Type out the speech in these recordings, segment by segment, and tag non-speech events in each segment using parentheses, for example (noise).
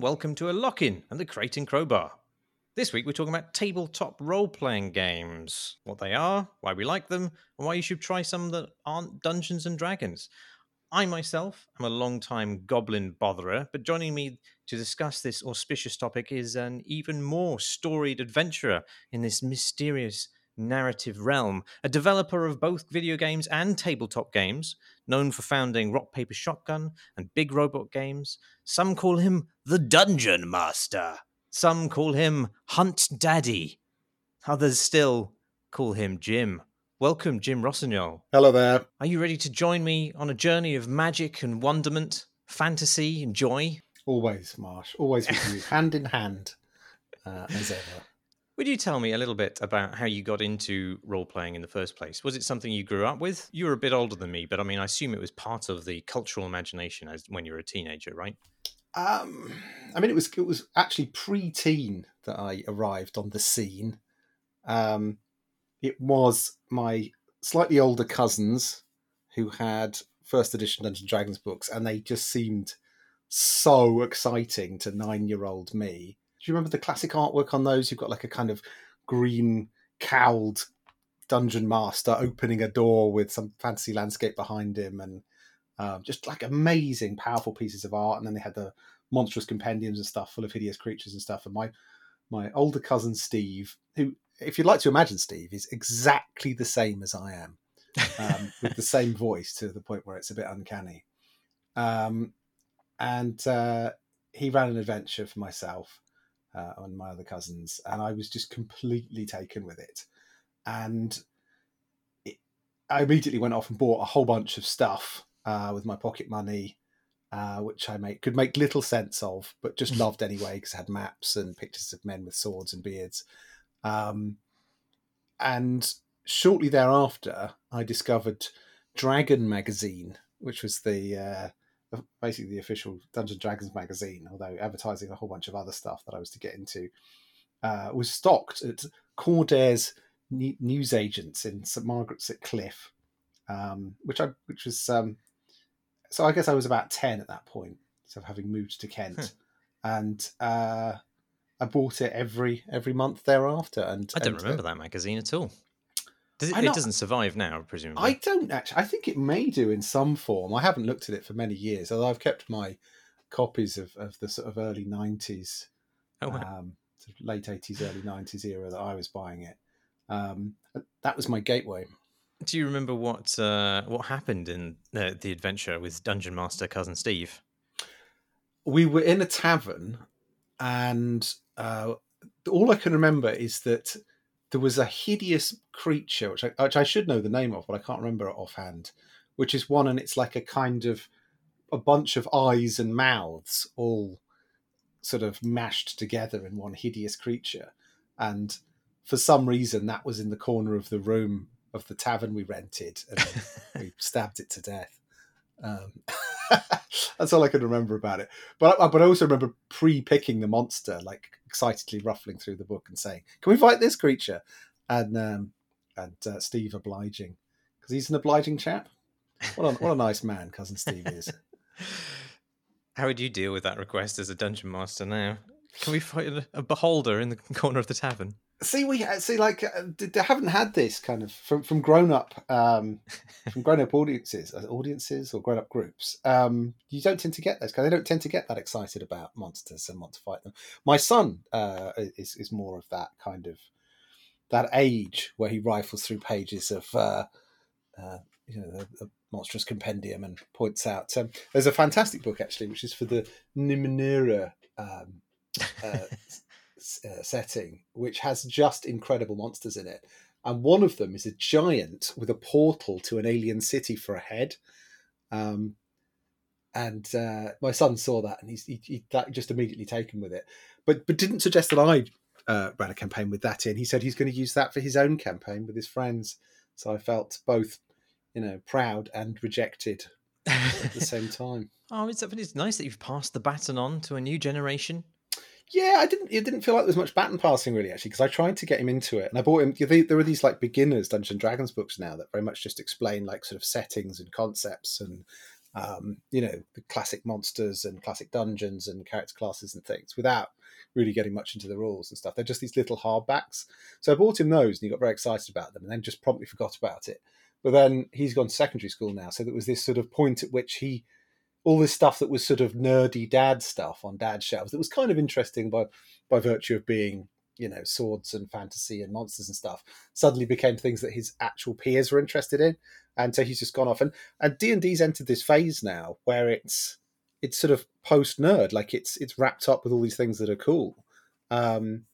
Welcome to a lock in and the Crate and Crowbar. This week we're talking about tabletop role playing games, what they are, why we like them, and why you should try some that aren't Dungeons and Dragons. I myself am a long-time goblin botherer, but joining me to discuss this auspicious topic is an even more storied adventurer in this mysterious narrative realm, a developer of both video games and tabletop games, known for founding Rock Paper Shotgun and Big Robot Games. Some call him the Dungeon Master. Some call him Hunt Daddy. Others still call him Jim. Welcome, Jim Rossignol. Hello there. Are you ready to join me on a journey of magic and wonderment, fantasy and joy? Always, Marsh. Always with you, (laughs) hand in hand, uh, as ever. Would you tell me a little bit about how you got into role playing in the first place? Was it something you grew up with? You were a bit older than me, but I mean, I assume it was part of the cultural imagination as when you were a teenager, right? Um, I mean, it was it was actually pre-teen that I arrived on the scene. Um, it was my slightly older cousins who had first edition Dungeons and Dragons books, and they just seemed so exciting to nine-year-old me do you remember the classic artwork on those? You've got like a kind of green cowled dungeon master opening a door with some fancy landscape behind him and um, just like amazing, powerful pieces of art. And then they had the monstrous compendiums and stuff full of hideous creatures and stuff. And my my older cousin Steve, who, if you'd like to imagine Steve, is exactly the same as I am, um, (laughs) with the same voice to the point where it's a bit uncanny. Um, and uh, he ran an adventure for myself uh, and my other cousins, and I was just completely taken with it. And it, I immediately went off and bought a whole bunch of stuff uh, with my pocket money, uh, which I make could make little sense of, but just loved anyway because it had maps and pictures of men with swords and beards. Um, and shortly thereafter, I discovered Dragon magazine, which was the uh, basically the official Dungeon Dragons magazine, although advertising a whole bunch of other stuff that I was to get into, uh, was stocked at Cordairs news agents in St Margaret's at Cliffe, um, which I which was um, so I guess I was about ten at that point, so having moved to Kent, hmm. and uh, I bought it every every month thereafter. And I don't and, remember uh, that magazine at all. Does it, it doesn't survive now, presumably. I don't actually. I think it may do in some form. I haven't looked at it for many years, although I've kept my copies of, of the sort of early nineties, oh, wow. um, sort of late eighties, early nineties era that I was buying it. Um, that was my gateway. Do you remember what uh, what happened in the, the adventure with Dungeon Master cousin Steve? We were in a tavern, and uh, all I can remember is that there was a hideous creature which I, which I should know the name of, but I can't remember it offhand. Which is one, and it's like a kind of a bunch of eyes and mouths all sort of mashed together in one hideous creature. And for some reason, that was in the corner of the room of the tavern we rented, and we (laughs) stabbed it to death. Um, (laughs) that's all I can remember about it. But but I also remember pre-picking the monster, like excitedly ruffling through the book and saying, "Can we fight this creature?" And um, and uh, Steve obliging because he's an obliging chap. What a, what a nice man, cousin Steve is. (laughs) How would you deal with that request as a dungeon master now? Can we fight a beholder in the corner of the tavern? See we see like uh, they haven't had this kind of from from grown up um (laughs) from grown up audiences uh, audiences or grown up groups um you don't tend to get those because they don't tend to get that excited about monsters and want to fight them. My son uh is is more of that kind of that age where he rifles through pages of uh, uh you know the, the monstrous compendium and points out um, there's a fantastic book actually which is for the Numenera um uh, (laughs) uh, setting, which has just incredible monsters in it. And one of them is a giant with a portal to an alien city for a head. Um, and uh, my son saw that and he's he, he, just immediately taken with it, but but didn't suggest that I uh, ran a campaign with that in. He said he's going to use that for his own campaign with his friends. So I felt both, you know, proud and rejected at the (laughs) same time. oh, it's, it's nice that you've passed the baton on to a new generation. Yeah, I didn't. It didn't feel like there was much baton passing really, actually, because I tried to get him into it, and I bought him. There are these like beginners Dungeons and Dragons books now that very much just explain like sort of settings and concepts and um, you know, the classic monsters and classic dungeons and character classes and things without really getting much into the rules and stuff. They're just these little hardbacks. So I bought him those and he got very excited about them and then just promptly forgot about it. But then he's gone to secondary school now. So there was this sort of point at which he, all this stuff that was sort of nerdy dad stuff on dad shelves. That was kind of interesting by, by virtue of being you know swords and fantasy and monsters and stuff suddenly became things that his actual peers were interested in. And so he's just gone off. And and d&d's entered this phase now where it's it's sort of post nerd like it's it's wrapped up with all these things that are cool. Um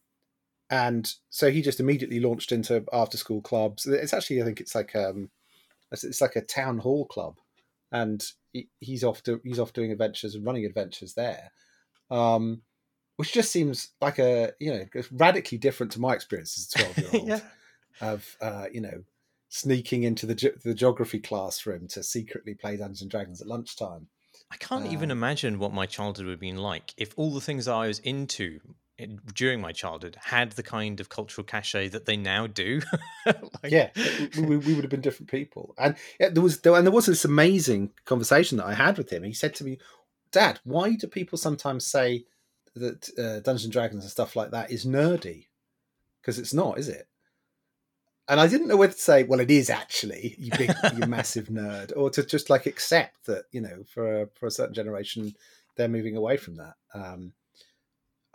and so he just immediately launched into after school clubs. It's actually i think it's like um it's like a town hall club and he's off to, he's off doing adventures and running adventures there um which just seems like a you know radically different to my experience as a (laughs) 12 year old yeah. of uh, you know sneaking into the ge- the geography classroom to secretly play Dungeons and Dragons at lunchtime. I can't even Um, imagine what my childhood would have been like if all the things I was into in- during my childhood had the kind of cultural cachet that they now do. (laughs) Like- yeah, we, we- we would have been different people. And yeah, there was there, and there was this amazing conversation that I had with him. He said to me, "Dad, why do people sometimes say that uh, Dungeons and Dragons and stuff like that is nerdy? Because it's not, is it?" And I didn't know whether to say, "Well, it is actually, you big, you (laughs) massive nerd," or to just like accept that you know, for a, for a certain generation, they're moving away from that. Um,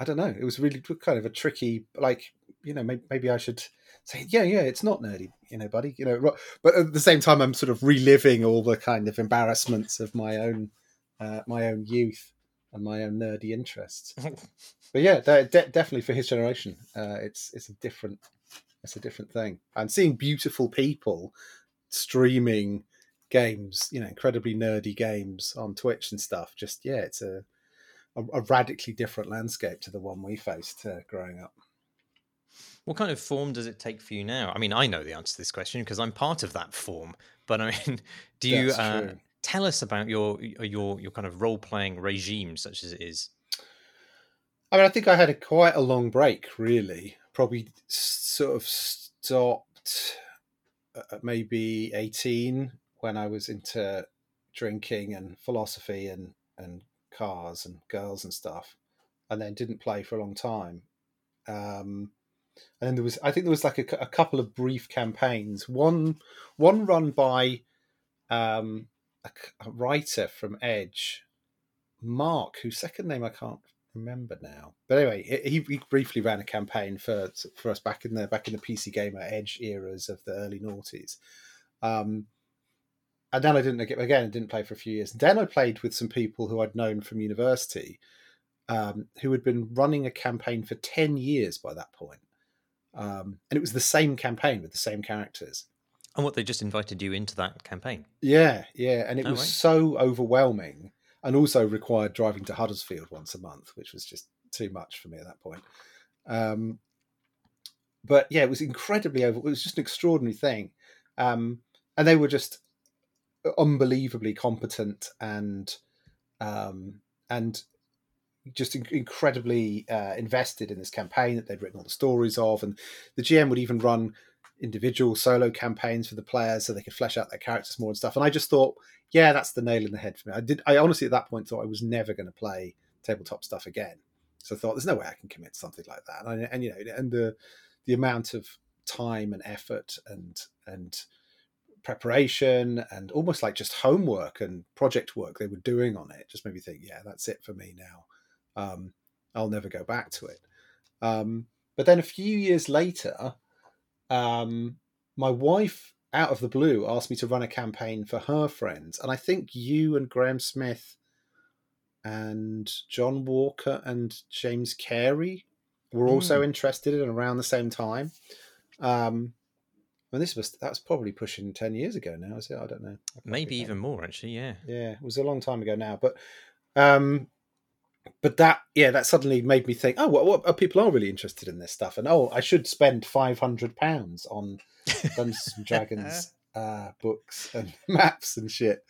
I don't know. It was really kind of a tricky, like you know, maybe, maybe I should say, yeah, yeah, it's not nerdy, you know, buddy, you know. But at the same time, I'm sort of reliving all the kind of embarrassments of my own, uh, my own youth and my own nerdy interests. (laughs) But yeah, de- de- definitely for his generation, uh, it's it's a different, it's a different thing. And seeing beautiful people streaming games, you know, incredibly nerdy games on Twitch and stuff, just yeah, it's a a, a radically different landscape to the one we faced uh, growing up. What kind of form does it take for you now? I mean, I know the answer to this question because I'm part of that form. But I mean, (laughs) do you uh, tell us about your your your kind of role playing regime, such as it is? I mean, I think I had a quite a long break, really. Probably sort of stopped at maybe 18 when I was into drinking and philosophy and, and cars and girls and stuff, and then didn't play for a long time. Um, and then there was, I think there was like a, a couple of brief campaigns. One, one run by um, a, a writer from Edge, Mark, whose second name I can't remember now. But anyway, he, he briefly ran a campaign for for us back in the back in the PC Gamer Edge eras of the early noughties. Um, and then I didn't again. I didn't play for a few years. Then I played with some people who I'd known from university, um, who had been running a campaign for ten years by that point. Um, and it was the same campaign with the same characters. And what they just invited you into that campaign. Yeah, yeah, and it Oh, was right. so overwhelming, and also required driving to Huddersfield once a month, which was just too much for me at that point. Um, but yeah, it was incredibly over. It was just an extraordinary thing, um, and they were just unbelievably competent and um, and just in- incredibly uh, invested in this campaign that they'd written all the stories of, and the GM would even run individual solo campaigns for the players so they could flesh out their characters more and stuff. And I just thought, yeah, that's the nail in the head for me. I did. I honestly at that point thought I was never going to play tabletop stuff again. So I thought, there's no way I can commit to something like that. And, and you know, and the the amount of time and effort and and preparation and almost like just homework and project work they were doing on it just made me think, yeah, that's it for me now. Um, I'll never go back to it. Um, but then a few years later, um, my wife, out of the blue, asked me to run a campaign for her friends, and I think you and Graham Smith and John Walker and James Carey were also interested in around the same time. Um, and this was that's probably pushing ten years ago now, is it? I don't know. I Maybe even more, actually. Yeah. yeah, it was a long time ago now, but um, but that yeah, that suddenly made me think, oh, what, what uh, people are really interested in this stuff, and oh, I should spend five hundred pounds on (laughs) Dungeons and Dragons uh, books and (laughs) maps and shit,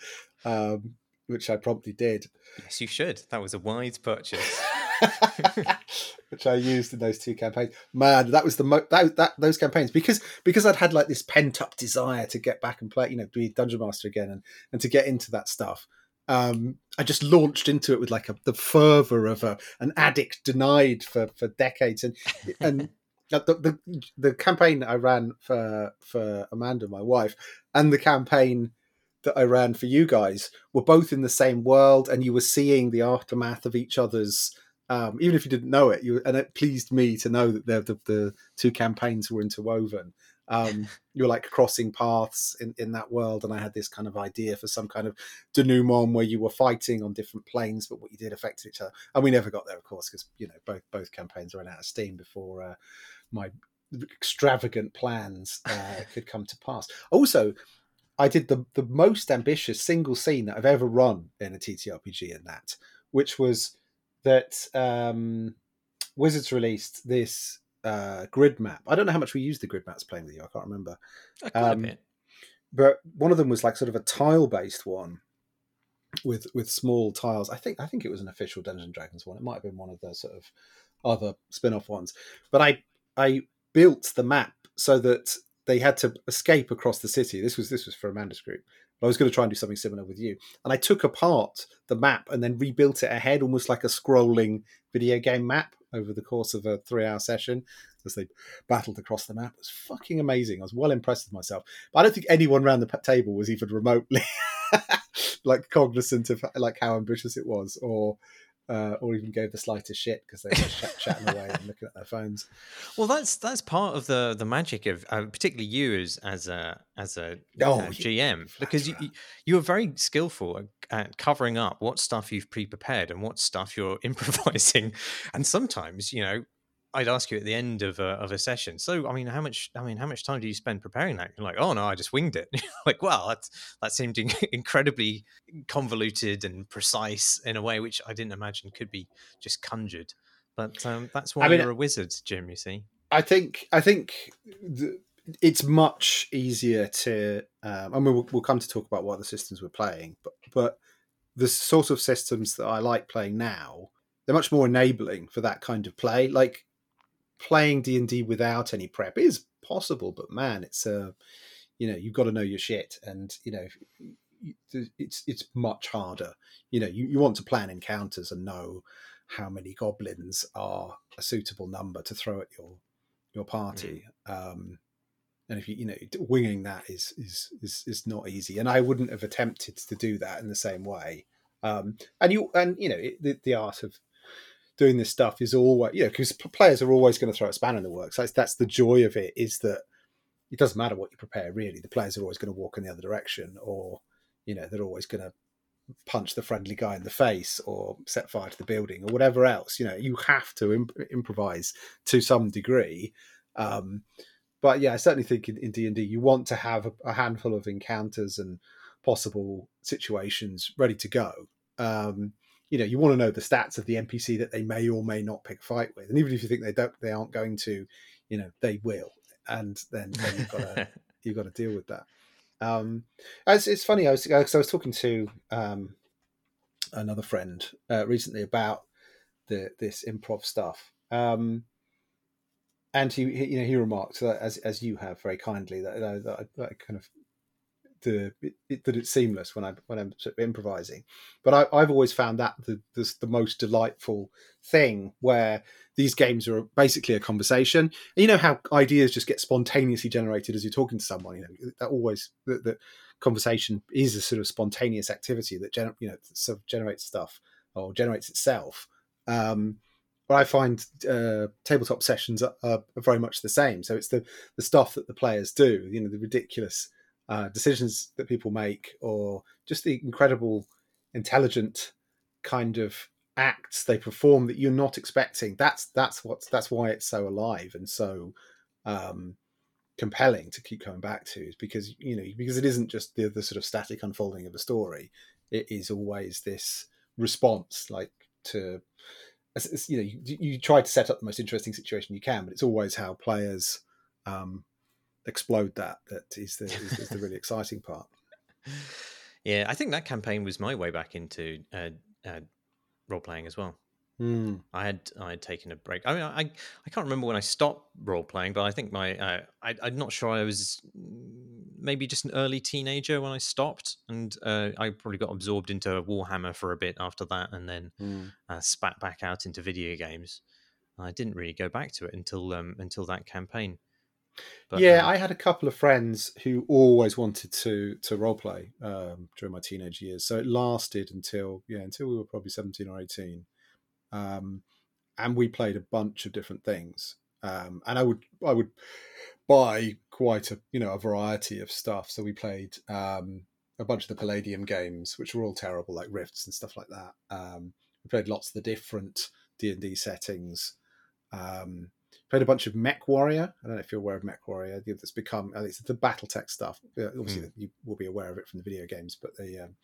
um, which I promptly did, yes, you should. That was a wise purchase. (laughs) which I used in those two campaigns. Man, that was the mo- that, that those campaigns because because I'd had like this pent up desire to get back and play, you know, be dungeon master again and and to get into that stuff. um, I just launched into it with like a, the fervor of a, an addict denied for, for decades, and and (laughs) the, the the campaign I ran for for Amanda, my wife, and the campaign that I ran for you guys were both in the same world, and you were seeing the aftermath of each other's. Um, even if you didn't know it, you and it pleased me to know that the, the, the two campaigns were interwoven. Um, (laughs) you were like crossing paths in, in that world, and I had this kind of idea for some kind of denouement where you were fighting on different planes, but what you did affected each other. And we never got there, of course, because you know both both campaigns ran out of steam before uh, my extravagant plans uh, (laughs) could come to pass. Also, I did the the most ambitious single scene that I've ever run in a TTRPG in that, which was that um, Wizards released this uh, grid map. I don't know how much we used the grid maps playing with you. I can't remember. Um, but one of them was like sort of a tile based one with with small tiles. I think I think it was an official Dungeons and Dragons one. It might have been one of the sort of other spin off ones. But I I built the map so that they had to escape across the city. This was this was for Amanda's group. But I was going to try and do something similar with you. And I took apart the map and then rebuilt it ahead, almost like a scrolling video game map over the course of a three-hour session as they battled across the map. It was fucking amazing. I was well impressed with myself. But I don't think anyone around the table was even remotely (laughs) like cognizant of like how ambitious it was, or uh, or even gave the slightest shit because they were just chatting away and looking at their phones. (laughs) Well, that's that's part of the the magic of uh, particularly you as as a as a Oh, uh, GM because you, you are very skillful at, at covering up what stuff you've pre prepared and what stuff you're (laughs) improvising, and sometimes you know. I'd ask you at the end of a, of a session. So, I mean, how much? I mean, how much time do you spend preparing that? You're like, oh no, I just winged it. (laughs) like, well, that's that seemed in- (laughs) incredibly convoluted and precise in a way which I didn't imagine could be just conjured. But um, that's why I mean, you're a wizard, Jim. You see. I think I think the, it's much easier to. Um, I mean, we'll, we'll come to talk about what the systems we're playing, but but the sort of systems that I like playing now, they're much more enabling for that kind of play. Like playing D and D without any prep is possible, but man, it's a you know you've got to know your shit, and you know it's it's much harder. You know, you, you want to plan encounters and know how many goblins are a suitable number to throw at your your party. Um, and if you you know winging that is is is is not easy, and I wouldn't have attempted to do that in the same way. Um, and you and you know it, the, the art of doing this stuff is always you know because players are always going to throw a spanner in the works. That's that's the joy of it is that it doesn't matter what you prepare really. The players are always going to walk in the other direction, or you know they're always going to punch the friendly guy in the face or set fire to the building or whatever else. You know you have to imp- improvise to some degree. Um, but yeah, I certainly think in D and D you want to have a, a, handful of encounters and possible situations ready to go. Um, you know, you want to know the stats of the NPC that they may or may not pick a fight with, and even if you think they don't, they aren't going to, you know, they will, and then, then you've got to (laughs) you've got to deal with that. Um, it's, it's funny. I was I was talking to um, another friend uh, recently about the this improv stuff. Um, and he, he, you know, he remarked that as as you have very kindly that, that, that, I, that I kind of the it, that it's seamless when I when I'm sort of improvising. But I, have always found that the, the the most delightful thing where these games are basically a conversation. And you know how ideas just get spontaneously generated as you're talking to someone. You know that always that, that conversation is a sort of spontaneous activity that gener- you know sort of generates stuff or generates itself. Um, but I find uh, tabletop sessions are, are, very much the same. So it's the the stuff that the players do, you know, the ridiculous uh, decisions that people make, or just the incredible, intelligent kind of acts they perform that you're not expecting. That's that's what's that's why it's so alive and so um, compelling to keep coming back to, is because you know because it isn't just the, the sort of static unfolding of a story. It is always this response, like to you know, you, you, try to set up the most interesting situation you can, but it's always how players um, explode that that is the, is, is the really (laughs) exciting part. Yeah, I think that campaign was my way back into uh, uh, role playing as well. Mm. I had I had taken a break. I mean, I I can't remember when I stopped role playing, but I think my uh, I, I'm not sure I was maybe just an early teenager when I stopped, and uh, I probably got absorbed into Warhammer for a bit after that, and then Mm. uh, spat back out into video games. I didn't really go back to it until um, until that campaign. But, yeah, um, I had a couple of friends who always wanted to to roleplay um, during my teenage years. So it lasted until yeah until we were probably seventeen or eighteen, um, and we played a bunch of different things. Um, and I would I would buy quite a you know a variety of stuff. So we played um, a bunch of the Palladium games, which were all terrible, like Rifts and stuff like that. Um, we played lots of the different D and D settings. Um, played a bunch of Mech Warrior. I don't know if you're aware of Mech Warrior. That's become at least the BattleTech stuff. Uh, Obviously, you will be aware of it from the video games, but the um,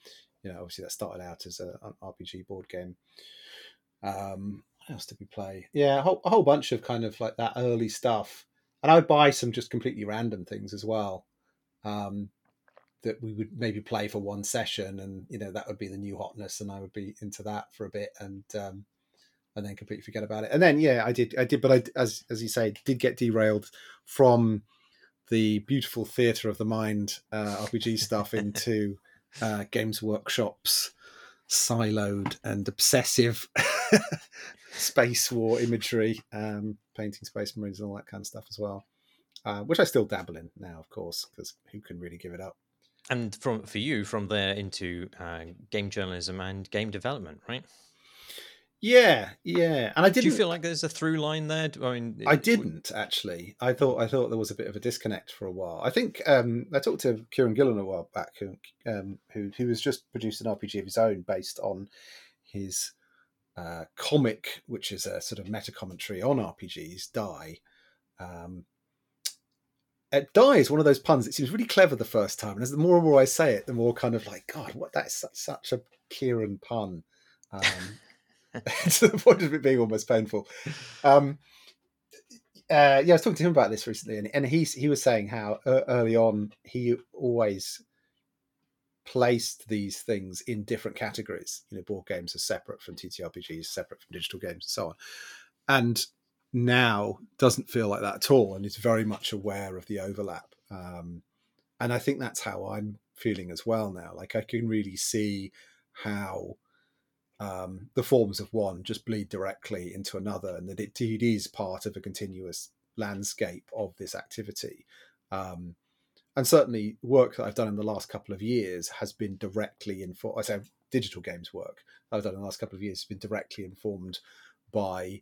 you know obviously that started out as a, an RPG board game. Um, what else did we play? Yeah, a whole, a whole bunch of kind of like that early stuff, and I would buy some just completely random things as well. Um, that we would maybe play for one session, and you know that would be the new hotness, and I would be into that for a bit, and um, and then completely forget about it. And then yeah, I did, I did, but I as as you say, did get derailed from the beautiful theatre of the mind uh, RPG (laughs) stuff into uh, Games Workshop's siloed and obsessive (laughs) space war imagery, um, painting space marines and all that kind of stuff as well. Uh, which I still dabble in now, of course, because who can really give it up? and from for you from there into uh, game journalism and game development, right? Yeah, yeah. And I didn't Do you feel like there's a through line there? I mean, I didn't actually. I thought I thought there was a bit of a disconnect for a while. I think um, I talked to Kieron Gillen a while back, who um, who who has just produced an RPG of his own based on his uh, comic, which is a sort of meta commentary on RPGs. Die. Um, uh, die is one of those puns. It seems really clever the first time, and as the more and more I say it, the more kind of like, God, what that is such, such a Kieron pun. Um, (laughs) to the point of it being almost painful. Um, uh, yeah, I was talking to him about this recently, and, and he's he was saying how uh, early on he always placed these things in different categories. You know, board games are separate from TTRPGs, separate from digital games, and so on. And now doesn't feel like that at all, and is very much aware of the overlap. Um, and I think that's how I'm feeling as well now. Like I can really see how um, the forms of one just bleed directly into another, and that it, it is part of a continuous landscape of this activity. Um, and certainly, work that I've done in the last couple of years has been directly informed. I say digital games work I've done in the last couple of years has been directly informed by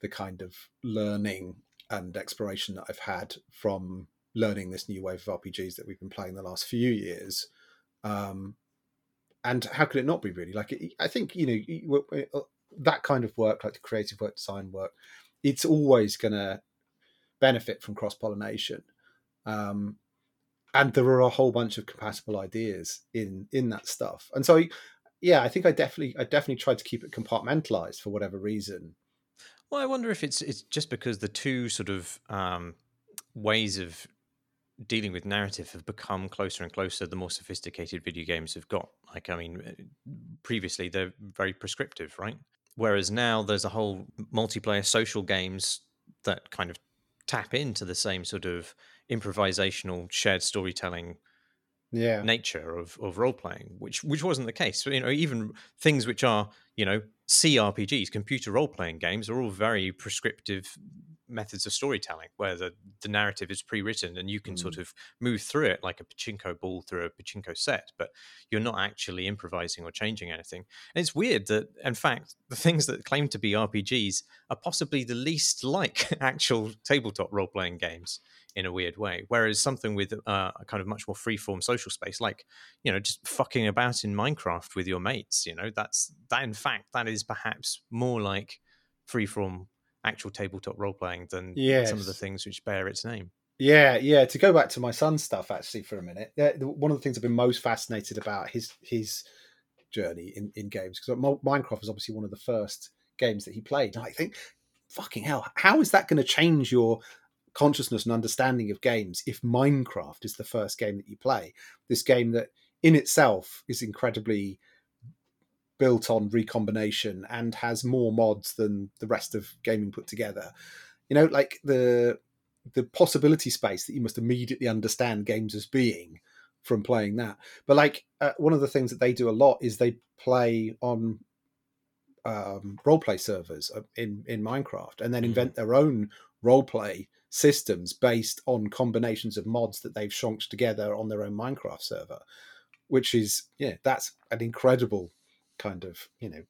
the kind of learning and exploration that I've had from learning this new wave of RPGs that we've been playing the last few years. Um, and how could it not be really? Like i think you know that kind of work like the creative work design work it's always going to benefit from cross pollination um, and there are a whole bunch of compatible ideas in in that stuff. And so yeah i think i definitely i definitely tried to keep it compartmentalized for whatever reason. Well, I wonder if it's it's just because the two sort of um, ways of dealing with narrative have become closer and closer the more sophisticated video games have got. Like i mean uh, previously they're very prescriptive right? Whereas now there's a whole multiplayer social games that kind of tap into the same sort of improvisational shared storytelling yeah. nature of, of role playing which which wasn't the case. So, you know even things which are you know crpgs computer role playing games are all very prescriptive methods of storytelling where the, the narrative is pre-written and you can mm. sort of move through it like a pachinko ball through a pachinko set but you're not actually improvising or changing anything. And it's weird that in fact the things that claim to be rpgs are possibly the least like (laughs) actual tabletop role-playing games in a weird way whereas something with uh, a kind of much more free-form social space like you know just fucking about in minecraft with your mates you know that's that in fact that is perhaps more like free-form actual tabletop role playing than yes. some of the things which bear its name. Yeah, yeah. To go back to my son's stuff, actually, for a minute, one of the things I've been most fascinated about his his journey in, in games because Minecraft was obviously one of the first games that he played. And I think, fucking hell, how is that going to change your consciousness and understanding of games if Minecraft is the first game that you play? This game that in itself is incredibly built on recombination and has more mods than the rest of gaming put together. You know, like the the possibility space that you must immediately understand games as being from playing that. But like uh, one of the things that they do a lot is they play on um, role play servers uh, in in Minecraft and then invent their own role play systems based on combinations of mods that they've shonked together on their own Minecraft server, which is yeah, that's an incredible kind of you know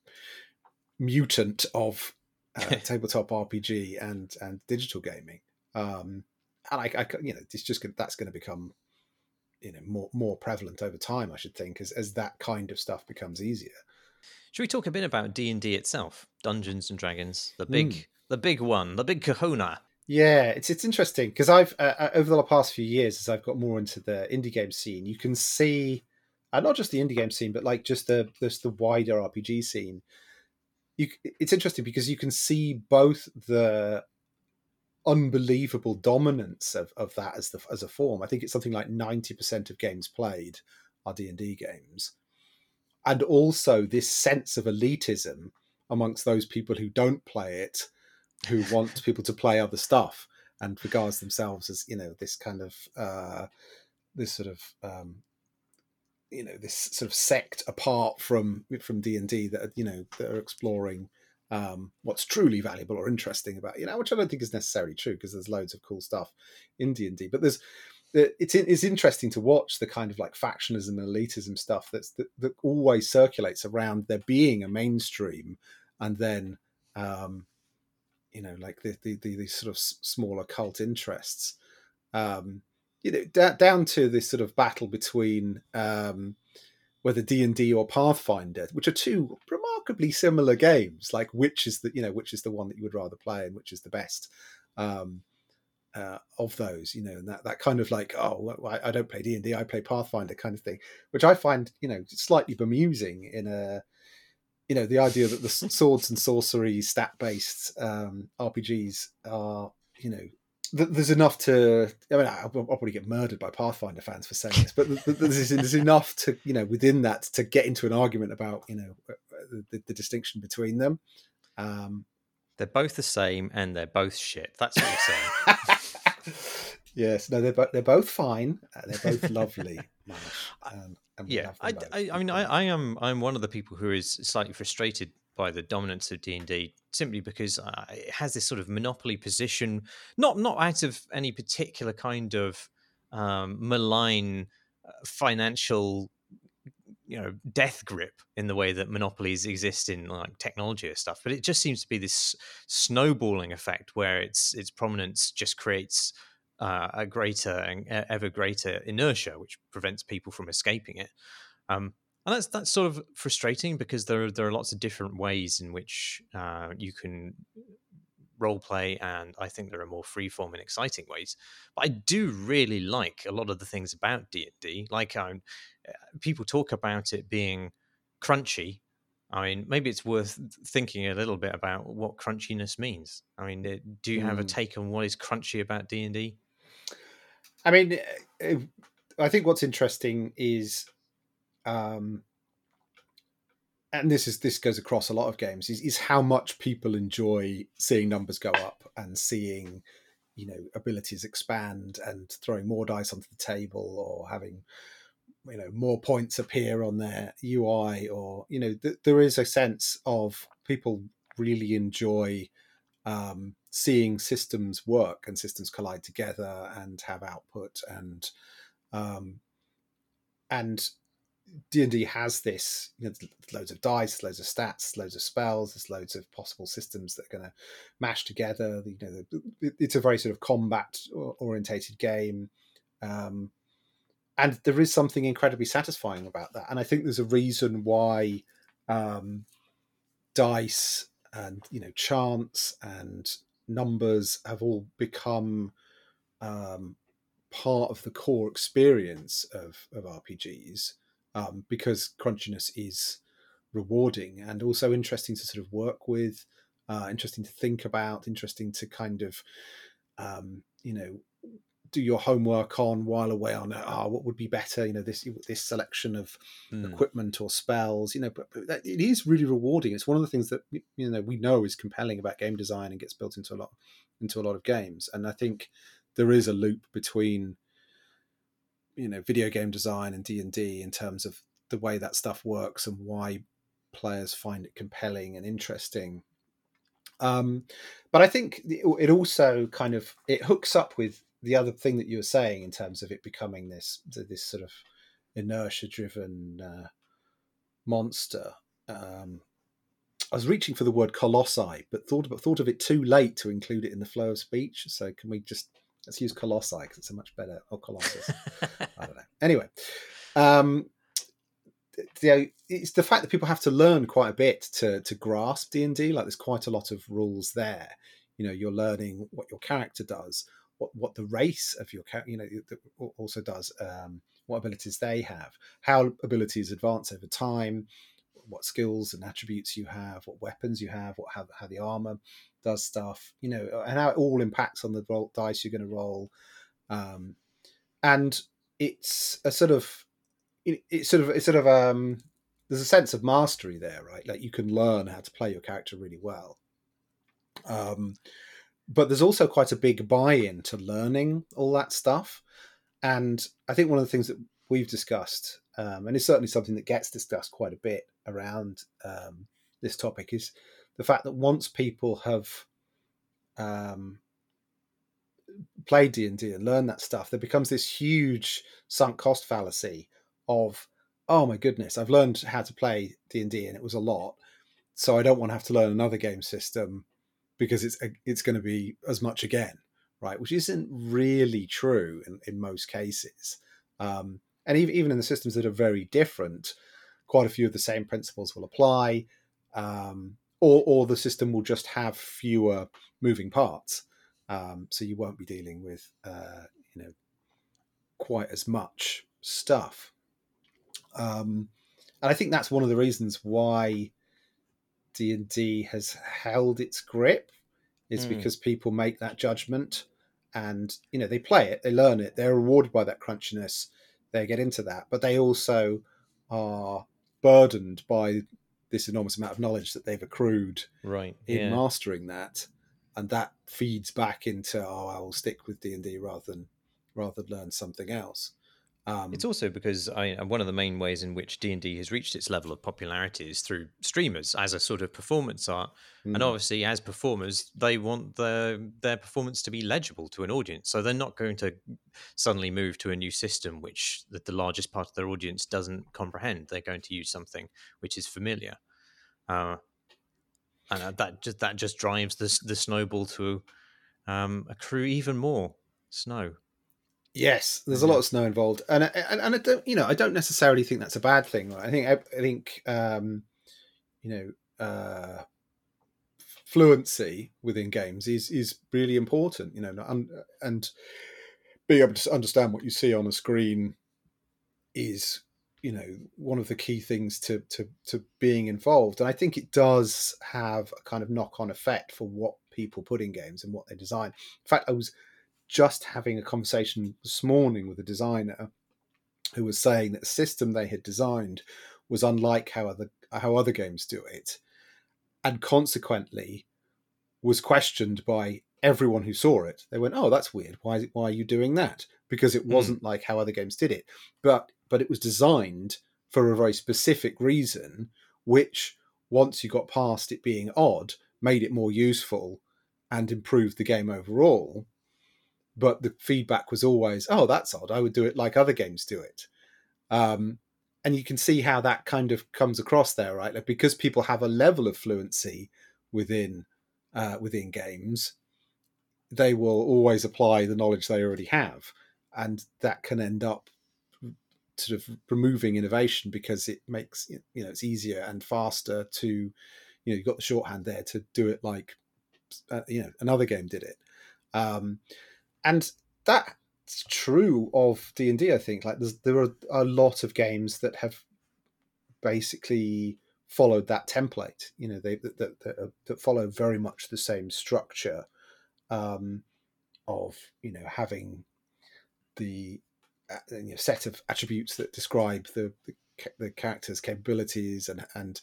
mutant of uh, (laughs) tabletop RPG and and digital gaming. Um, and I, I, you know, it's just gonna- that's going to become you know more more prevalent over time. I should think as as that kind of stuff becomes easier. Should we talk a bit about D and D itself, Dungeons and Dragons, the big, Mm. the big one, the big Kahuna? Yeah, it's it's interesting because I've uh, uh, over the past few years as I've got more into the indie game scene, you can see, uh, not just the indie game scene, but like just the just the wider RPG scene. You, it's interesting because you can see both the unbelievable dominance of, of that as the as a form. I think it's something like ninety percent of games played are D and D games, and also this sense of elitism amongst those people who don't play it who want people to play other stuff and regards themselves as you know this kind of uh, this sort of um, you know this sort of sect apart from from D and D that are, you know that are exploring um, what's truly valuable or interesting about you know which I don't think is necessarily true because there's loads of cool stuff in D and D but there's it's it's interesting to watch the kind of like factionism and elitism stuff that's that, that always circulates around there being a mainstream and then um, you know like the, the, the sort of s- smaller cult interests um you know da- down to this sort of battle between um whether d&d or pathfinder which are two remarkably similar games like which is the you know which is the one that you would rather play and which is the best um uh, of those, you know, and that, that kind of like, oh, I, I don't play D and I play Pathfinder kind of thing, which I find, you know, slightly bemusing in a, you know, the idea that the swords and sorcery stat based um, RPGs are, you know, th- there's enough to. I mean, I'll, I'll probably get murdered by Pathfinder fans for saying this, but th- th- there's, there's enough to, you know, within that to get into an argument about, you know, uh, the, the distinction between them. Um, They're both the same and they're both shit. That's what you're saying. (laughs) yes, no, they're bo- they're both fine. Uh, they're both lovely. And yeah, I, I, I mean, I, I am I'm one of the people who is slightly frustrated by the dominance of D and D simply because uh, it has this sort of monopoly position, not not out of any particular kind of um, malign uh, financial you know death grip in the way that monopolies exist in like technology or stuff but it just seems to be this snowballing effect where its its prominence just creates uh, a greater and ever greater inertia which prevents people from escaping it. Um, and that's that's sort of frustrating because there are, there are lots of different ways in which uh, you can role play and i think there are more freeform and exciting ways. But i do really like a lot of the things about d&d like um, uh, people talk about it being crunchy. I mean maybe it's worth thinking a little bit about what crunchiness means. I mean uh, do you have a Mm. take on what is crunchy about d&d I mean, uh, I think what's interesting is, um, and this is this goes across a lot of games, is, is how much people enjoy seeing numbers go up and seeing, you know, abilities expand and throwing more dice onto the table or having, you know, more points appear on their UI or you know, th- there is a sense of people really enjoy um, seeing systems work and systems collide together and have output and um, and D and D has this you know loads of dice, loads of stats, loads of spells, there's loads of possible systems that are going to mash together. You know, it's a very sort of combat orientated game. Um, and there is something incredibly satisfying about that. And I think there's a reason why um, dice and you know chance and numbers have all become um, part of the core experience of, of RPGs um, because crunchiness is rewarding and also interesting to sort of work with, uh, interesting to think about, interesting to kind of um, you know do your homework on while away on ah what would be better? You know this this selection of Hmm. equipment or spells you know but, but that, it is really rewarding. It's one of the things that you know we know is compelling about game design and gets built into a lot into a lot of games. And i think there is a loop between you know video game design and d&d in terms of the way that stuff works and why players find it compelling and interesting. Um, but i think it also kind of it hooks up with the other thing that you were saying in terms of it becoming this this sort of inertia driven uh, monster um, I was reaching for the word colossi, but thought of, thought of it too late to include it in the flow of speech. So can we just let's use colossi because it's a much better or colossus. (laughs) I don't know. Anyway, um, the, it's the fact that people have to learn quite a bit to to grasp D and D. Like there's quite a lot of rules there. You know, you're learning what your character does, what what the race of your character, you know, also does, um, what abilities they have, how abilities advance over time, what skills and attributes you have, what weapons you have, what how, how the armor does stuff, you know, and how it all impacts on the dice you're going to roll. Um, and it's a sort of it's sort of it's sort of um there's a sense of mastery there, right? Like you can learn how to play your character really well. Um, but there's also quite a big buy-in to learning all that stuff, and I think one of the things that we've discussed, um, and it's certainly something that gets discussed quite a bit around um, this topic, is the fact that once people have um, played D and D and learned that stuff, there becomes this huge sunk cost fallacy of, oh my goodness, I've learned how to play D and D and it was a lot, so I don't want to have to learn another game system because it's it's going to be as much again, right? Which isn't really true in, in most cases. Um, and even, even in the systems that are very different, quite a few of the same principles will apply, um, or, or the system will just have fewer moving parts. Um, so you won't be dealing with, uh, you know, quite as much stuff. Um, and I think that's one of the reasons why D and D has held its grip, is mm. because people make that judgment, and you know they play it, they learn it, they're rewarded by that crunchiness, they get into that, but they also are burdened by this enormous amount of knowledge that they've accrued right in yeah. mastering that and that feeds back into oh i will stick with d&d rather than rather than learn something else um, it's also because I, one of the main ways in which D and D has reached its level of popularity is through streamers as a sort of performance art, mm. and obviously as performers, they want their their performance to be legible to an audience. So they're not going to suddenly move to a new system which the, the largest part of their audience doesn't comprehend. They're going to use something which is familiar, uh, and uh, that just that just drives the the snowball to um, accrue even more snow. Yes, there's a lot of snow involved, and and, and I don't, you know, I don't necessarily think that's a bad thing. I think I, I think um, you know uh, fluency within games is is really important. You know, and, and being able to understand what you see on a screen is you know one of the key things to to to being involved and i think it does have a kind of knock on effect for what people put in games and what they design in fact i was just having a conversation this morning with a designer who was saying that the system they had designed was unlike how other how other games do it, and consequently was questioned by everyone who saw it. They went, "Oh, that's weird. Why it, why are you doing that?" Because it hmm. wasn't mm. like how other games did it, but but it was designed for a very specific reason, which once you got past it being odd, made it more useful and improved the game overall but the feedback was always, "Oh, that's odd. I would do it like other games do it." Um, and you can see how that kind of comes across there, right? Like because people have a level of fluency within uh, within games, they will always apply the knowledge they already have, and that can end up sort of removing innovation because it makes you know it's easier and faster to you know you've got the shorthand there to do it like uh, you know another game did it um, and that's true of D and I think like there are a lot of games that have basically followed that template. You know, they that that, that, that follow very much the same structure um, of you know having the uh, you know, set of attributes that describe the, the the character's capabilities and and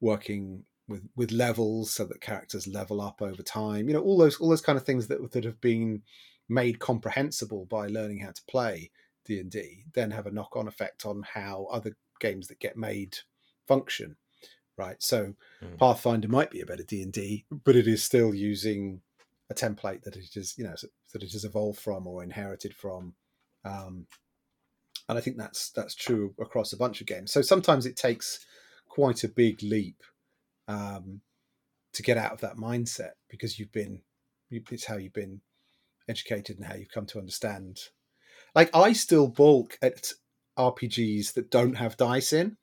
working with with levels so that characters level up over time. You know, all those all those kind of things that that have been made comprehensible by learning how to play d&d then have a knock-on effect on how other games that get made function right so Mm. pathfinder might be a better d&d but it is still using a template that it is you know that it has evolved from or inherited from um, and i think that's that's true across a bunch of games so sometimes it takes quite a big leap um, to get out of that mindset because you've been it's how you've been educated and how you've come to understand. Like i still balk at rpgs that don't have dice in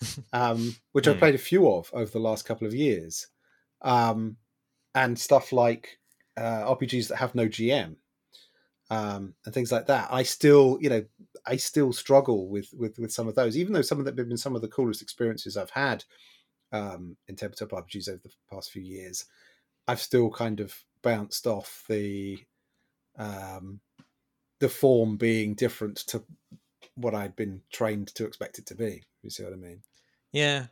(laughs) um, which i've Hmm. played a few of over the last couple of years. Um, and stuff like uh, rpgs that have no gm um, and things like that. I still you know i still struggle with with with some of those even though some of them have been some of the coolest experiences i've had um, in tabletop RPGs over the past few years, I've still kind of bounced off the um, the form being different to what I'd been trained to expect it to be. You see what I mean? Yeah.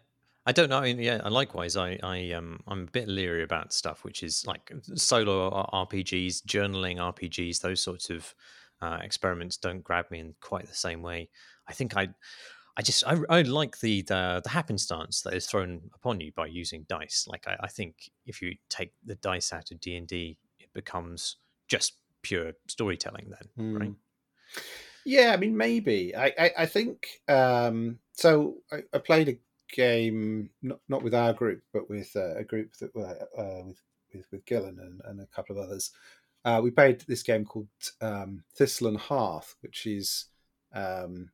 I don't know. I mean, yeah. Likewise, I, I, um, I'm a bit leery about stuff which is like solo RPGs, journaling RPGs. Those sorts of uh, experiments don't grab me in quite the same way. I think I, I just, I, I like the, the the happenstance that is thrown upon you by using dice. Like, I, I think if you take the dice out of D and D, it becomes just pure storytelling. Then, right? Mm. Yeah, I mean, maybe. I, I, I think um, so. I, I played a game not not with our group, but with uh, a group that were uh, with with with Gillen and, and a couple of others. Uh, we played this game called um, Thistle and Hearth, which is um,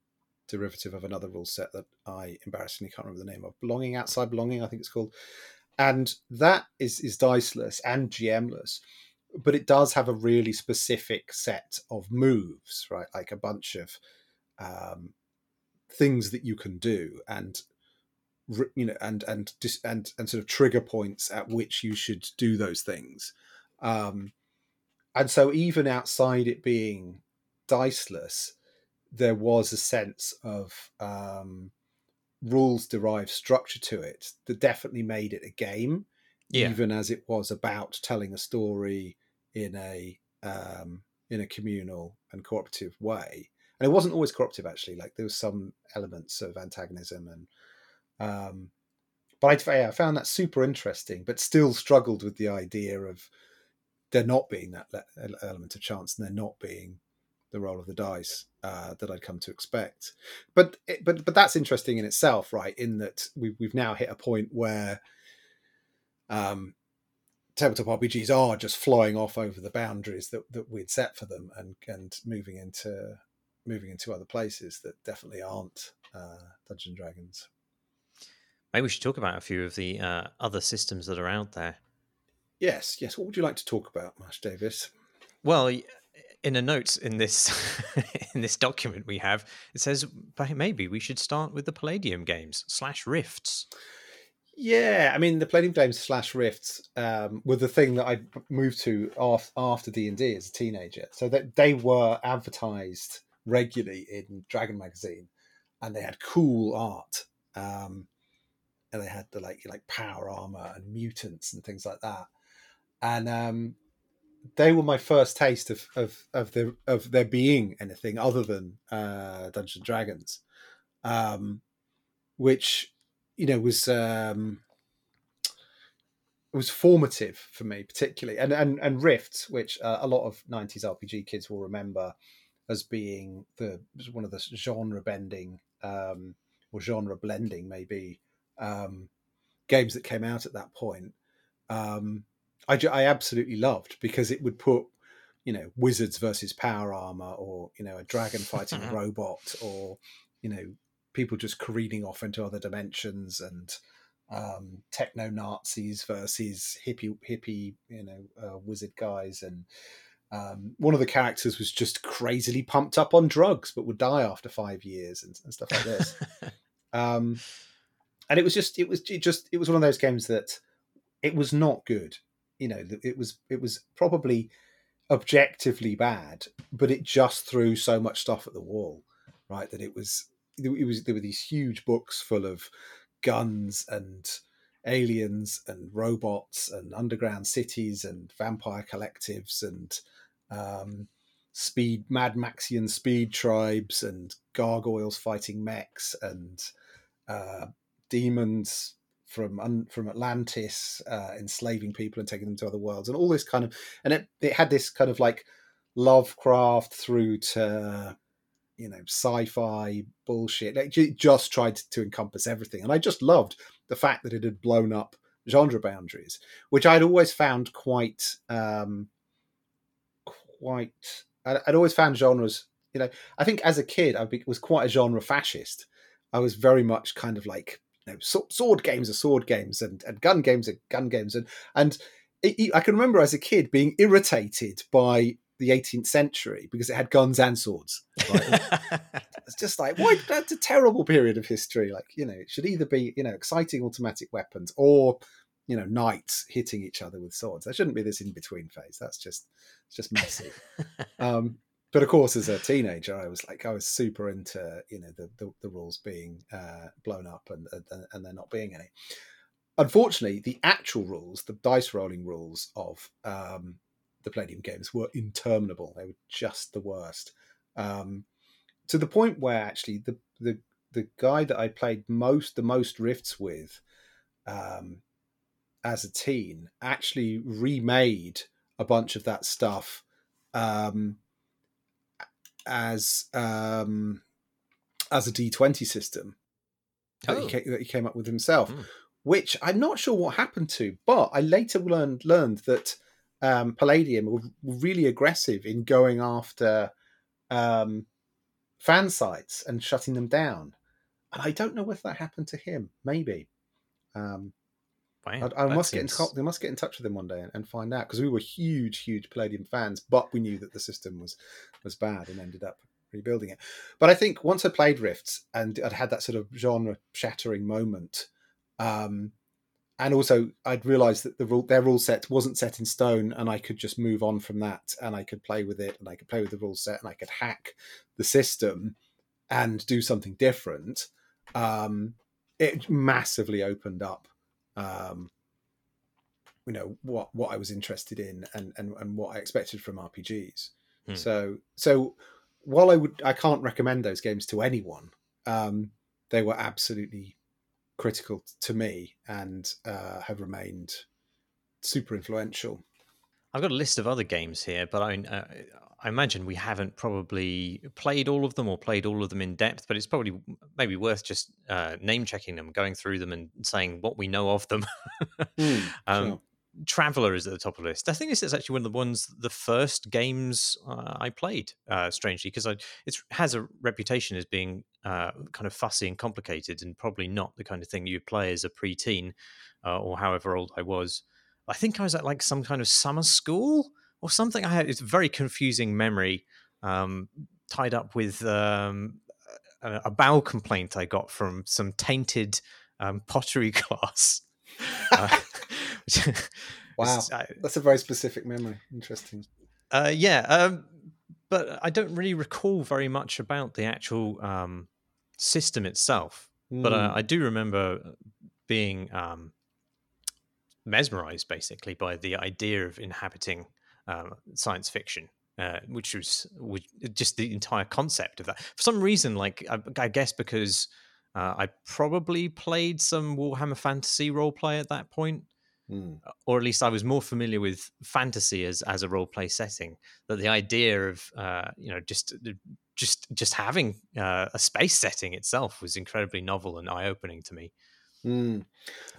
derivative of another rule set that I embarrassingly can't remember the name of. Belonging outside belonging, I think it's called, and that is is diceless and GMless but it does have a really specific set of moves, right? Like a bunch of um, things that you can do, and you know, and and and and sort of trigger points at which you should do those things. Um, and so, even outside it being diceless, there was a sense of um, rules derived structure to it that definitely made it a game Yeah. even as it was about telling a story in a um, in a communal and cooperative way. And it wasn't always cooperative actually. Like there was some elements of antagonism and um, but I, yeah, I found that super interesting, but still struggled with the idea of there not being that le- element of chance and there not being the roll of the dice uh, that I'd come to expect. But it- but but that's interesting in itself, right? In that we, we've now hit a point where um, tabletop RPGs are just flying off over the boundaries that, that we'd set for them and and moving into moving into other places that definitely aren't uh, Dungeons and Dragons. Maybe we should talk about a few of the uh, other systems that are out there. Yes, yes. What would you like to talk about, Marsh Davies? Well, in a note in this (laughs) in this document we have, it says maybe we should start with the Palladium games slash Rifts. Yeah, I mean the Palladium Games slash Rifts um, were the thing that I moved to af- after D and D as a teenager. So that they were advertised regularly in Dragon magazine, and they had cool art, um, and they had the like like power armor and mutants and things like that. And um, they were my first taste of of of the of there being anything other than uh, Dungeons and Dragons, um, which you know was um was formative for me particularly and and and rifts which uh, a lot of 90s rpg kids will remember as being the one of the genre bending um or genre blending maybe um games that came out at that point. Um i i absolutely loved because it would put you know wizards versus power armor or you know a dragon fighting a (laughs) robot or you know people just careening off into other dimensions and um, techno Nazis versus hippie hippie you know uh, wizard guys. And um, one of the characters was just crazily pumped up on drugs but would die after five years and, and stuff like this. (laughs) Um, and it was just it was it just it was one of those games that it was not good. You know it was it was probably objectively bad but it just threw so much stuff at the wall right that it was it was there were these huge books full of guns and aliens and robots and underground cities and vampire collectives and um, speed Mad Maxian speed tribes and gargoyles fighting mechs and uh, demons from from Atlantis uh, enslaving people and taking them to other worlds and all this kind of and it it had this kind of like Lovecraft through to you know sci-fi bullshit. It just tried to encompass everything, and I just loved the fact that it had blown up genre boundaries, which I'd always found quite um, quite. I'd always found genres. You know, I think as a kid I was quite a genre fascist. I was very much kind of like you know, sword games are sword games and, and gun games are gun games and and I can remember as a kid being irritated by the 18th century because it had guns and swords. Right? (laughs) it's just like, why? That's a terrible period of history. Like, you know, it should either be, you know, exciting automatic weapons or, you know, knights hitting each other with swords. There shouldn't be this in between phase. That's just, it's just messy. (laughs) um, but of course, as a teenager, I was like, I was super into, you know, the the, the rules being uh, blown up and, and and there not being any. Unfortunately, the actual rules, the dice rolling rules of um, the Palladium games were interminable. They were just the worst. Um, to the point where actually the the the guy that I played most the most rifts with um, as a teen actually remade a bunch of that stuff um, as um, as a D twenty system oh. that, he came, that, he came, up with himself. Mm. Which I'm not sure what happened to, but I later learned learned that um, Palladium were, really aggressive in going after um, fan sites and shutting them down. And I don't know whether that happened to him. Maybe. Um, wow, I, I must seems... get in. They must get in touch with him one day and, and find out because we were huge, huge Palladium fans, but we knew that the system was was bad and ended up rebuilding it. But I think once I played Rifts and I'd had that sort of genre shattering moment, um, and also I'd realised that the rule, their rule set wasn't set in stone, and I could just move on from that, and I could play with it, and I could play with the rule set, and I could hack the system and do something different. Um, it massively opened up, um, you know, what what I was interested in and and, and what I expected from RPGs. Hmm. So so while I would I can't recommend those games to anyone, um, they were absolutely critical to me and uh, have remained super influential. I've got a list of other games here, but I, uh, I imagine we haven't probably played all of them or played all of them in depth. But it's probably maybe worth just uh, name checking them, going through them, and saying what we know of them. (laughs) mm, um, sure. Traveller is at the top of the list. I think this is actually one of the ones, the first games uh, I played, uh, strangely, because it has a reputation as being uh, kind of fussy and complicated, and probably not the kind of thing you play as a preteen uh, or however old I was. I think I was at like some kind of summer school or something. I had it's a very confusing memory um, tied up with um, a, a, bowel complaint I got from some tainted um, pottery (laughs) class. (laughs) (laughs) uh, wow, that's a very specific memory. Interesting. Uh, yeah, um, but I don't really recall very much about the actual um, system itself. Mm. But uh, hmm. I do remember being um, mesmerized, basically, by the idea of inhabiting um, science fiction. Uh, which was, was, just the entire concept of that. For some reason, like I, I guess because uh, I probably played some Warhammer Fantasy role play at that point, Mm. Or at least I was more familiar with fantasy as as a role play setting. That the idea of uh, you know just uh, just just having uh, a space setting itself was incredibly novel and eye opening to me. Mm.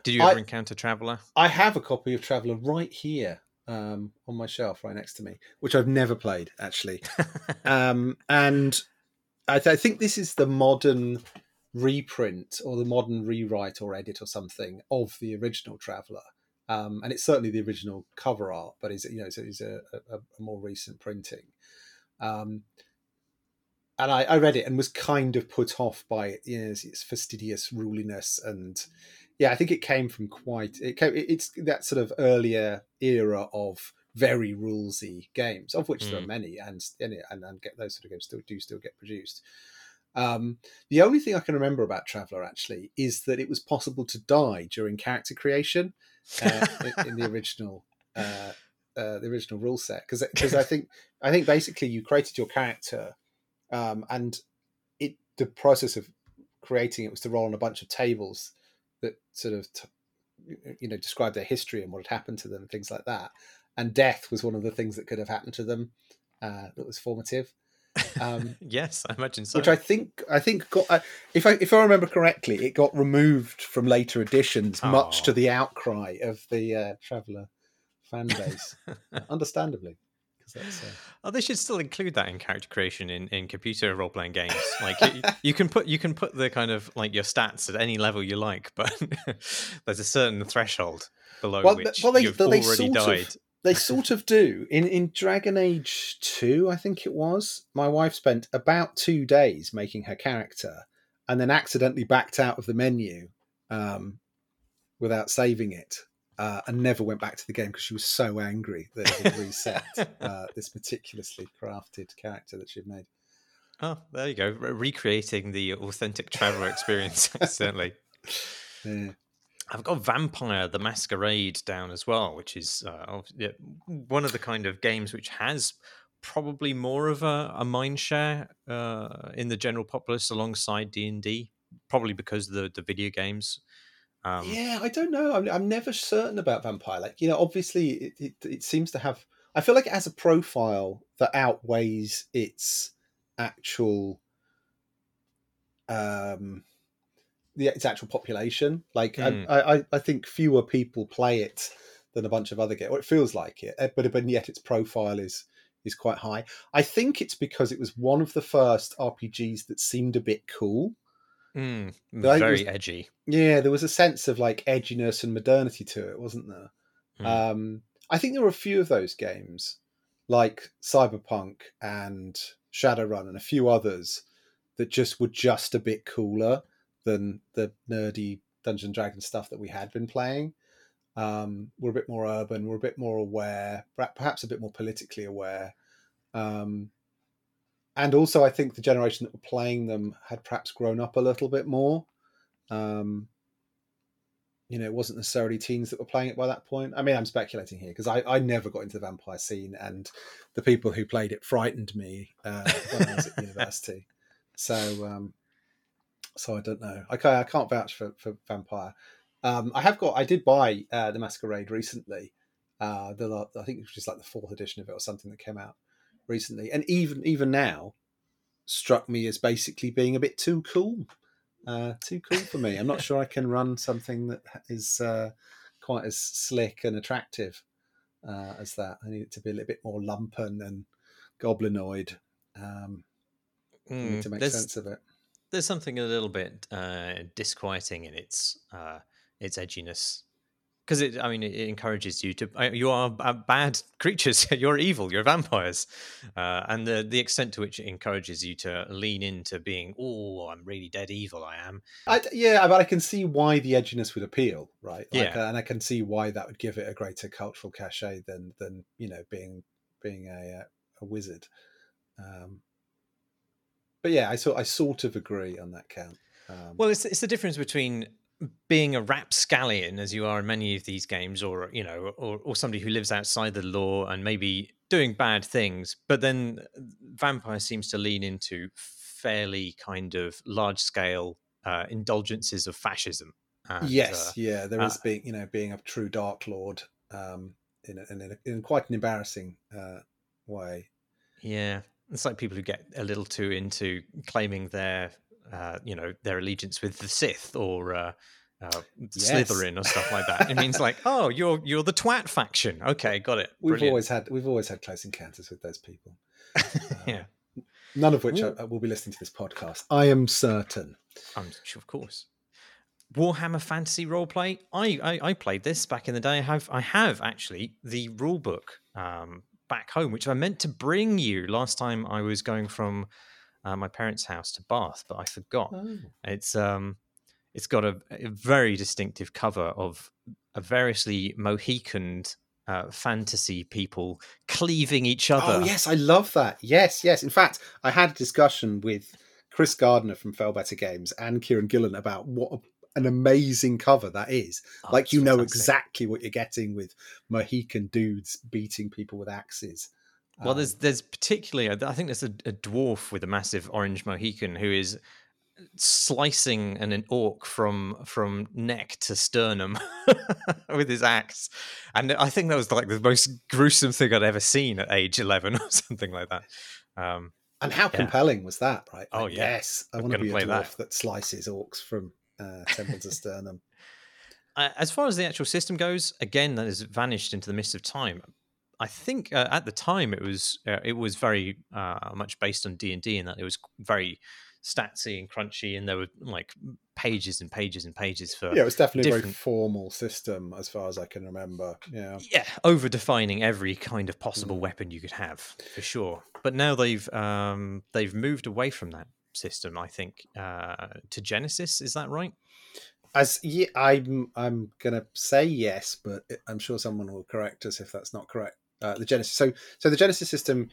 Did you ever I, encounter Traveller? I have a copy of Traveller right here um, on my shelf, right next to me, which I've never played actually. (laughs) um, and I, th- I, think this is the modern reprint or the modern rewrite or edit or something of the original Traveller. Um, and it's certainly the original cover art, but is you know it's, a, a, a, more recent printing. Um, and I, I, read it and was kind of put off by you know, its fastidious ruliness and yeah, I think it came from quite it came, it's that sort of earlier era of very rulesy games, of which mm. there are mm. many, and and, and get those sort of games still do still get produced. Um, the only thing I can remember about Traveller actually is that it was possible to die during character creation uh, (laughs) in, in, the original uh, uh, the original rule set because because I think I think basically you created your character, um, and it the process of creating it was to roll on a bunch of tables that sort of t- you know describe their history and what had happened to them and things like that. And death was one of the things that could have happened to them uh, that was formative. Um, (laughs) yes, I imagine so. Which I think I think got uh, if I if I remember correctly, it got removed from later editions, oh. much to the outcry of the uh, Traveller fan (laughs) base, understandably. Uh... Oh, they should still include that in character creation in, in computer role playing games. Like you, (laughs) you, can put you can put the kind of like your stats at any level you like, but there's a certain threshold below well, which well, they, you've they already died. Of, they sort of do. In in Dragon Age 2, I think it was, my wife spent about two days making her character and then accidentally backed out of the menu um, without saving it. Uh, and never went back to the game because she was so angry that it had reset (laughs) uh, this meticulously crafted character that she'd made. Oh, there you go. Re- recreating the authentic Traveller experience, (laughs) certainly. Yeah. I've got Vampire the Masquerade down as well, which is uh, one of the kind of games which has probably more of a, a mind share uh, in the general populace alongside D and D, probably because of the the video games. Um, yeah, I don't know. I'm, I'm never certain about Vampire. Like you know, obviously it, it, it seems to have. I feel like it has a profile that outweighs its actual um the its actual population. Like mm. I, I, I think fewer people play it than a bunch of other games, or it feels like it. Eh, but but yet its profile is is quite high. I think it's because it was one of the first RPGs that seemed a bit cool. Mm, very was, edgy. Yeah, there was a sense of like edginess and modernity to it, wasn't there? Mm. Um, I think there were a few of those games, like Cyberpunk and Shadowrun and a few others, that just were just a bit cooler than the nerdy Dungeon Dragon stuff that we had been playing. Um, we're a bit more urban, we're a bit more aware, perhaps a bit more politically aware. Um, and also, I think the generation that were playing them had perhaps grown up a little bit more. Um, you know, it wasn't necessarily teens that were playing it by that point. I mean, I'm speculating here because I, I never got into the vampire scene, and the people who played it frightened me uh, when I was at (laughs) university. So, um, so I don't know. Okay, I can't vouch for, for Vampire. Um, I have got. I did buy uh, the Masquerade recently. Uh, the I think it was just like the fourth edition of it or something that came out recently, and even even now, struck me as basically being a bit too cool. Uh, too cool for me. I'm not sure I can run something that is uh, quite as slick and attractive uh, as that. I need it to be a little bit more lumpen and goblinoid um, mm, to make sense of it there's something a little bit uh, disquieting in its uh, its edginess. Because it i mean it encourages you to uh, you are bad (laughs) creatures. (laughs) You're evil. You're vampires. Uh, and the the extent to which it encourages you to lean into being oh i'm really dead evil i am. I, yeah but i can see why the edginess would appeal right? Like, yeah. uh, and i can see why that would give it a greater cultural cachet than than you know being being a uh, a wizard. Um, but yeah, I sort I sort of agree on that count. Um, well, it's it's the difference between being a rapscallion as you are in many of these games, or you know, or or somebody who lives outside the law and maybe doing bad things, but then vampire seems to lean into fairly kind of large scale uh, indulgences of fascism. And, yes, uh, yeah, there is uh, being you know being a true dark lord um, in, a, in, a, in quite an embarrassing uh, way. Yeah, it's like people who get a little too into claiming their, uh, you know, their allegiance with the Sith or uh, uh, yes. Slytherin or stuff like that. It means (laughs) like, oh, you're you're the twat faction. Okay, got it. We've always had we've always had close encounters with those people. (laughs) yeah, uh, none of which I, will be listening to this podcast. I am certain. I'm sure, of course. Warhammer Fantasy Roleplay. I, I I played this back in the day. I have I have actually the rule book um, back home, which I meant to bring you last time I was going from uh, my parents' house to Bath, but I forgot. Oh. It's um, it's got a, a, very distinctive cover of a variously mohicaned uh, fantasy people cleaving each other. Oh yes, I love that. Yes, yes. In fact, I had a discussion with Chris Gardiner from Failbetter Games and Kieron Gillen about what an amazing cover that is. Oh, like you know fantastic. exactly what you're getting with Mohican dudes beating people with axes. Well, there's Um, there's particularly I think there's a, a dwarf with a massive orange Mohican who is slicing an, an orc from from neck to sternum (laughs) with his axe, and I think that was like the most gruesome thing I'd ever seen at age eleven (laughs) or something like that. Um, and how yeah. compelling was that, right? Oh, yeah. yes, I I'm want to be a dwarf that. that. slices orcs from uh, temple to sternum. (laughs) Uh, as far as the actual system goes, again, that has vanished into the mist of time. I think uh, at the time it was uh, it was very uh, much based on D and D, and that it was very statsy and crunchy, and there were like pages and pages and pages for Yeah, it was definitely a very formal system as far as I can remember. Yeah. yeah over defining every kind of possible Mm. weapon you could have for sure. But now they've um, they've moved away from that system. I think uh, to Genesys. Is that right? As yeah, I'm I'm gonna say yes, but I'm sure someone will correct us if that's not correct. Uh, the Genesys. So so the Genesys system,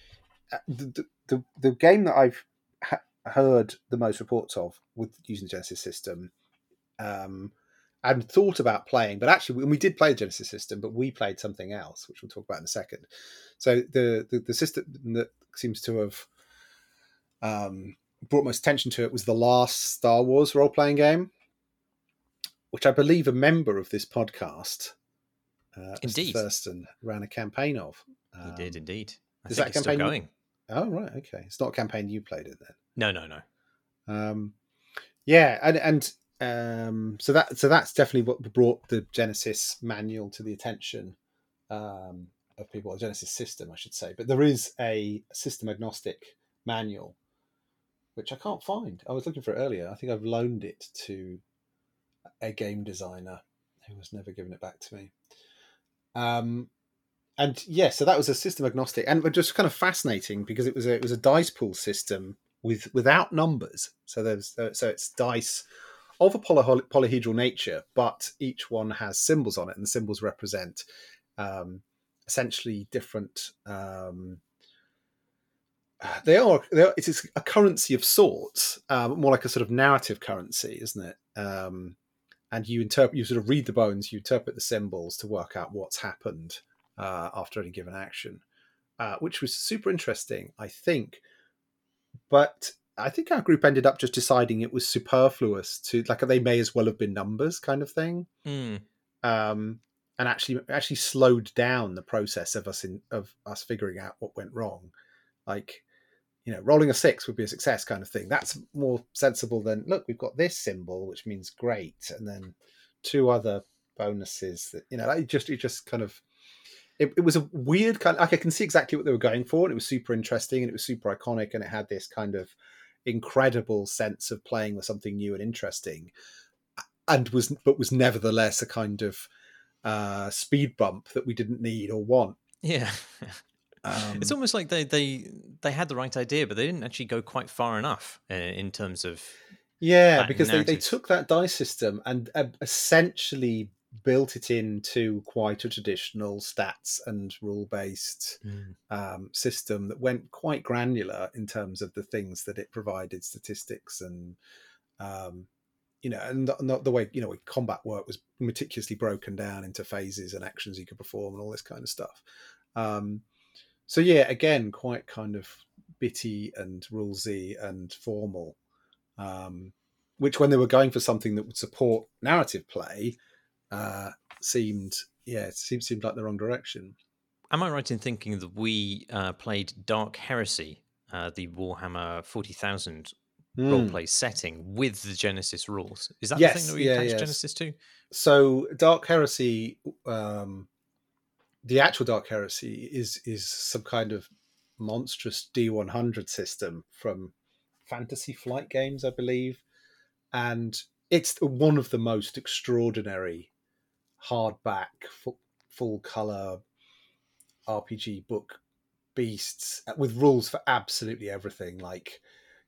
uh, the the, the game that I've ha- heard the most reports of with using the Genesys system, um, and thought about playing, but actually we did play the Genesys system, but we played something else, which we'll talk about in a second. So the the, the system that seems to have um, brought most attention to it was the last Star Wars role playing game which I believe a member of this podcast, uh. Indeed. Thursten, ran a campaign of. He did Um, indeed. I is think that it's still campaign- going. Oh right, okay. It's not a campaign you played it then. No, no, no. Um, yeah, and and um, so that so that's definitely what brought the Genesys manual to the attention um, of people, or Genesys system, I should say. But there is a system agnostic manual, which I can't find. I was looking for it earlier. I think I've loaned it to a game designer who has never given it back to me. Um, and yeah, so that was a system agnostic, and just kind of fascinating because it was a it was a dice pool system with without numbers. So there's uh, so it's dice of a poly- polyhedral nature, but each one has symbols on it, and the symbols represent um, essentially different. Um, they are, they are it's a currency of sorts, um, more like a sort of narrative currency, isn't it? Um, and you interpret, you sort of read the bones, you interpret the symbols to work out what's happened uh, after any given action, uh, which was super interesting, I think. But I think our group ended up just deciding it was superfluous to like they may as well have been numbers, kind of thing, Mm. um, and actually actually slowed down the process of us in of us figuring out what went wrong. Like, you know, rolling a six would be a success, kind of thing. That's more sensible than look, we've got this symbol, which means great, and then two other bonuses that you know, it just it just kind of it, it was a weird kind of like I can see exactly what they were going for, and it was super interesting and it was super iconic, and it had this kind of incredible sense of playing with something new and interesting, and was but was nevertheless a kind of uh, speed bump that we didn't need or want. Yeah. (laughs) Um, it's almost like they, they they had the right idea, but they didn't actually go quite far enough uh, in terms of Yeah, because they, they took that dice system and uh, essentially built it into quite a traditional stats and rule based um, system that went quite granular in terms of the things that it provided, statistics and um, you know, and not, not the way you know combat work was meticulously broken down into phases and actions you could perform and all this kind of stuff. Um, so yeah, again, quite kind of bitty and rulesy and formal. Um, which, when they were going for something that would support narrative play, uh, seemed yeah, it seemed seemed like the wrong direction. Am I right in thinking that we uh, played Dark Heresy, uh, the Warhammer 40,000 Hmm. roleplay setting with the Genesys rules? Is that the thing that we yeah, attached yes. Genesys to? so dark heresy um the actual dark heresy is is some kind of monstrous d100 system from fantasy flight games i believe. And it's one of the most extraordinary hardback full, full color rpg book beasts uh, with rules for absolutely everything like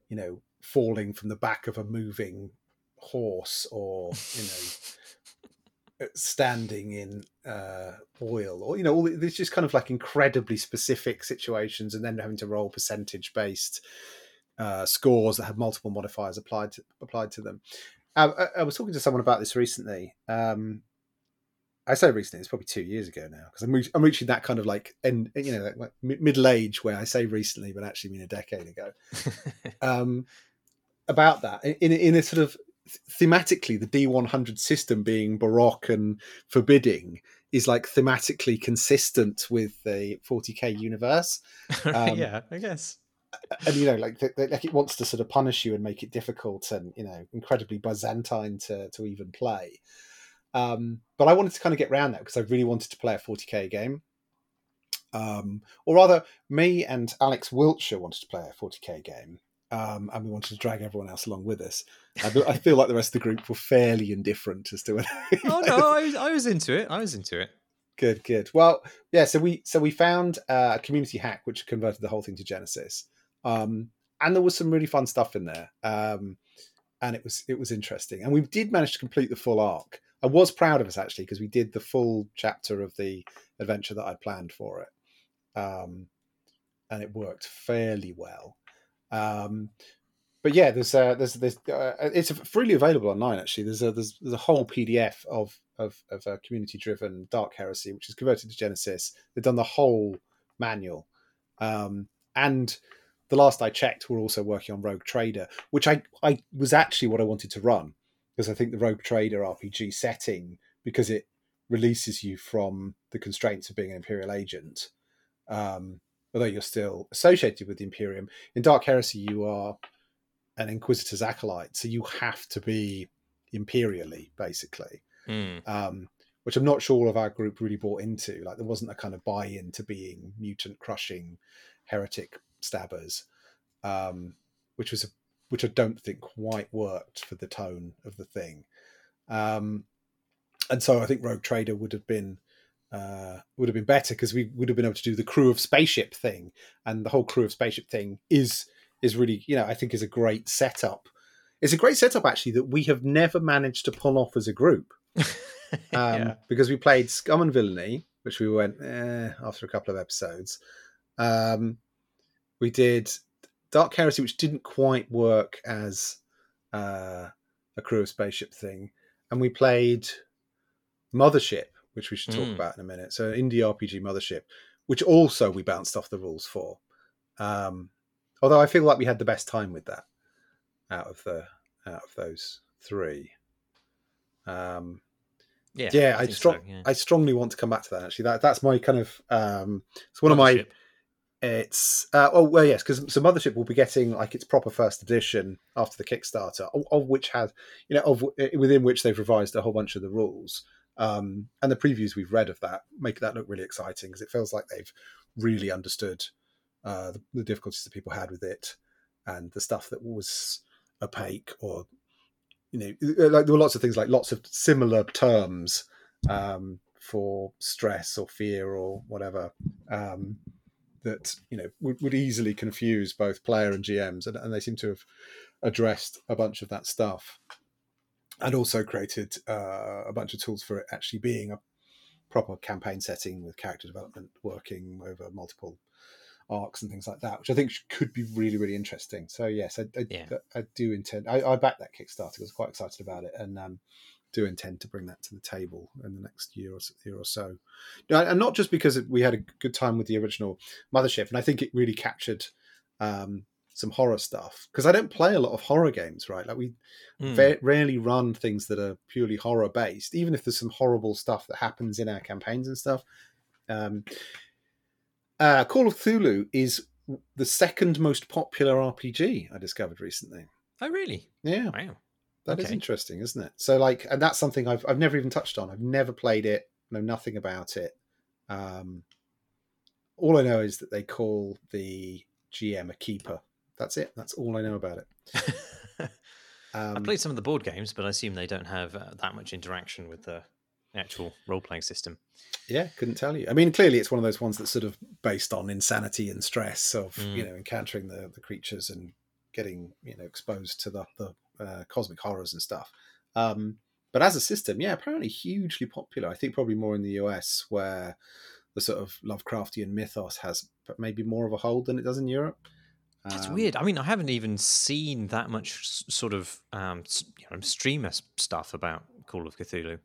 you know falling from the back of a moving horse or you know (laughs) standing in uh, oil, or you know, all the- there's just kind of like incredibly specific situations, and then having to roll percentage based uh, scores that have multiple modifiers applied to applied to them. I, I, was talking to someone about this recently. Um, I say recently; it's probably two years ago now because I'm, re- I'm reaching that kind of like and you know like middle age where I say recently, but actually mean a decade ago. (laughs) um, about that in in a sort of thematically, the D100 system being baroque and forbidding is like thematically consistent with the 40k universe. (laughs) Um, yeah, I guess. And you know, like like it wants to sort of punish you and make it difficult and you know incredibly Byzantine to to even play. Um, but I wanted to kind of get around that because I really wanted to play a 40k game. Um, or rather, me and Alex Wiltshire wanted to play a 40k game, um, and we wanted to drag everyone else along with us. I, I feel like the rest of the group were fairly indifferent as to whether. (laughs) oh no, I was, I was into it. I was into it. Good, good. Well, yeah. So we so we found uh, a community hack which converted the whole thing to Genesys, um, and there was some really fun stuff in there, um, and it was it was interesting. And we did manage to complete the full arc. I was proud of us actually because we did the full chapter of the adventure that I planned for it, um, and it worked fairly well. Um, but yeah, there's uh, there's there's uh, it's freely available online. Actually, there's a there's, there's a whole PDF of of of a community driven Dark Heresy, which is converted to Genesys. They've done the whole manual, um, and the last I checked, we're also working on Rogue Trader, which I I was actually what I wanted to run because I think the Rogue Trader RPG setting because it releases you from the constraints of being an Imperial agent. Um, although you're still associated with the Imperium. In Dark Heresy, you are an Inquisitor's acolyte, so you have to be imperially, basically. Mm. Um, which I'm not sure all of our group really bought into. Like there wasn't a kind of buy-in to being mutant crushing heretic stabbers, um, which was a, which I don't think quite worked for the tone of the thing. Um, and so I think Rogue Trader would have been uh, would have been better because we would have been able to do the crew of spaceship thing, and the whole crew of spaceship thing is is really you know I think is a great setup. It's a great setup actually that we have never managed to pull off as a group. (laughs) Um, yeah. Because we played Scum and Villainy, which we went eh, after a couple of episodes. Um, we did Dark Heresy, which didn't quite work as uh, a crew of spaceship thing, and we played Mothership, which we should talk mm. about in a minute. So indie RPG Mothership, which also we bounced off the rules for. Um, although I feel like we had the best time with that out of the out of those three. Um, yeah, yeah, I, I strong, so, yeah. I strongly want to come back to that. Actually, that that's my kind of um, it's one Mothership. of my. It's uh, oh well yes because so Mothership will be getting like its proper first edition after the Kickstarter, of, of which has you know of within which they've revised a whole bunch of the rules. Um, and the previews we've read of that make that look really exciting because it feels like they've really understood uh, the, the, difficulties that people had with it and the stuff that was opaque or you know uh, like there were lots of things like lots of similar terms um, for stress or fear or whatever um, that you know would, would, easily confuse both player and GMs and, and they seem to have addressed a bunch of that stuff and also created uh, a bunch of tools for it actually being a proper campaign setting with character development working over multiple arcs and things like that, which I think could be really, really interesting. So yes, I, I, yeah. I do intend. I, I back that Kickstarter. I was quite excited about it, and um, do intend to bring that to the table in the next year or year or so. And not just because we had a good time with the original Mothership, and I think it really captured um, some horror stuff because I don't play a lot of horror games, right? Like we mm. rarely run things that are purely horror based, even if there's some horrible stuff that happens in our campaigns and stuff. Um, uh, Call of Cthulhu is the second most popular RPG I discovered recently. Oh, really? Yeah. Wow. That okay. is interesting, isn't it? So, like, and that's something I've I've never even touched on. I've never played it. Know nothing about it. Um, all I know is that they call the GM a keeper that's it. That's all I know about it. (laughs) um, I played some of the board games, but I assume they don't have uh, that much interaction with the actual role playing system. Yeah, couldn't tell you. I mean, clearly it's one of those ones that's sort of based on insanity and stress of mm. you know encountering the the creatures and getting you know exposed to the the uh, cosmic horrors and stuff. Um, but as a system, yeah, apparently hugely popular. I think probably more in the US where the sort of Lovecraftian mythos has maybe more of a hold than it does in Europe. That's Um, weird. I mean, I haven't even seen that much s- sort of um, you know, streamer stuff about Call of Cthulhu.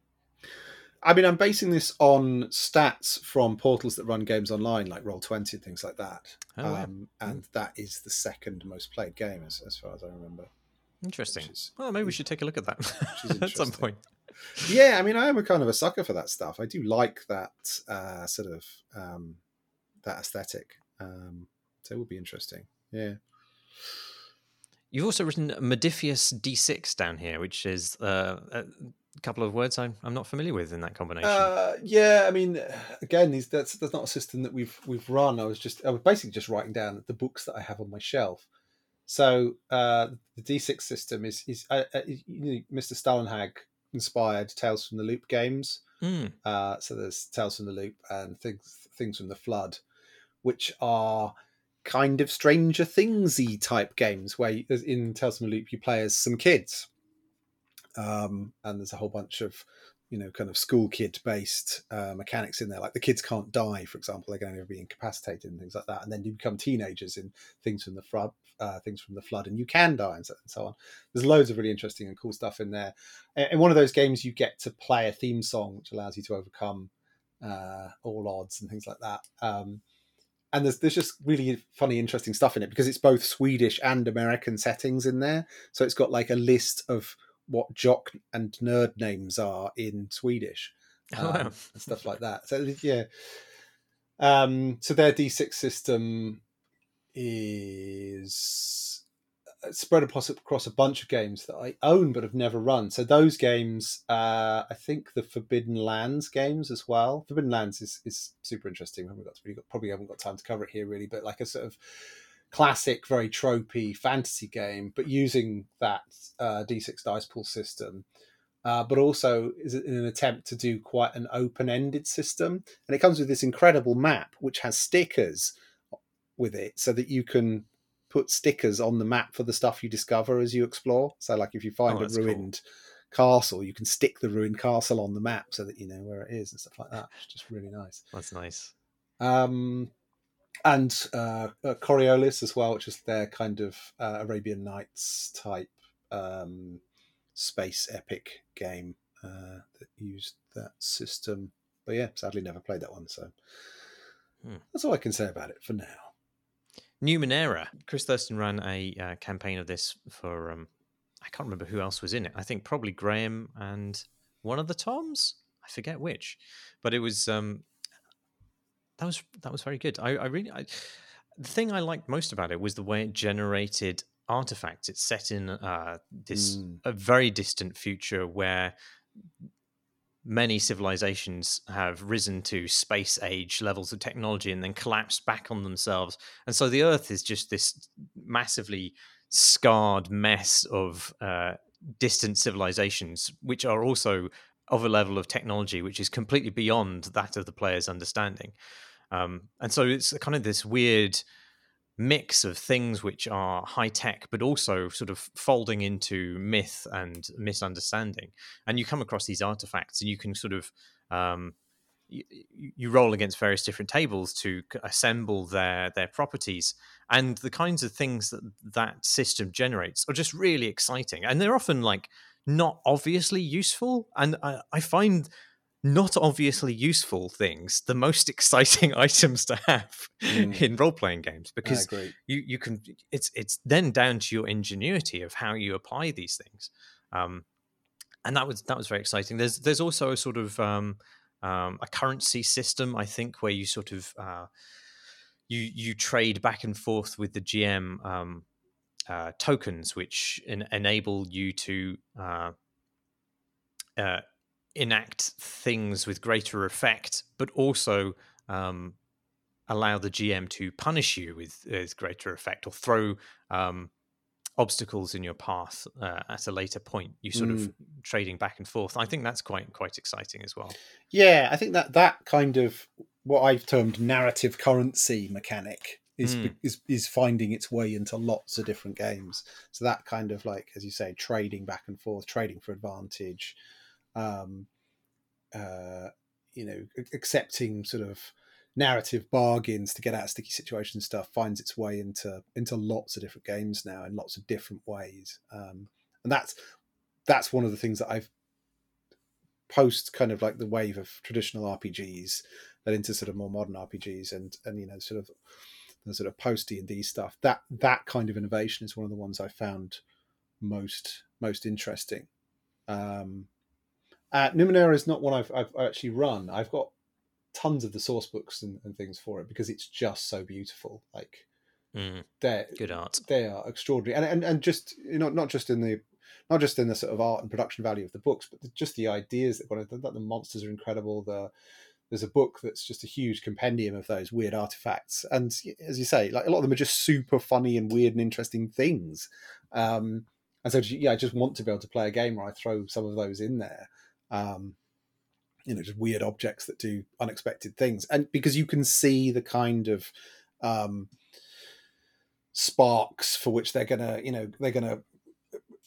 I mean, I'm basing this on stats from portals that run games online, like Roll20 and things like that. Oh, wow. um, and that is the second most played game, as, as far as I remember. Interesting. is- Well, maybe we should take a look at that (laughs) at some point. Yeah, I mean, I am a kind of a sucker for that stuff. I do like that uh, sort of um, that aesthetic. Um, so it would be interesting. Yeah. You've also written Modiphius D6 down here, which is uh, a couple of words I'm, I'm not familiar with in that combination. Uh, yeah, I mean, again, these that's that's not a system that we've we've run. I was just I was basically just writing down the books that I have on my shelf. So uh, the D6 system is is uh, uh, you know, Mr. Stalenhag inspired Tales from the Loop games. Mm, Uh, so there's Tales from the Loop and things things from the Flood, which are kind of Stranger Thingsy type games where in Tales from the Loop you play as some kids, um, and there's a whole bunch of you know kind of school kid based uh, mechanics in there. Like the kids can't die, for example; they can only be incapacitated and things like that. And then you become teenagers in things from the flood, uh, things from the flood, and you can die and so, and so on. There's loads of really interesting and cool stuff in there. In one of those games, you get to play a theme song, which allows you to overcome uh, all odds and things like that. Um, and there's there's just really funny, interesting stuff in it because it's both Swedish and American settings in there. So it's got like a list of what jock and nerd names are in Swedish Oh, um, wow. and stuff like that. So yeah, um, so their D6 system is spread across, a bunch of games that I own but have never run. So those games, uh, I think the Forbidden Lands games as well. Forbidden Lands is, is super interesting. Haven't got, really got probably haven't got time to cover it here really, but like a sort of classic, very tropey fantasy game, but using that uh, D6 dice pool system. Uh, but also is in an attempt to do quite an open-ended system, and it comes with this incredible map which has stickers with it, so that you can put stickers on the map for the stuff you discover as you explore. So, like if you find Oh, a that's cool. ruined castle, you can stick the ruined castle on the map so that you know where it is and stuff like that. It's just really nice. That's nice. Um, and uh, uh, Coriolis as well, which is their kind of uh, Arabian Nights type um, space epic game uh, that used that system. But yeah, sadly never played that one. So Hmm. that's all I can say about it for now. Numenera. Chris Thursten ran a uh, campaign of this for um, I can't remember who else was in it. I think probably Graham and one of the Toms. I forget which, but it was um, that was that was very good. I, I really I, the thing I liked most about it was the way it generated artifacts. It's set in uh, this Mm. a very distant future where many civilizations have risen to space age levels of technology and then collapsed back on themselves. And so the Earth is just this massively scarred mess of uh, distant civilizations, which are also of a level of technology which is completely beyond that of the player's understanding. Um, and so it's kind of this weird mix of things which are high tech, but also sort of folding into myth and misunderstanding. And you come across these artifacts, and you can sort of um, you, roll against various different tables to assemble their their properties, and the kinds of things that that system generates are just really exciting, and they're often like not obviously useful. And I, I find not obviously useful things the most (laughs) exciting (laughs) items to have Mm. in role playing games because you you can it's it's then down to your ingenuity of how you apply these things um and that was that was very exciting there's there's also a sort of um um a currency system i think where you sort of uh you you trade back and forth with the gm um uh, tokens which en- enable you to uh, uh, enact things with greater effect, but also um, allow the GM to punish you with, with greater effect or throw um, obstacles in your path uh, at a later point. You sort of trading back and forth. I think that's quite quite exciting as well. Yeah, I think that that kind of what I've termed narrative currency mechanic is Mm. is is finding its way into lots of different games. So that kind of like, as you say, trading back and forth, trading for advantage, um, uh, you know, accepting sort of narrative bargains to get out of sticky situation stuff finds its way into into lots of different games now in lots of different ways. Um, and that's that's one of the things that i've post kind of like the wave of traditional rpgs that into sort of more modern rpgs and and you know sort of the sort of post d&d stuff that that kind of innovation is one of the ones i found most most interesting. Um uh, Numenera is not one I've, I've actually run. I've got tons of the source books and, and things for it because it's just so beautiful. Like Mm, they're good art. they are extraordinary, and and and just you know not just in the not just in the sort of art and production value of the books, but just the ideas that the, the monsters are incredible. The there's a book that's just a huge compendium of those weird artifacts, and as you say, like a lot of them are just super funny and weird and interesting things. Um, and so yeah, I just want to be able to play a game where I throw some of those in there. Um, you know, just weird objects that do unexpected things, and because you can see the kind of um, sparks for which they're gonna, you know, they're gonna,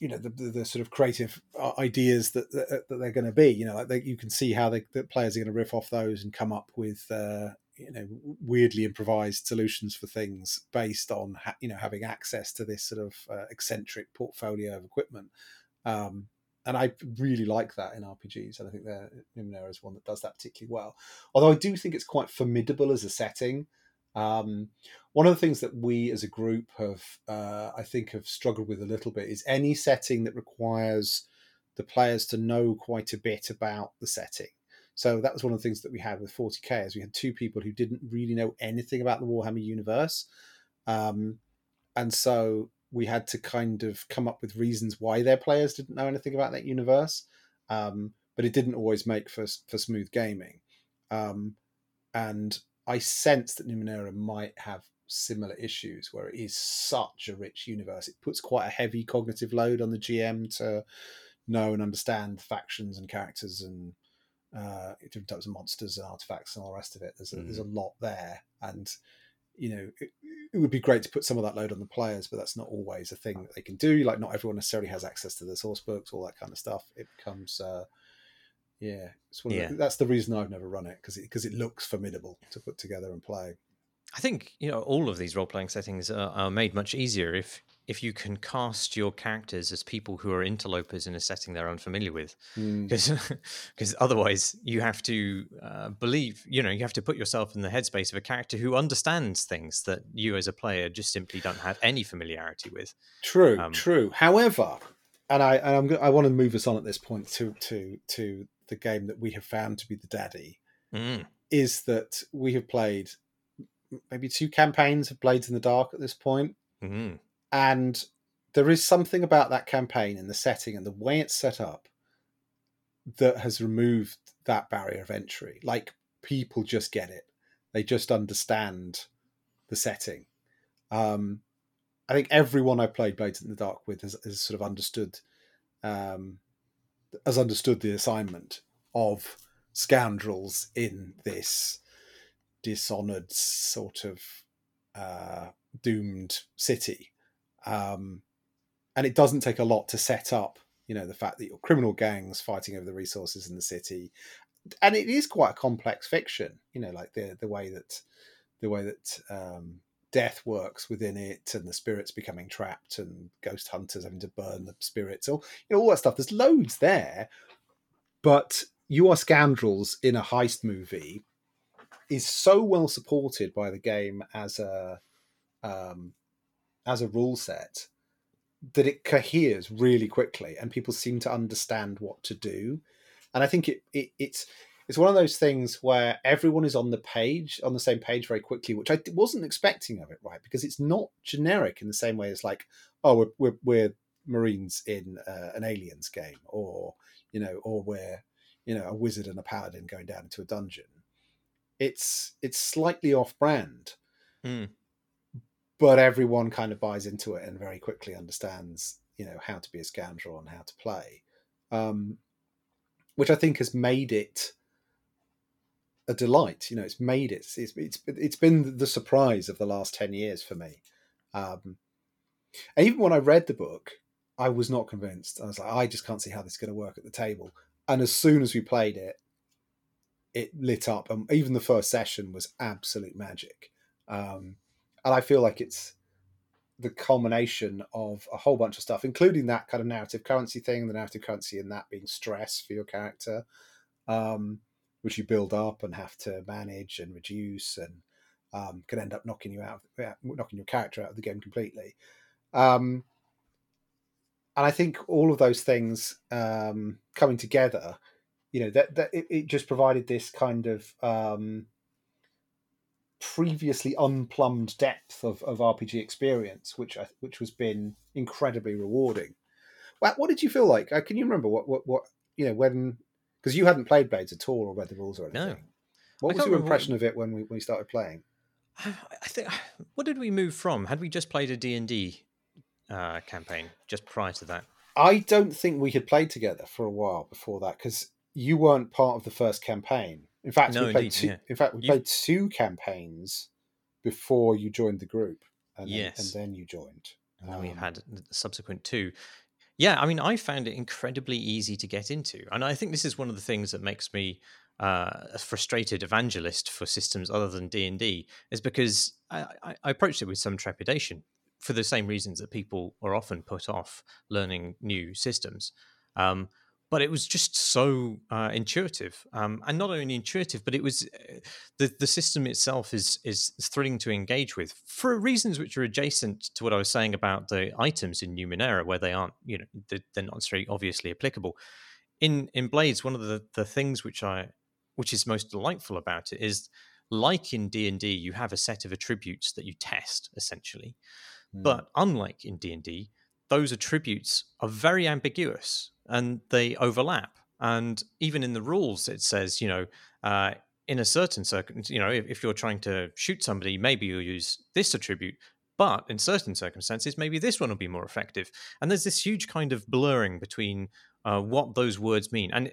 you know, the, the, the sort of creative uh, ideas that that, that they're going to be. You know, like they, you can see how they, the players are going to riff off those and come up with. Uh, you know, weirdly improvised solutions for things based on ha- you know having access to this sort of uh, eccentric portfolio of equipment. Um, and I really like that in RPGs, and I think that Numenera is one that does that particularly well. Although I do think it's quite formidable as a setting. Um, one of the things that we as a group have, uh, I think, have struggled with a little bit is any setting that requires the players to know quite a bit about the setting. So that was one of the things that we had with 40k, is we had two people who didn't really know anything about the Warhammer universe, um, and so we had to kind of come up with reasons why their players didn't know anything about that universe. Um, but it didn't always make for for smooth gaming. Um, and I sense that Numenera might have similar issues where it is such a rich universe. It puts quite a heavy cognitive load on the GM to know and understand factions and characters and uh, different types of monsters and artifacts and all the rest of it. There's a, mm. there's a lot there, and you know it, it, would be great to put some of that load on the players, but that's not always a thing that they can do. Like not everyone necessarily has access to the source books, all that kind of stuff. It becomes uh, yeah, yeah. The, that's the reason I've never run it because it because it looks formidable to put together and play. I think you know all of these role playing settings are, are, made much easier if if you can cast your characters as people who are interlopers in a setting they're unfamiliar with, because mm. (laughs) because otherwise you have to uh, believe you know you have to put yourself in the headspace of a character who understands things that you as a player just simply don't have any familiarity with. True, um, true. However, and I and I'm, I want to move us on at this point to to to the game that we have found to be the daddy mm. is that we have played maybe two campaigns of Blades in the Dark at this point. Mm-hmm. And there is something about that campaign and the setting and the way it's set up that has removed that barrier of entry. Like people just get it, they just understand the setting. Um, I think everyone I played Blades in the Dark with has, has sort of understood um, has understood the assignment of scoundrels in this dishonored sort of uh, doomed city. Um, and it doesn't take a lot to set up, you know, the fact that your criminal gangs fighting over the resources in the city, and it is quite a complex fiction, you know, like the the way that the way that um, death works within it, and the spirits becoming trapped, and ghost hunters having to burn the spirits, all you know, all that stuff. There's loads there, but you are scoundrels in a heist movie is so well supported by the game as a um, as a rule set that it coheres really quickly and people seem to understand what to do. And i think it, it it's it's one of those things where everyone is on the page on the same page very quickly which i wasn't expecting of it right? Because it's not generic in the same way as like oh we're, we're, we're marines in uh, an aliens game or you know or we're you know a wizard and a paladin going down into a dungeon. It's it's slightly off brand, mm. But everyone kind of buys into it and very quickly understands you know how to be a scoundrel and how to play, um, which I think has made it a delight. You know, it's made it. It's it's it's been the surprise of the last ten years for me. Um, and even when I read the book, I was not convinced. I was like, I just can't see how this is going to work at the table. And as soon as we played it, it lit up, and even the first session was absolute magic. Um, and I feel like it's the culmination of a whole bunch of stuff, including that kind of narrative currency thing, the narrative currency and that being stress for your character, um, which you build up and have to manage and reduce, and um, can end up knocking you out, knocking your character out of the game completely. Um, and I think all of those things um, coming together, you know, that that it, it just provided this kind of um, previously unplumbed depth of, of RPG experience, which I, which was been incredibly rewarding. What, what did you feel like? Uh, can you remember what what, what you know when because you hadn't played Blades at all or read the rules or anything? No. What was your impression what... of it when we when we started playing? (sighs) I think (sighs) what did we move from? Had we just played a D and D uh, campaign just prior to that? I don't think we had played together for a while before that because you weren't part of the first campaign. In fact, no, we played indeed, two, yeah. in fact we you... played two campaigns before you joined the group, and then, and then you joined. And um, we've had the subsequent two. Yeah, I mean, I found it incredibly easy to get into, and I think this is one of the things that makes me uh, a frustrated evangelist for systems other than D and D, is because I, I, I approached it with some trepidation for the same reasons that people are often put off learning new systems. Um, but it was just so uh, intuitive, um, and not only intuitive, but it was uh, the the system itself is is thrilling to engage with for reasons which are adjacent to what I was saying about the items in Numenera, where they aren't, you know, they're not necessarily obviously applicable. In in Blades, one of the the things which I which is most delightful about it is like in D&D you have a set of attributes that you test essentially mm. but unlike in D&D those attributes are very ambiguous and they overlap. And even in the rules, it says, you know, uh, in a certain circum, you know, if, if, you're trying to shoot somebody, maybe you'll use this attribute, but in certain circumstances, maybe this one will be more effective. And there's this huge kind of blurring between uh, what those words mean. And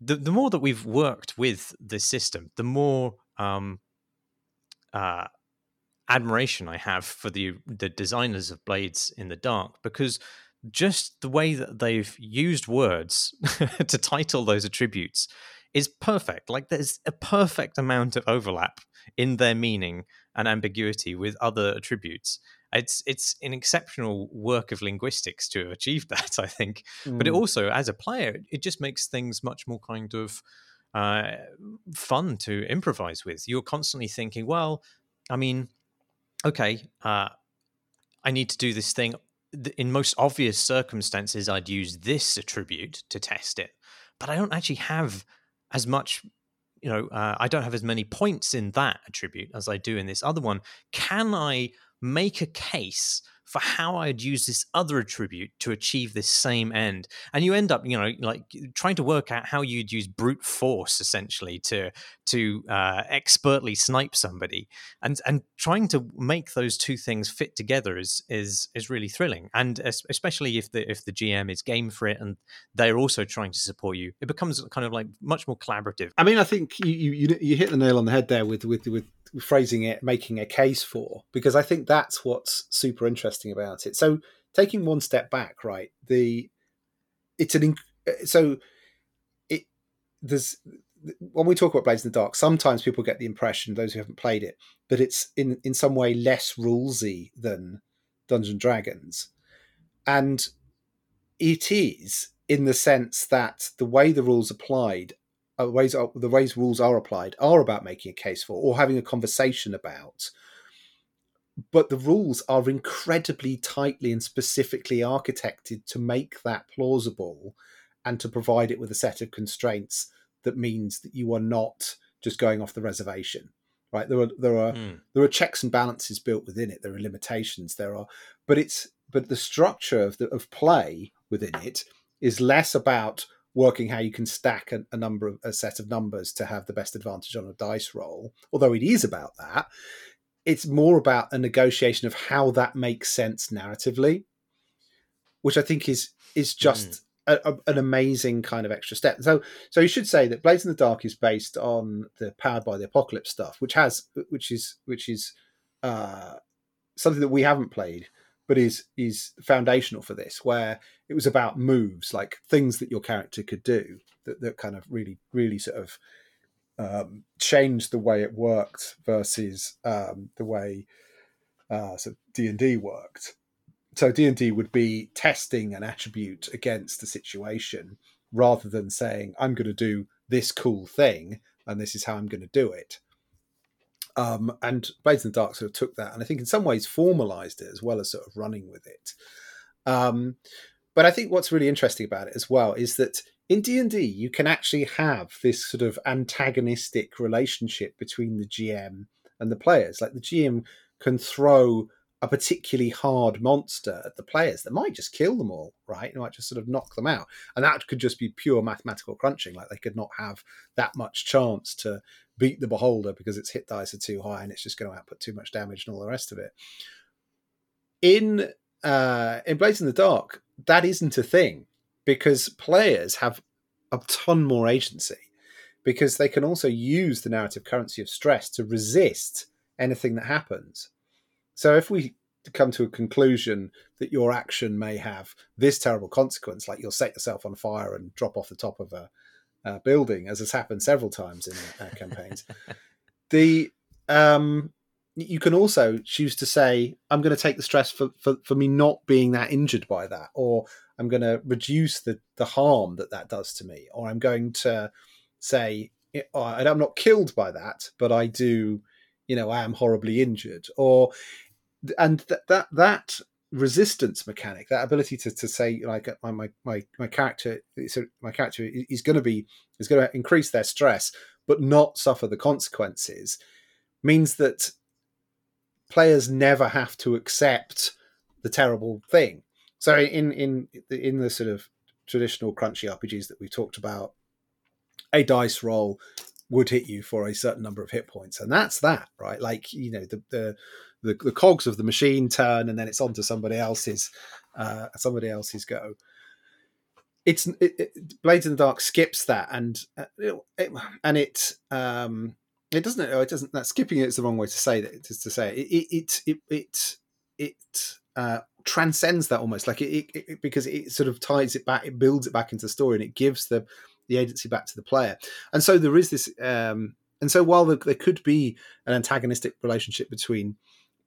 the the more that we've worked with this system, the more um, uh, admiration I have for the the designers of Blades in the Dark because just the way that they've used words (laughs) to title those attributes is perfect. Like there's a perfect amount of overlap in their meaning and ambiguity with other attributes. It's it's an exceptional work of linguistics to have achieved (laughs) that, I think. Mm. But it mm. also, as a player, it just makes things much more kind of uh, fun to improvise with. You're constantly thinking, well, I mean, okay, uh, I need to do this thing in most obvious circumstances, I'd use this attribute to test it, but I don't actually have as much. You know, uh, I don't have as many points in that attribute as I do in this other one. Can I make a case for how I'd use this other attribute to achieve this same end. And you end up, you know, like trying to work out how you'd use brute force essentially to to uh, expertly snipe somebody, and and trying to make those two things fit together is is is really thrilling. And especially if the if the GM is game for it and they're also trying to support you, it becomes kind of like much more collaborative. I mean, I think you you, you hit the nail on the head there with with with phrasing it, making a case for, because I think that's what's super interesting about it. So taking one step back, right? The it's an so it there's when we talk about Blades in the Dark, sometimes people get the impression, those who haven't played it, that it's in in some way less rulesy than Dungeons and Dragons, and it is in the sense that the way the rules applied uh, ways the ways rules are applied are about making a case for or having a conversation about but the rules are incredibly tightly and specifically architected to make that plausible and to provide it with a set of constraints that means that you are not just going off the reservation right? There are there are mm. there are checks and balances built within it. There are limitations. There are but it's but the structure of the of play within it is less about working how you can stack a, a, number of a set of numbers to have the best advantage on a dice roll although it is about that it's more about a negotiation of how that makes sense narratively which i think is is just mm. a, a, an amazing kind of extra step so so you should say that blades in the dark is based on the powered by the apocalypse stuff which has which is which is uh something that we haven't played but is is foundational for this, where it was about moves, like things that your character could do that, that kind of really, really sort of um, changed the way it worked versus um, the way uh, so D and D worked. So D and D would be testing an attribute against a situation rather than saying I'm going to do this cool thing and this is how I'm going to do it. Um, and Blades in the Dark sort of took that and I think in some ways formalized it as well as sort of running with it. Um, but I think what's really interesting about it as well is that in D&D you can actually have this sort of antagonistic relationship between the GM and the players. Like the GM can throw a particularly hard monster at the players that might just kill them all, right? It might just sort of knock them out. And that could just be pure mathematical crunching. Like they could not have that much chance to beat the beholder because its hit dice are too high and it's just going to output too much damage and all the rest of it. In uh in Blades in the Dark, that isn't a thing because players have a ton more agency because they can also use the narrative currency of stress to resist anything that happens. So if we come to a conclusion that your action may have this terrible consequence, like you'll set yourself on fire and drop off the top of a, a building, as has happened several times in uh, campaigns, (laughs) the um, you can also choose to say, I'm going to take the stress for, for, for me not being that injured by that, or I'm going to reduce the, the harm that that does to me, or I'm going to say, I'm not killed by that, but I do, you know, I am horribly injured, or and that that that resistance mechanic, that ability to, to say like my my my, my character, so my character is going to be is going to increase their stress, but not suffer the consequences, means that players never have to accept the terrible thing. So in in in the sort of traditional crunchy RPGs that we've talked about, a dice roll would hit you for a certain number of hit points, and that's that, right? Like you know the the the, the cogs of the machine turn, and then it's on to somebody else's uh, somebody else's go. It's it, it, Blades in the Dark skips that, and uh, it, and it um, it doesn't. It doesn't. That skipping it is the wrong way to say that. It is to say it. It it it, it uh, transcends that almost like it, it, because it sort of ties it back. It builds it back into the story, and it gives the the agency back to the player. And so there is this. Um, and so while there, there could be an antagonistic relationship between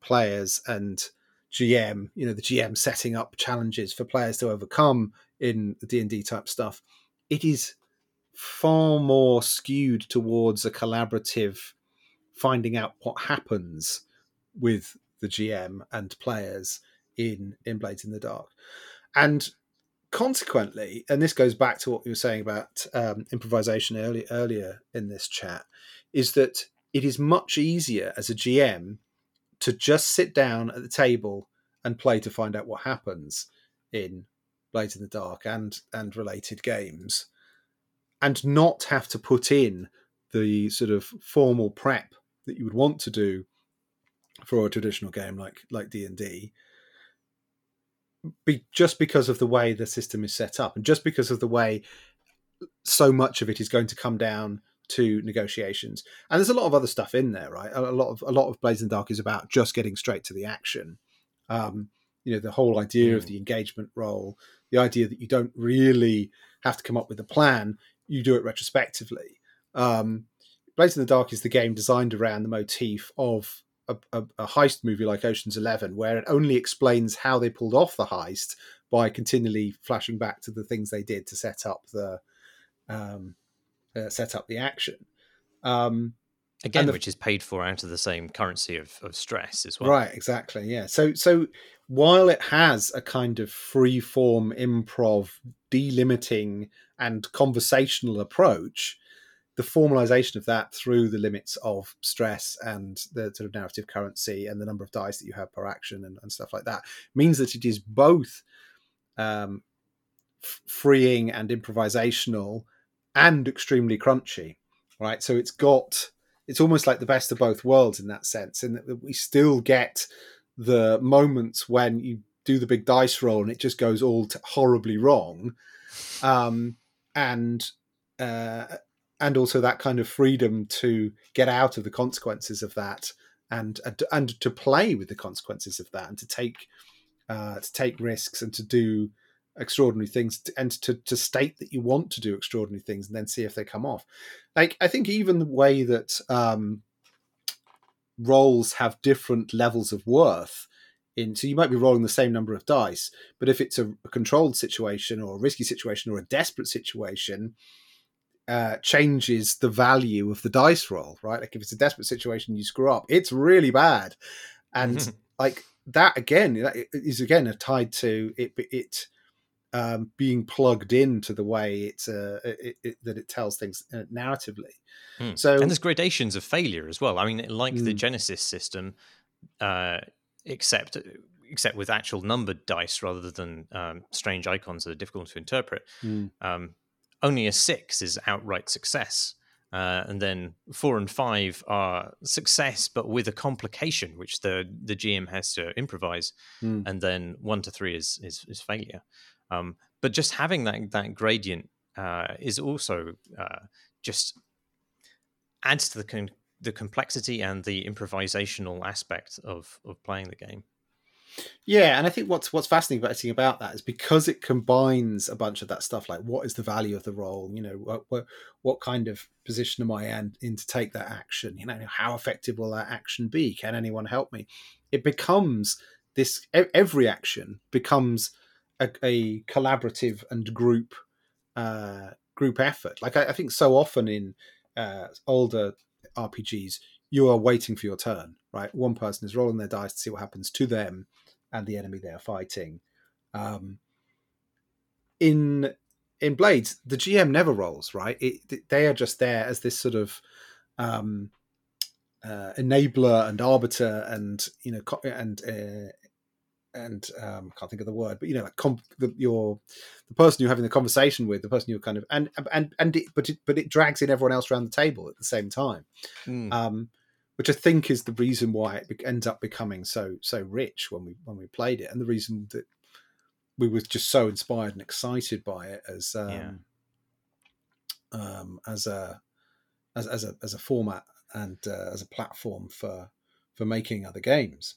players and GM, you know, the GM setting up challenges for players to overcome in the D and D type stuff, it is far more skewed towards a collaborative finding out what happens with the GM and players in in Blades in the Dark. And consequently, and this goes back to what you were saying about um, improvisation early, earlier in this chat, is that it is much easier as a GM to just sit down at the table and play to find out what happens in Blades in the Dark and and related games and not have to put in the sort of formal prep that you would want to do for a traditional game like like D&D be, just because of the way the system is set up and just because of the way so much of it is going to come down to negotiations and there's a lot of other stuff in there right a lot of a lot of blades in the dark is about just getting straight to the action um you know the whole idea mm. of the engagement roll the idea that you don't really have to come up with a plan you do it retrospectively. Um, Blades in the Dark is the game designed around the motif of a, a, a, heist movie like Ocean's Eleven, where it only explains how they pulled off the heist by continually flashing back to the things they did to set up the um, uh, set up the action. Um, Again, the, which is paid for out of the same currency of, of stress as well. Right, exactly. Yeah. So so while it has a kind of free form improv delimiting and conversational approach, the formalization of that through the limits of stress and the sort of narrative currency and the number of dice that you have per action and, and stuff like that means that it is both um, f- freeing and improvisational and extremely crunchy, right? So it's got it's almost like the best of both worlds in that sense, in that we still get the moments when you do the big dice roll and it just goes all horribly wrong, um, and uh, and also that kind of freedom to get out of the consequences of that and and to play with the consequences of that and to take uh, to take risks and to do extraordinary things and to to state that you want to do extraordinary things and then see if they come off. Like I think even the way that um, rolls have different levels of worth in so you might be rolling the same number of dice but if it's a, a controlled situation or a risky situation or a desperate situation uh, changes the value of the dice roll right like if it's a desperate situation you screw up it's really bad and (laughs) like that again is again tied to it it um, being plugged into the way it's uh, it, it, that it tells things uh, narratively. Mm. So and there's gradations of failure as well. I mean, like mm. the Genesys system, uh, except except with actual numbered dice rather than um, strange icons that are difficult to interpret. Mm. Um, only a six is outright success. Uh, and then four and five are success, but with a complication which the the GM has to improvise. Mm. And then one to three is is, is failure. Um, but just having that that gradient uh, is also uh, just adds to the con- the complexity and the improvisational aspect of of playing the game. Yeah, and I think what's what's fascinating about that is because it combines a bunch of that stuff, like what is the value of the roll? You know, what what, what kind of position am I in, in to take that action? You know, how effective will that action be? Can anyone help me? It becomes this every action becomes a, a collaborative and group uh, group effort. Like I, I, think so often in uh, older RPGs, you are waiting for your turn. Right, one person is rolling their dice to see what happens to them and the enemy they are fighting. Um, in in Blades, the GM never rolls. Right, it, they are just there as this sort of um, uh, enabler and arbiter, and you know, and uh, and um, I can't think of the word, but you know, like comp- the, your the person you're having the conversation with, the person you're kind of and and and it, but it, but it drags in everyone else around the table at the same time, mm. um, which I think is the reason why it ends up becoming so so rich when we when we played it, and the reason that we were just so inspired and excited by it as um, yeah. um as a as, as a as a format and uh, as a platform for for making other games.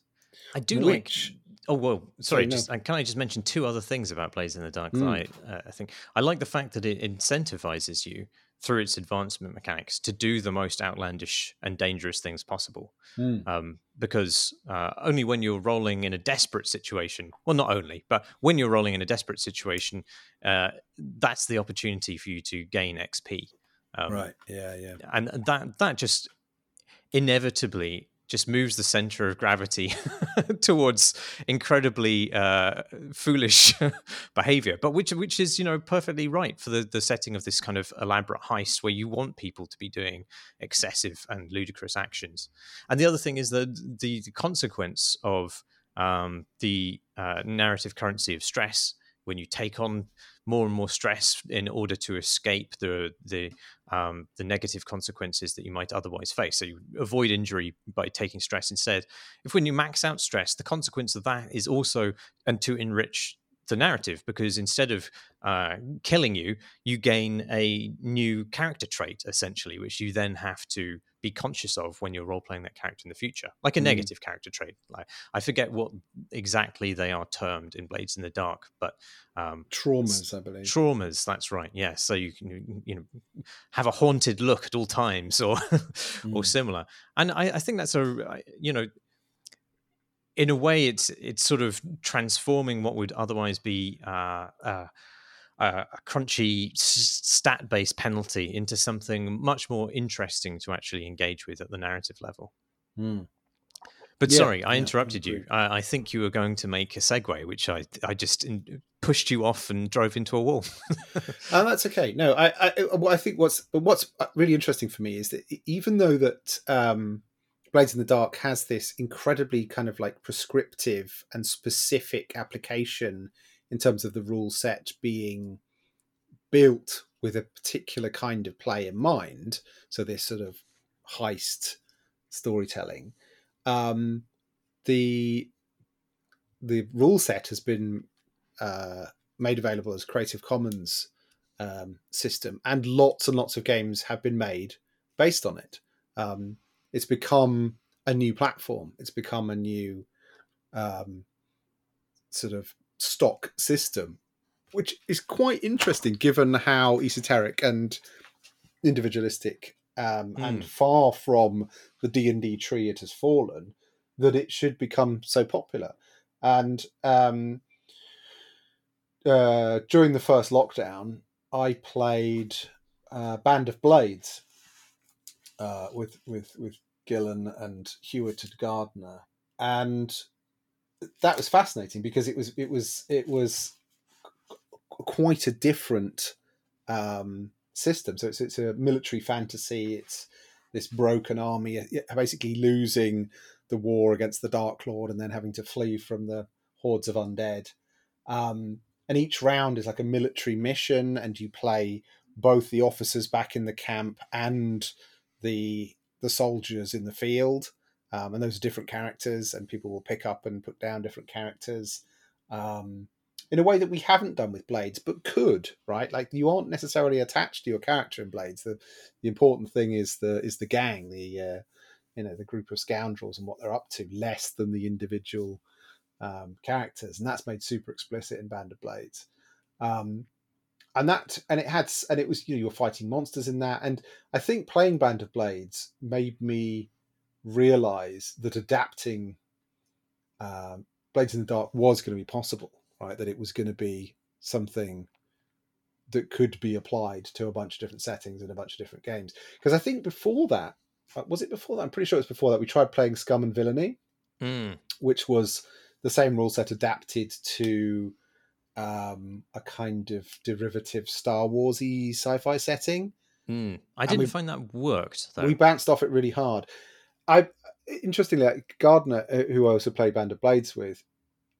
I do which, like Oh well, sorry. sorry just no. can I just mention two other things about Blades in the Dark? Mm. I uh, I think I like the fact that it incentivizes you through its advancement mechanics to do the most outlandish and dangerous things possible. Mm. Um, because uh, only when you're rolling in a desperate situation, well, not only, but when you're rolling in a desperate situation, uh, that's the opportunity for you to gain XP. Um, right. Yeah. Yeah. And that that just inevitably just moves the center of gravity (laughs) towards incredibly uh, foolish (laughs) behavior, but which which is you know perfectly right for the the setting of this kind of elaborate heist where you want people to be doing excessive and ludicrous actions. And the other thing is that the, the consequence of um, the uh, narrative currency of stress when you take on more and more stress in order to escape the the um, the negative consequences that you might otherwise face. So you avoid injury by taking stress instead. If when you max out stress, the consequence of that is also and to enrich the narrative because instead of uh, killing you, you gain a new character trait essentially, which you then have to be conscious of when you're role playing that character in the future, like a mm. negative character trait. Like I forget what exactly they are termed in Blades in the Dark, but um, traumas, I believe. Traumas, that's right. Yeah, so you can you know have a haunted look at all times, or (laughs) mm. or similar. And I, I think that's a you know in a way, it's it's sort of transforming what would otherwise be uh, uh, a crunchy stat based penalty into something much more interesting to actually engage with at the narrative level. Mm. But yeah, sorry, I yeah, interrupted I you. I, I, think you were going to make a segue, which I I just in, pushed you off and drove into a wall. (laughs) oh, that's okay. No, I I, I think what's what's uh, really interesting for me is that even though that um, Blades in the Dark has this incredibly kind of like prescriptive and specific application in terms of the rule set being built with a particular kind of play in mind. So this sort of heist storytelling. Um, the the rule set has been uh, made available as Creative Commons um, system, and lots and lots of games have been made based on it. Um, it's become a new platform. It's become a new um, sort of stock system which is quite interesting given how esoteric and individualistic um, mm. and far from the D and D tree it has fallen that it should become so popular. And um, uh, during the first lockdown, I played uh, Band of Blades uh, with with with Gillen and Hewitt and Gardiner, and that was fascinating because it was it was it was quite a different um, system. So it's it's a military fantasy. It's this broken army basically losing the war against the Dark Lord and then having to flee from the hordes of undead. Um, and each round is like a military mission, and you play both the officers back in the camp and the the soldiers in the field. Um, and those are different characters, and people will pick up and put down different characters. Um, in a way that we haven't done with Blades, but could, right? Like you aren't necessarily attached to your character in Blades. The the important thing is the is the gang, the uh, you know the group of scoundrels and what they're up to, less than the individual um, characters, and that's made super explicit in Band of Blades. Um, and that and it had and it was you know you're fighting monsters in that, and I think playing Band of Blades made me realize that adapting um, Blades in the Dark was going to be possible right? That it was going to be something that could be applied to a bunch of different settings in a bunch of different games. Because I think before that, uh, was it before that? I'm pretty sure it was before that. We tried playing Scum and Villainy, mm. which was the same rule set adapted to um, a kind of derivative Star Warsy sci-fi setting. Mm. I didn't we, find that worked. Though. We bounced off it really hard. I interestingly, Gardiner, uh, who I also play Band of Blades with,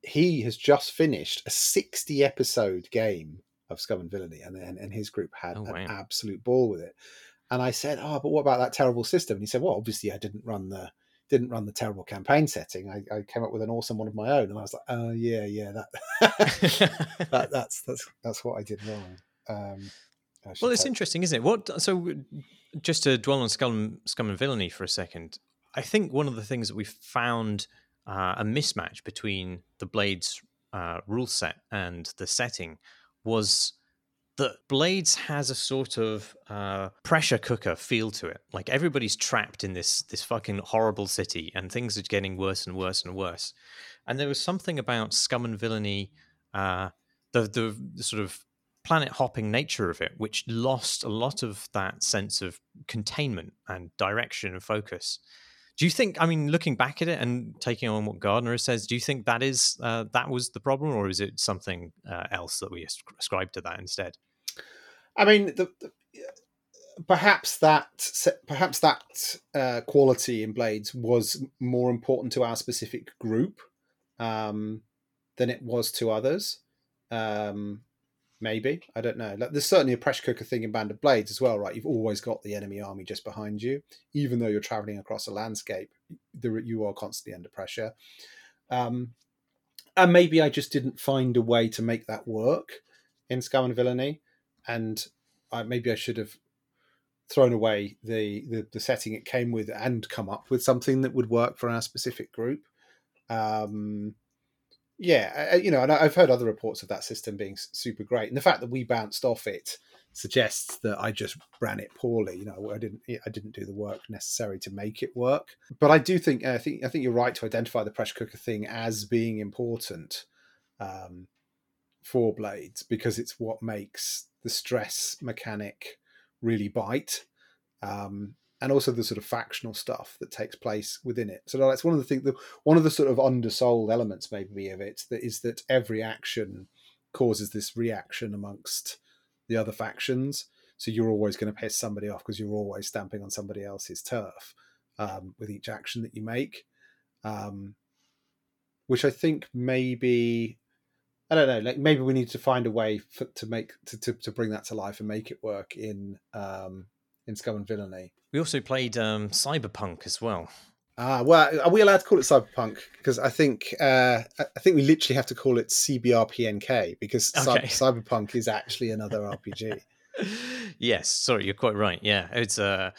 he has just finished a 60 episode game of Scum and Villainy, and, and, and his group had oh, wow. an absolute ball with it. And I said, "Oh, but what about that terrible system?" And he said, "Well, obviously, I didn't run the didn't run the terrible campaign setting. I, I came up with an awesome one of my own." And I was like, "Oh yeah, yeah, that, (laughs) that that's that's that's what I did wrong." Um, well, it's interesting, isn't it? What so just to dwell on Scum, Scum and Villainy for a second, I think one of the things that we found uh, a mismatch between the Blades uh, rule set and the setting was that Blades has a sort of uh, pressure cooker feel to it. Like everybody's trapped in this this fucking horrible city, and things are getting worse and worse and worse. And there was something about Scum and Villainy, uh, the, the the sort of planet hopping nature of it, which lost a lot of that sense of containment and direction and focus. Do you think? I mean, looking back at it and taking on what Gardiner says, do you think that is uh, that was the problem, or is it something uh, else that we ascribe to that instead? I mean, the, the, perhaps that perhaps that uh, quality in Blades was more important to our specific group um, than it was to others. Um, maybe I don't know. Like, there's certainly a pressure cooker thing in Band of Blades as well, right? You've always got the enemy army just behind you, even though you're traveling across a landscape. You are constantly under pressure. Um, and maybe I just didn't find a way to make that work in Scum and Villainy, and I, maybe I should have thrown away the, the, the setting it came with and come up with something that would work for our specific group. Um, yeah, you know, and I've heard other reports of that system being super great, and the fact that we bounced off it suggests that I just ran it poorly. You know, I didn't, I didn't do the work necessary to make it work. But I do think, I think, I think you're right to identify the pressure cooker thing as being important um, for blades because it's what makes the stress mechanic really bite. Um, and also the sort of factional stuff that takes place within it. So that's one of the things. One of the sort of undersold elements, maybe, of it that is that every action causes this reaction amongst the other factions. So you're always going to piss somebody off because you're always stamping on somebody else's turf um, with each action that you make. Um, which I think maybe I don't know. Like maybe we need to find a way for, to make to, to, to bring that to life and make it work in um, in Scum and Villainy. We also played um, Cyberpunk as well. Ah, well, are we allowed to call it Cyberpunk? Because I think uh, I think we literally have to call it CBRPNK because okay. Cyberpunk is actually another RPG. (laughs) (laughs) yes, sorry, you're quite right. Yeah, it's a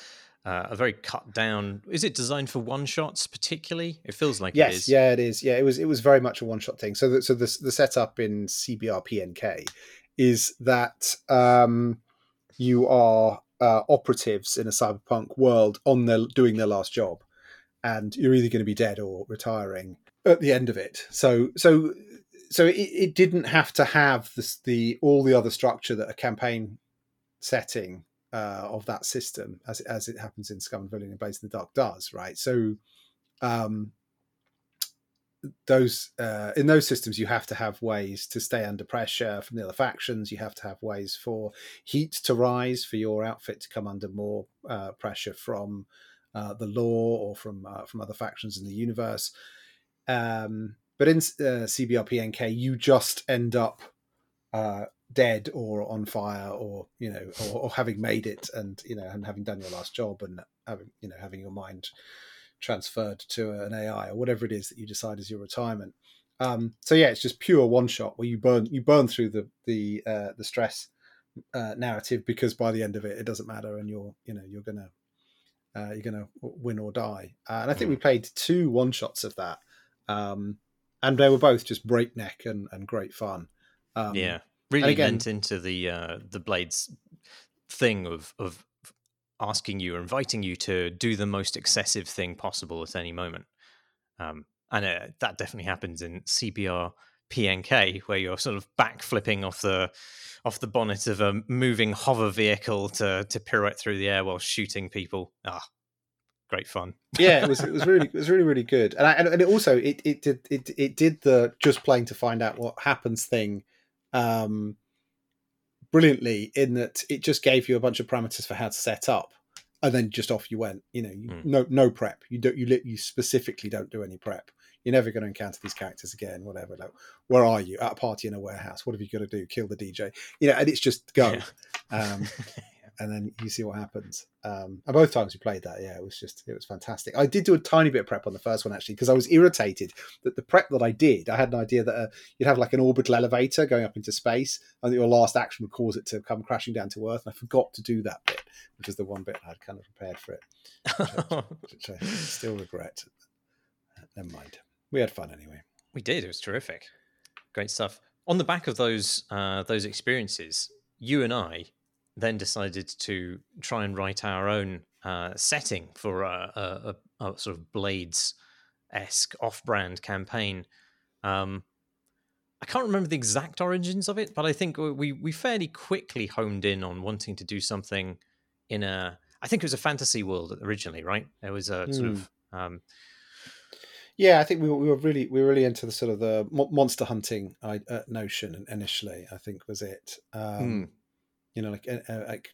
uh, a very cut down. Is it designed for one shots particularly? It feels like yes, it is. yeah, it is. Yeah, it was. It was very much a one shot thing. So, the, so the the setup in CBRPNK is that um, you are uh, operatives in a cyberpunk world on their doing their last job, and you're either going to be dead or retiring at the end of it. So so so it, it didn't have to have this, the all the other structure that a campaign setting uh, of that system, as as it happens in Scum and Villainy and Blades in the Dark, does right. So um, those uh, in those systems you have to have ways to stay under pressure from the other factions. You have to have ways for heat to rise for your outfit to come under more uh, pressure from uh, the law or from uh, from other factions in the universe. Um, but in uh, cbrpnk you just end up uh, dead or on fire or you know or, or having made it and you know and having done your last job and having you know having your mind transferred to an AI or whatever it is that you decide is your retirement. Um, so yeah, it's just pure one shot where you burn you burn through the the uh, the stress uh, narrative because by the end of it, it doesn't matter, and you're you know you're gonna uh, you're gonna win or die. Uh, and I think we mm. played two one shots of that, um, and they were both just breakneck and, and great fun. Um, yeah, really again, lent into the uh, the blades thing of of asking you or inviting you to do the most excessive thing possible at any moment. Um, and uh, that definitely happens in CBR PNK, where you're sort of backflipping off the off the bonnet of a moving hover vehicle to to pirouette through the air while shooting people. Ah, great fun. yeah, it was it was really (laughs) it was really really good, and I, and, it also it it did it it did the just playing to find out what happens thing. Um, brilliantly in that it just gave you a bunch of parameters for how to set up and then just off you went you know you, mm. no no prep. You don't you you specifically don't do any prep. You're never going to encounter these characters again whatever like where are you? At a party in a warehouse. What have you got to do? Kill the dj you know and it's just go. Yeah. um, (laughs) and then you see what happens. Um, and both times we played that, yeah, it was just it was fantastic. I did do a tiny bit of prep on the first one actually because I was irritated that the prep that I did, I had an idea that uh, you'd have like an orbital elevator going up into space, and that your last action would cause it to come crashing down to Earth. And I forgot to do that bit, which is the one bit I'd kind of prepared for it, which I, (laughs) which I still regret. Never mind. We had fun anyway. We did. It was terrific. Great stuff. On the back of those uh, those experiences, you and I then decided to try and write our own uh, setting for a, a, a, sort of Blades esque off brand campaign. Um, I can't remember the exact origins of it, but I think we we fairly quickly honed in on wanting to do something in a. I think it was a fantasy world originally, right? It was a mm. sort of. Hmm. Um, yeah, I think we were, we were really we were really into the sort of the monster hunting uh, notion initially. I think was it. Um, mm you know, like, uh, like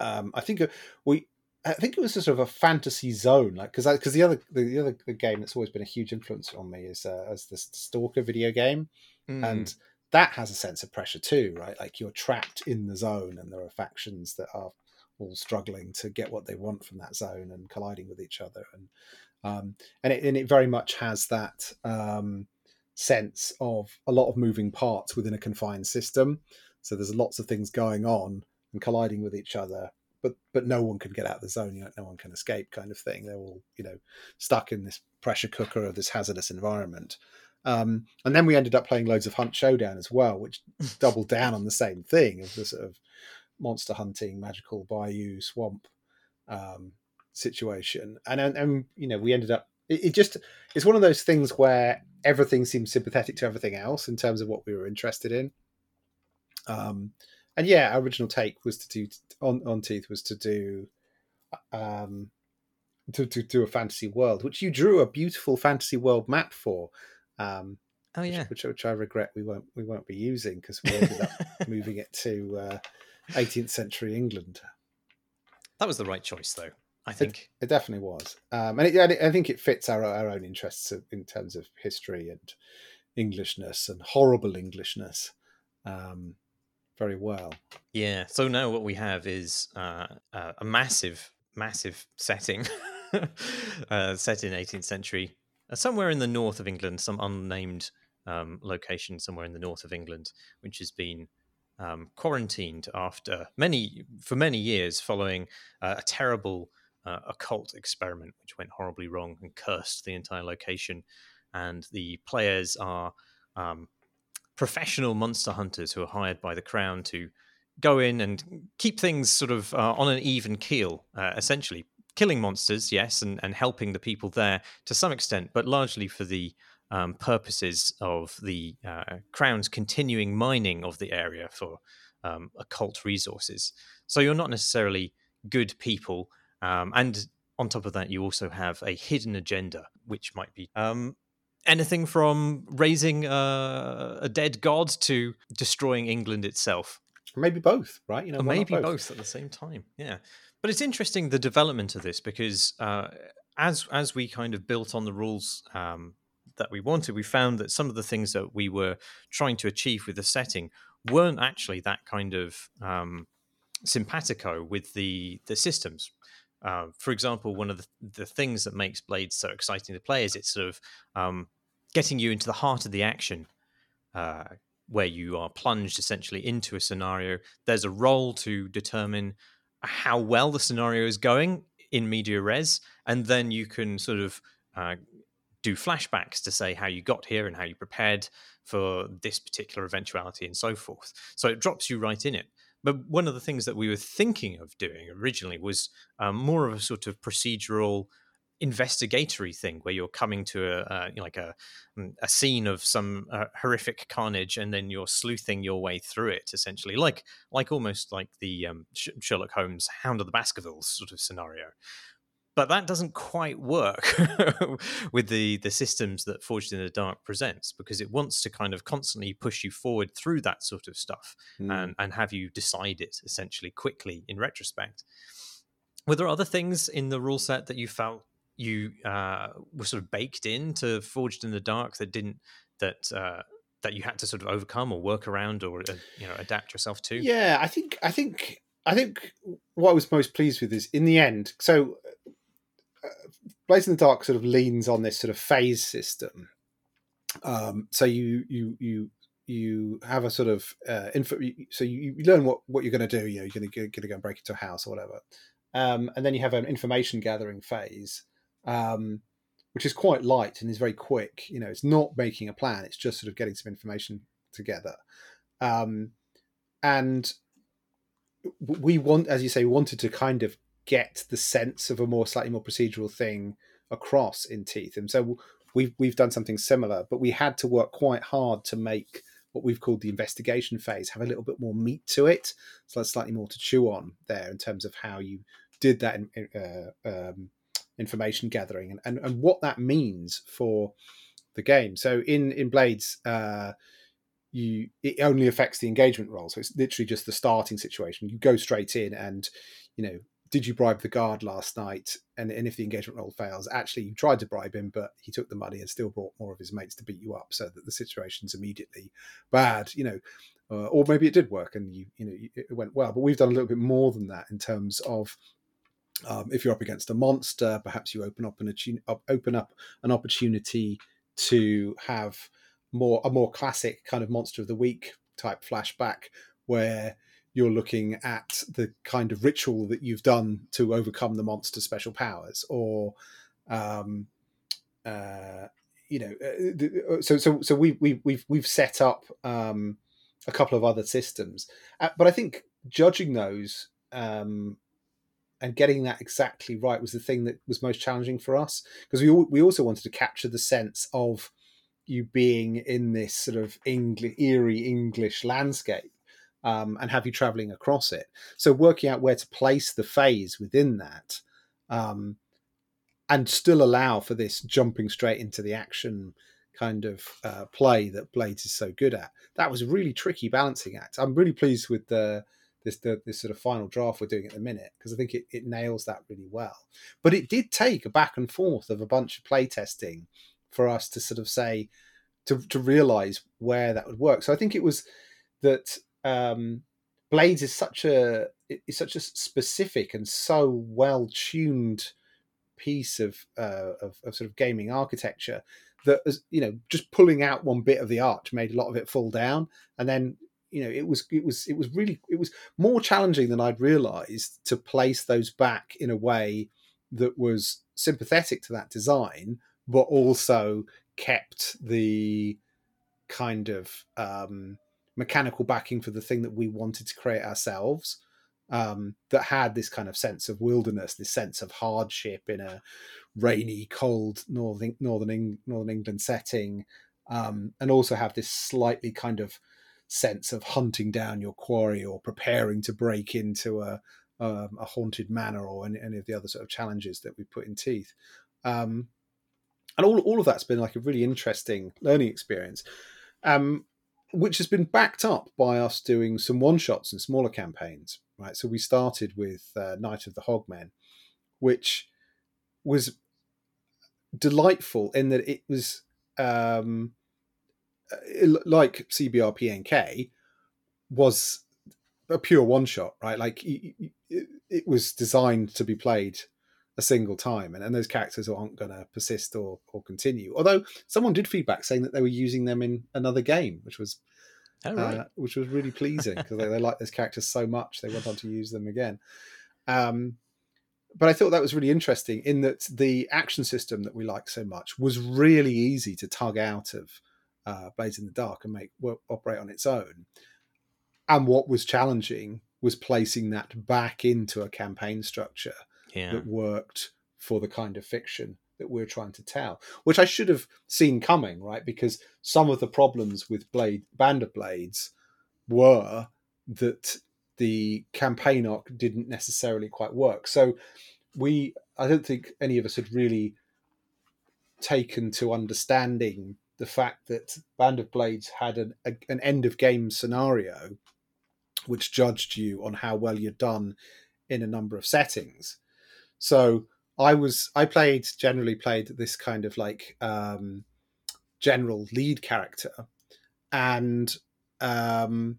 um, I think we, I think it was a sort of a fantasy zone, like because because the other the, the, other the game that's always been a huge influence on me is uh, as the Stalker video game, mm. and that has a sense of pressure too, right? Like you're trapped in the zone, and there are factions that are all struggling to get what they want from that zone and colliding with each other, and um, and it and it very much has that um, sense of a lot of moving parts within a confined system. So there's lots of things going on and colliding with each other, but but no one can get out of the zone. You know, no one can escape, kind of thing. They're all you know stuck in this pressure cooker of this hazardous environment. Um, and then we ended up playing loads of Hunt Showdown as well, which (laughs) doubled down on the same thing of the sort of monster hunting, magical bayou swamp um, situation. And, and and you know we ended up it, it just it's one of those things where everything seems sympathetic to everything else in terms of what we were interested in. Um, and yeah, our original take was to do on on Teeth was to do um, to, to do a fantasy world, which you drew a beautiful fantasy world map for. Um, oh yeah, which, which, which, I regret we won't we won't be using because we ended up (laughs) moving it to uh, 18th century England. That was the right choice, though. I think it, it definitely was, um, and it, I think it fits our our own interests in terms of history and Englishness and horrible Englishness. Um, very well. Yeah. So now what we have is uh, uh, a massive, massive setting (laughs) uh, set in 18th century, uh, somewhere in the north of England, some unnamed um, location somewhere in the north of England, which has been um, quarantined after many for many years following uh, a terrible uh, occult experiment which went horribly wrong and cursed the entire location. And the players are um, professional monster hunters who are hired by the crown to go in and keep things sort of uh, on an even keel, uh, essentially killing monsters, yes, and, and helping the people there to some extent, but largely for the um, purposes of the uh, crown's continuing mining of the area for um, occult resources. So you're not necessarily good people, um, and on top of that, you also have a hidden agenda, which might be um, anything from raising uh, a dead god to destroying England itself. Maybe both, right? You know, maybe both? both? at the same time. Yeah, but it's interesting the development of this because uh, as as we kind of built on the rules um, that we wanted, we found that some of the things that we were trying to achieve with the setting weren't actually that kind of um, simpatico with the the systems. Uh, for example, one of the, the things that makes Blades so exciting to play is it's sort of um, getting you into the heart of the action, uh, where you are plunged essentially into a scenario. There's a roll to determine how well the scenario is going in media res, and then you can sort of uh, do flashbacks to say how you got here and how you prepared for this particular eventuality and so forth. So it drops you right in it. But one of the things that we were thinking of doing originally was um, more of a sort of procedural investigatory thing where you're coming to a, you know, like a mm, a scene of some uh, horrific carnage and then you're sleuthing your way through it essentially like like almost like the um, Sherlock Holmes Hound of the Baskervilles sort of scenario but that doesn't quite work (laughs) with the the systems that Forged in the Dark presents because it wants to kind of constantly push you forward through that sort of stuff mm. and and have you decide it essentially quickly in retrospect. Were there other things in the rule set that you felt you uh, were sort of baked into Forged in the Dark that didn't that uh, that you had to sort of overcome or work around or uh, you know adapt yourself to? Yeah, I think I think I think what I was most pleased with is in the end. So Blades in the Dark sort of leans on this sort of phase system. Um, so you you you you have a sort of uh, info. So you, you learn what what you're going to do. You know, you're going to going to go and break into a house or whatever, um, and then you have an information gathering phase, um, which is quite light and is very quick. You know, it's not making a plan. It's just sort of getting some information together, um, and we want, as you say, wanted to kind of get the sense of a more slightly more procedural thing across in Teeth. And so we've we've done something similar, but we had to work quite hard to make what we've called the investigation phase have a little bit more meat to it. So that's slightly more to chew on there in terms of how you did that in, uh, um, information gathering and, and and what that means for the game. So in in Blades. Uh, you it only affects the engagement roll so it's literally just the starting situation you go straight in and you know did you bribe the guard last night? And, and if the engagement roll fails, actually you tried to bribe him, but he took the money and still brought more of his mates to beat you up, so that the situation's immediately bad. You know, uh, or maybe it did work and you you know it went well. But we've done a little bit more than that in terms of um, if you're up against a monster, perhaps you open up an open up an opportunity to have more a more classic kind of monster of the week type flashback where you're looking at the kind of ritual that you've done to overcome the monster special powers or um uh you know uh, uh, so so so we we we've we've set up um a couple of other systems. Uh, but i think judging those um and getting that exactly right was the thing that was most challenging for us because we we also wanted to capture the sense of you being in this sort of English, eerie English landscape um, and have you traveling across it. So working out where to place the phase within that, um, and still allow for this jumping straight into the action kind of uh, play that Blades is so good at. That was a really tricky balancing act. I'm really pleased with the this the, this sort of final draft we're doing at the minute because I think it, it nails that really well. But it did take a back and forth of a bunch of play testing for us to sort of say to to realize where that would work. So I think it was that um, Blades is such a is such a specific and so well tuned piece of, uh, of, of sort of gaming architecture that you know just pulling out one bit of the arch made a lot of it fall down, and then you know it was it was it was really it was more challenging than I'd realised to place those back in a way that was sympathetic to that design, but also kept the kind of um, mechanical backing for the thing that we wanted to create ourselves. Um, that had this kind of sense of wilderness, this sense of hardship in a rainy, cold northern northern northern England setting, um, and also have this slightly kind of sense of hunting down your quarry or preparing to break into a um, a haunted manor or any, any, of the other sort of challenges that we put in teeth. Um, and all all of that's been like a really interesting learning experience. Um, which has been backed up by us doing some one shots and smaller campaigns, right? So we started with uh, Night of the Hogmen, which was delightful in that it was um, like CBRPNK was a pure one shot, right? Like it was designed to be played a single time, and, and those characters aren't going to persist or or continue. Although someone did feedback saying that they were using them in another game, which was oh, right. uh, which was really pleasing because they, they like those characters so much they went on to use them again. Um, but I thought that was really interesting in that the action system that we like so much was really easy to tug out of uh, Blades in the Dark and make work, operate on its own. And what was challenging was placing that back into a campaign structure yeah. that worked for the kind of fiction that we're trying to tell, which I should have seen coming, right? Because some of the problems with Blade Band of Blades were that the campaign arc didn't necessarily quite work. So we, I don't think any of us had really taken to understanding the fact that Band of Blades had an, a, an end of game scenario which judged you on how well you'd done in a number of settings. So I was I played generally played this kind of like um, general lead character, and um,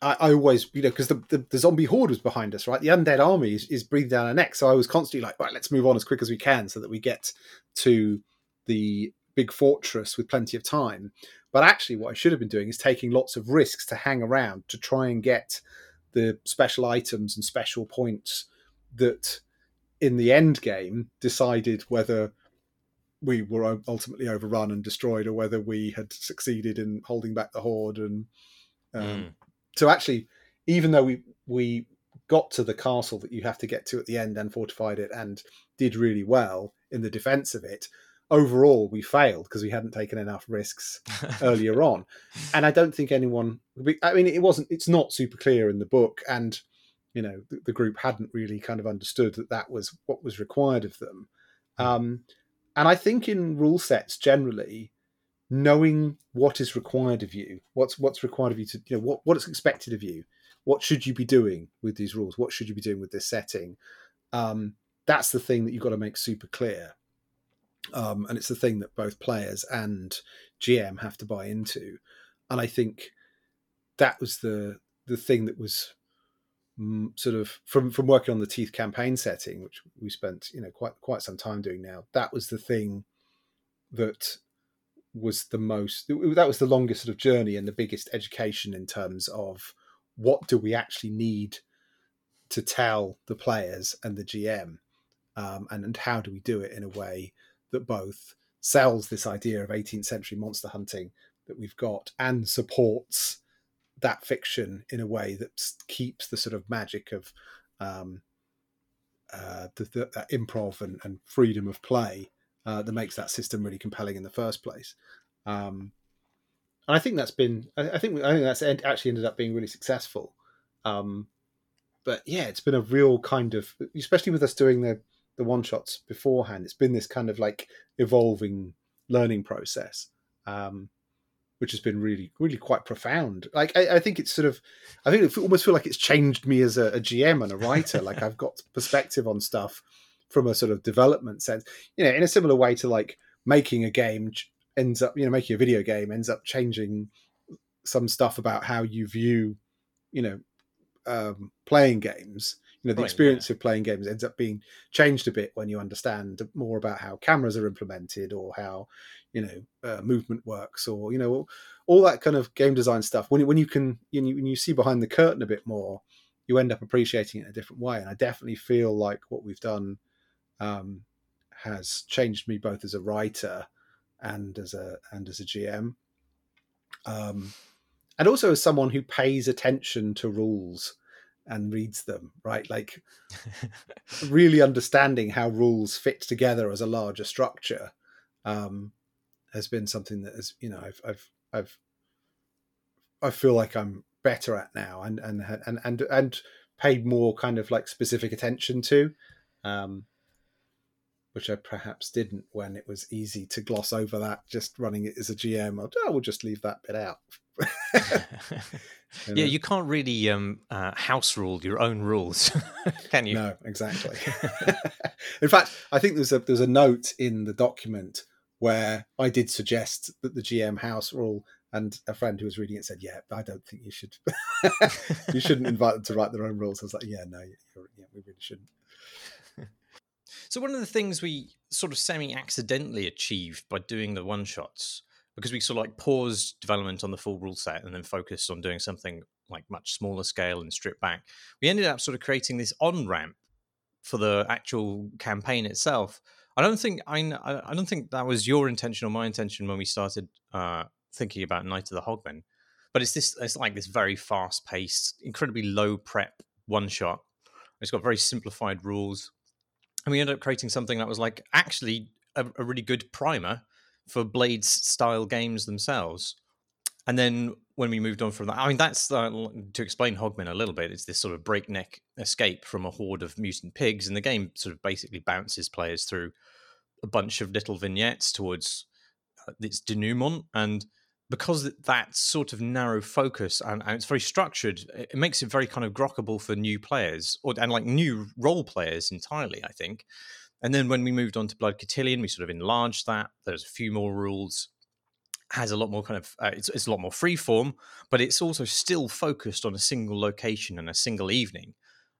I, I always you know because the, the, the zombie horde was behind us, right? The undead army is, is breathing down our neck, so I was constantly like, right, let's move on as quick as we can so that we get to the big fortress with plenty of time. But actually, what I should have been doing is taking lots of risks to hang around to try and get the special items and special points that in the end game decided whether we were ultimately overrun and destroyed or whether we had succeeded in holding back the horde and um, mm. so actually even though we we got to the castle that you have to get to at the end and fortified it and did really well in the defense of it overall we failed because we hadn't taken enough risks (laughs) earlier on. And i don't think anyone i mean it wasn't it's not super clear in the book and you know the, the group hadn't really kind of understood that that was what was required of them. Hmm. um, and i think in rule sets generally knowing what is required of you what's what's required of you to you know what what is expected of you what should you be doing with these rules what should you be doing with this setting um, that's the thing that you've got to make super clear um, and it's the thing that both players and GM have to buy into. And I think that was the the thing that was mm, sort of from from working on the teeth campaign setting, which we spent you know quite quite some time doing now. That was the thing that was the most that was the longest sort of journey and the biggest education in terms of what do we actually need to tell the players and the GM, um, and and how do we do it in a way that both sells this idea of 18th century monster hunting that we've got and supports that fiction in a way that keeps the sort of magic of um, uh, the, the improv and, and, freedom of play uh, that makes that system really compelling in the first place. Um, and I think that's been, I, I, think, I think that's actually ended up being really successful. Um, but yeah, it's been a real kind of, especially with us doing the the one shots beforehand. It's been this kind of like evolving learning process, um, which has been really, really quite profound. Like I, I, think it's sort of, I think it almost feel like it's changed me as a, a GM and a writer. like I've got (laughs) perspective on stuff from a sort of development sense. You know, in a similar way to like making a game ends up, you know, making a video game ends up changing some stuff about how you view, you know, um, playing games you know the right, experience yeah. of playing games ends up being changed a bit when you understand more about how cameras are implemented or how you know uh, movement works or you know all that kind of game design stuff. When, when you can when you, when you see behind the curtain a bit more you end up appreciating it in a different way. And i definitely feel like what we've done um, has changed me both as a writer and as a and as a gm Um, and also as someone who pays attention to rules and reads them, right? Like (laughs) really understanding how rules fit together as a larger structure um, has been something that has, you know, I've, I've, I've, I feel like I'm better at now, and and and and and paid more kind of like specific attention to. Um, which I perhaps didn't when it was easy to gloss over that just running it as a GM. I'll, oh, we'll just leave that bit out. (laughs) (laughs) yeah, you can't really um, uh, house rule your own rules, (laughs) can you? No, exactly. (laughs) in fact, I think there's a there's a note in the document where I did suggest that the GM house rule, and a friend who was reading it said, "Yeah, I don't think you should. (laughs) you shouldn't invite them to write their own rules." I was like, "Yeah, no, yeah, we really shouldn't." So one of the things we sort of semi-accidentally achieved by doing the one shots, because we sort of like paused development on the full rule set and then focused on doing something like much smaller scale and stripped back, we ended up sort of creating this on ramp for the actual campaign itself. I don't think I, I don't think that was your intention or my intention when we started uh, thinking about Night of the Hogmen, but it's this it's like this very fast paced, incredibly low prep one shot. It's got very simplified rules and we ended up creating something that was like actually a, a really good primer for Blades style games themselves. And then when we moved on from that, I mean, that's uh, to explain Hogman a little bit. It's this sort of breakneck escape from a horde of mutant pigs, and the game sort of basically bounces players through a bunch of little vignettes towards uh, its denouement. And because that sort of narrow focus and, and, it's very structured, it makes it very kind of grokkable for new players or and like new role players entirely. I think. And then when we moved on to Blood Cotillion, we sort of enlarged that. There's a few more rules. Has a lot more kind of uh, it's, it's a lot more free form, but it's also still focused on a single location and a single evening.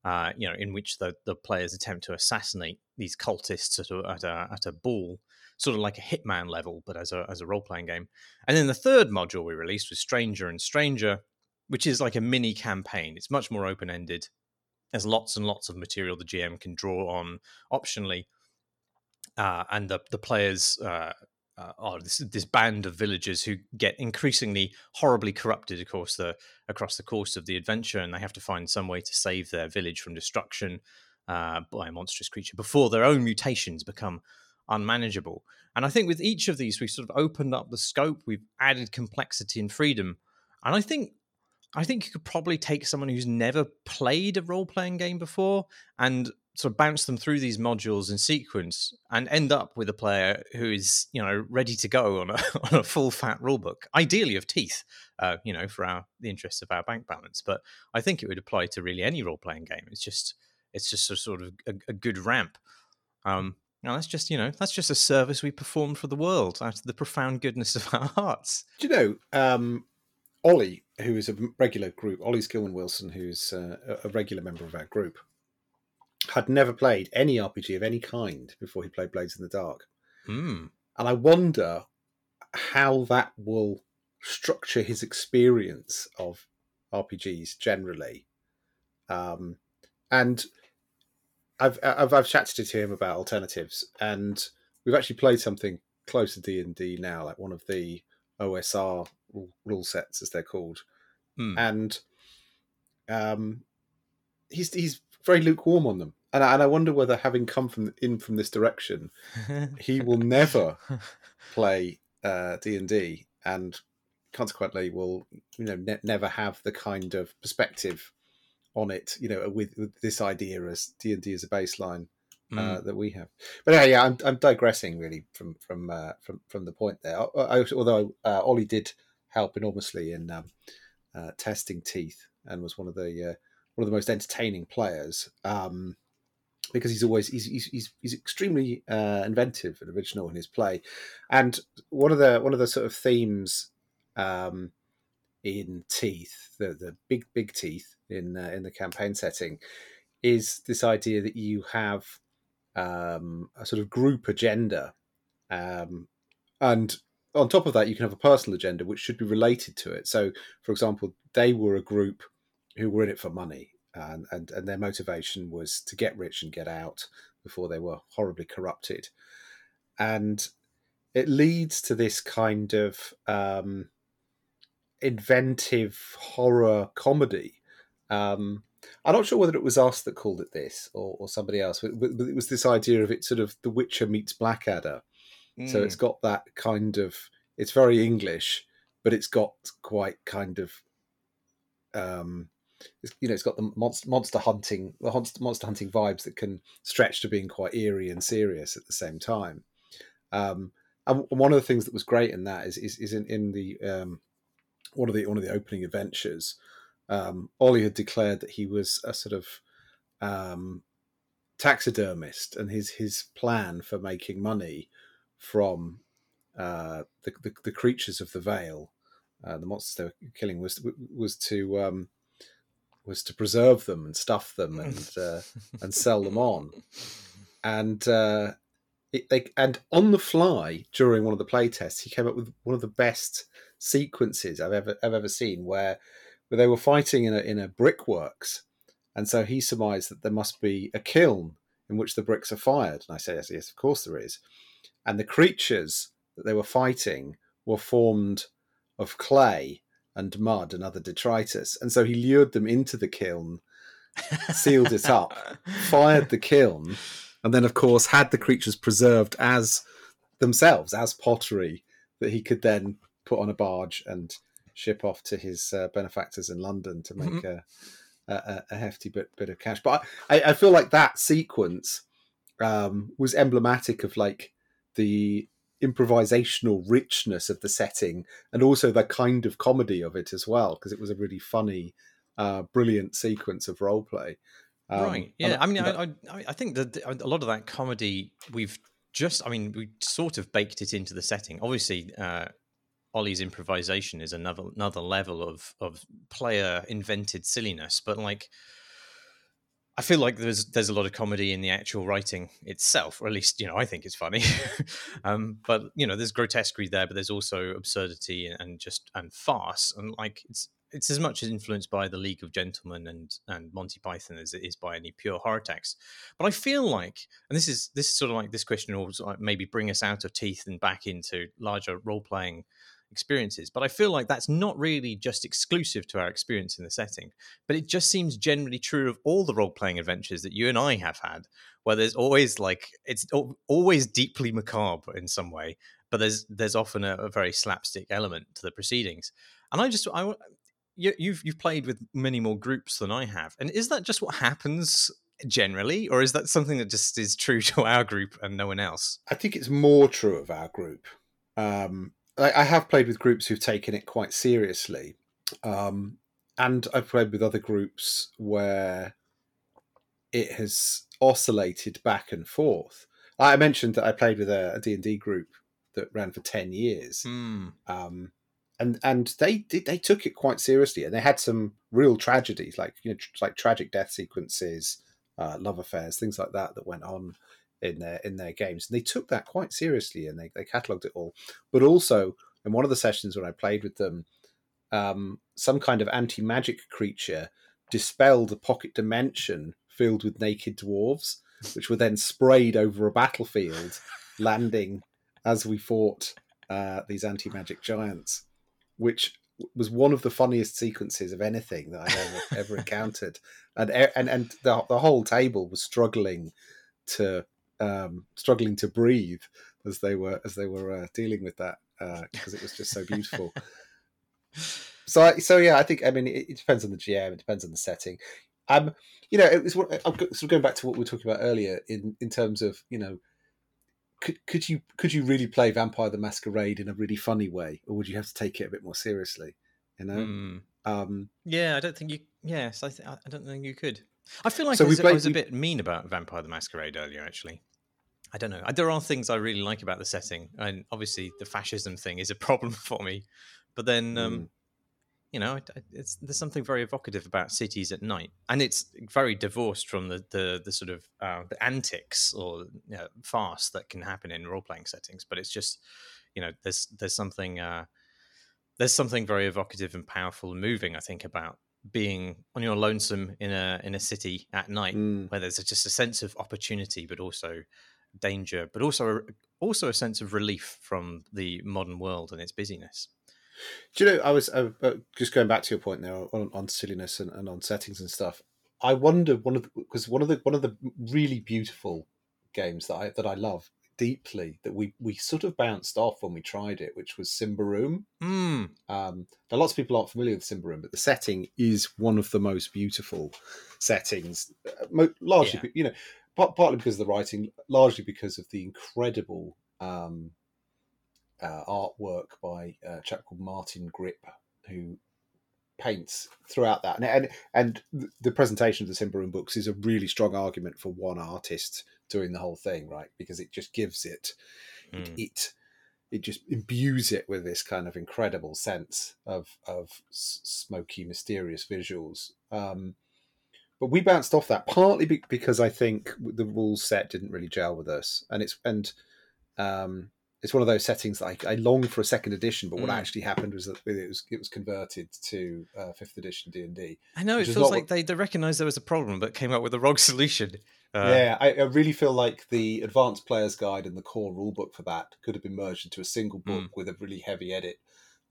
Uh, you know, in which the the players attempt to assassinate these cultists at a, at a, at a ball sort of like a Hitman level, but as a as a role playing game. And then the third module we released was Stranger and Stranger, which is like a mini campaign. It's much more open ended. There's lots and lots of material the GM can draw on optionally, uh, and the the players. Uh, uh, are this this band of villagers who get increasingly horribly corrupted, course, the across the course of the adventure, and they have to find some way to save their village from destruction uh, by a monstrous creature before their own mutations become unmanageable. And I think with each of these, we've sort of opened up the scope, we've added complexity and freedom. And I think I think you could probably take someone who's never played a role playing game before and sort of bounce them through these modules in sequence and end up with a player who is, you know, ready to go on a, (laughs) on a full fat rulebook, ideally of teeth, uh, you know, for our the interests of our bank balance. But I think it would apply to really any role playing game. It's just it's just a sort of a, a good ramp. Um, now that's just you know that's just a service we perform for the world out of the profound goodness of our (laughs) hearts. Do you know um, Ollie, who is a regular group, Ollie Skillman Wilson, who's uh, a regular member of our group, had never played any RPG of any kind before he played Blades in the Dark, mm. and I wonder how that will structure his experience of RPGs generally. Um, and I've, I've I've chatted to him about alternatives, and we've actually played something close to D and D now, like one of the OSR rule sets, as they're called, mm. and um, he's he's very lukewarm on them, and I, and I wonder whether, having come from in from this direction, (laughs) he will never play uh, D and D, and consequently will you know ne- never have the kind of perspective on it, you know, with, with this idea as D and D as a baseline uh, mm. that we have. But yeah, I'm, I'm digressing really from from uh, from from the point there. I, although uh, Ollie did help enormously in um, uh, testing teeth and was one of the uh, one of the most entertaining players. Um, because he's always he's he's he's, extremely inventive and original in his play, and one of the one of the sort of themes um, in teeth, the the big big teeth, in uh, in the campaign setting is this idea that you have um, a sort of group agenda, um, and on top of that, you can have a personal agenda which should be related to it. So, for example, they were a group who were in it for money, and and, and their motivation was to get rich and get out before they were horribly corrupted, and it leads to this kind of um, inventive horror comedy. Um, I'm not sure whether it was us that called it this or, or somebody else, but, but, it was this idea of it sort of The Witcher meets Blackadder. Mm. So it's got that kind of, it's very English, but it's got quite kind of, um, it's, you know, it's got the monster, monster hunting, the monster hunting vibes that can stretch to being quite eerie and serious at the same time. Um, and one of the things that was great in that is is, is in, in the um, one of the one of the opening adventures um, Ollie had declared that he was a sort of um, taxidermist, and his his plan for making money from uh, the, the, the creatures of the Vale, uh, the monsters they were killing, was was to um, was to preserve them and stuff them and (laughs) uh, and sell them on, and uh, it, they, and on the fly during one of the play tests, he came up with one of the best sequences I've ever I've ever seen where but they were fighting in a in a brickworks, and so he surmised that there must be a kiln in which the bricks are fired. And I said, yes, yes, of course there is. And the creatures that they were fighting were formed of clay and mud and other detritus, and so he lured them into the kiln, sealed it up, (laughs) fired the kiln, and then of course had the creatures preserved as themselves as pottery that he could then put on a barge and ship off to his uh, benefactors in London to make mm-hmm. a, a, a, hefty bit, bit of cash. But I, I feel like that sequence um, was emblematic of like the improvisational richness of the setting and also the kind of comedy of it as well because it was a really funny uh, brilliant sequence of role play um, right yeah i mean I, I, I think that a lot of that comedy we've just i mean we sort of baked it into the setting. Obviously uh, Ollie's improvisation is another another level of of player invented silliness, but like I feel like there's there's a lot of comedy in the actual writing itself, or at least you know I think it's funny. (laughs) um, but you know, there's grotesquerie there, but there's also absurdity and, just and farce, and like it's it's as much influenced by the League of Gentlemen and and Monty Python as it is by any pure horror text. But I feel like, and this is this is sort of like this question will maybe bring us out of teeth and back into larger role playing experiences. But I feel like that's not really just exclusive to our experience in the setting, but it just seems generally true of all the role playing adventures that you and I have had, where there's always like it's always deeply macabre in some way, but there's there's often a, a very slapstick element to the proceedings. And I just I you, you've you've played with many more groups than I have, and is that just what happens generally, or is that something that just is true (laughs) to our group and no one else? I think it's more true of our group. Um, I, have played with groups who've taken it quite seriously, um, and I've played with other groups where it has oscillated back and forth. I mentioned that I played with a D and D group that ran for ten years, mm. um, and and they they took it quite seriously, and they had some real tragedies, like you know, like tragic death sequences, uh, love affairs, things like that that went on in their in their games. And they took that quite seriously and they, they catalogued it all. But also in one of the sessions when I played with them, um, some kind of anti magic creature dispelled a pocket dimension filled with naked dwarves, which were then sprayed over a battlefield, (laughs) landing as we fought uh, these anti magic giants, which was one of the funniest sequences of anything that I've ever ever (laughs) encountered, and and and the the whole table was struggling to um, struggling to breathe as they were as they were uh, dealing with that because uh, it was just so (laughs) beautiful. so I, so yeah, I think I mean it, it, depends on the GM, it depends on the setting. Um, you know, it was I'm sort of going back to what we were talking about earlier in in terms of you know. Could, could you could you really play Vampire the Masquerade in a really funny way, or would you have to take it a bit more seriously? You know, mm. um, yeah, I don't think you. Yes, I, th- I don't think you could. I feel like so I, was, played, I was a bit mean about Vampire the Masquerade earlier, actually. I don't know. There are things I really like about the setting, and obviously the fascism thing is a (laughs) problem for me. But then, um, mm. you know, it's there's something very evocative about cities at night, and it's very divorced from the the, the sort of uh, the antics or you know, farce that can happen in role playing settings. But it's just, you know, there's there's something uh, there's something very evocative and powerful and moving. I think about being on your lonesome in a in a city at night, mm. where there's just a sense of opportunity, but also danger, but also also a sense of relief from the modern world and its busyness. Do you know? I was uh, uh, just going back to your point there on, on silliness and, and, on settings and stuff. I was just going back to your point there on, on silliness and, and, on settings and stuff. I wonder one of because one of the one of the really beautiful games that I that I love deeply that we we sort of bounced off when we tried it, which was Symbaroum. Mm. Um, now, lots of people aren't familiar with Symbaroum, but the setting is one of the most beautiful settings. Uh, largely, yeah. you know, partly because of the writing, largely because of the incredible um, uh, artwork by a chap called Martin Grip, who paints throughout that. And, and and the presentation of the Symbaroum books is a really strong argument for one artist doing the whole thing, right? Because it just gives it, mm. it, hmm. it, it just imbues it with this kind of incredible sense of of smoky, mysterious visuals. Um, but we bounced off that partly because I think the rules set didn't really gel with us, and it's and um, it's one of those settings that I, I long for a second edition, but what mm. actually happened was that it was it was converted to uh, fifth edition D and D. I know it feels like what... they, they recognised there was a problem, but came up with the wrong (laughs) solution. Uh, yeah, I, I, really feel like the advanced player's guide and the core rulebook for that could have been merged into a single book mm. with a really heavy edit,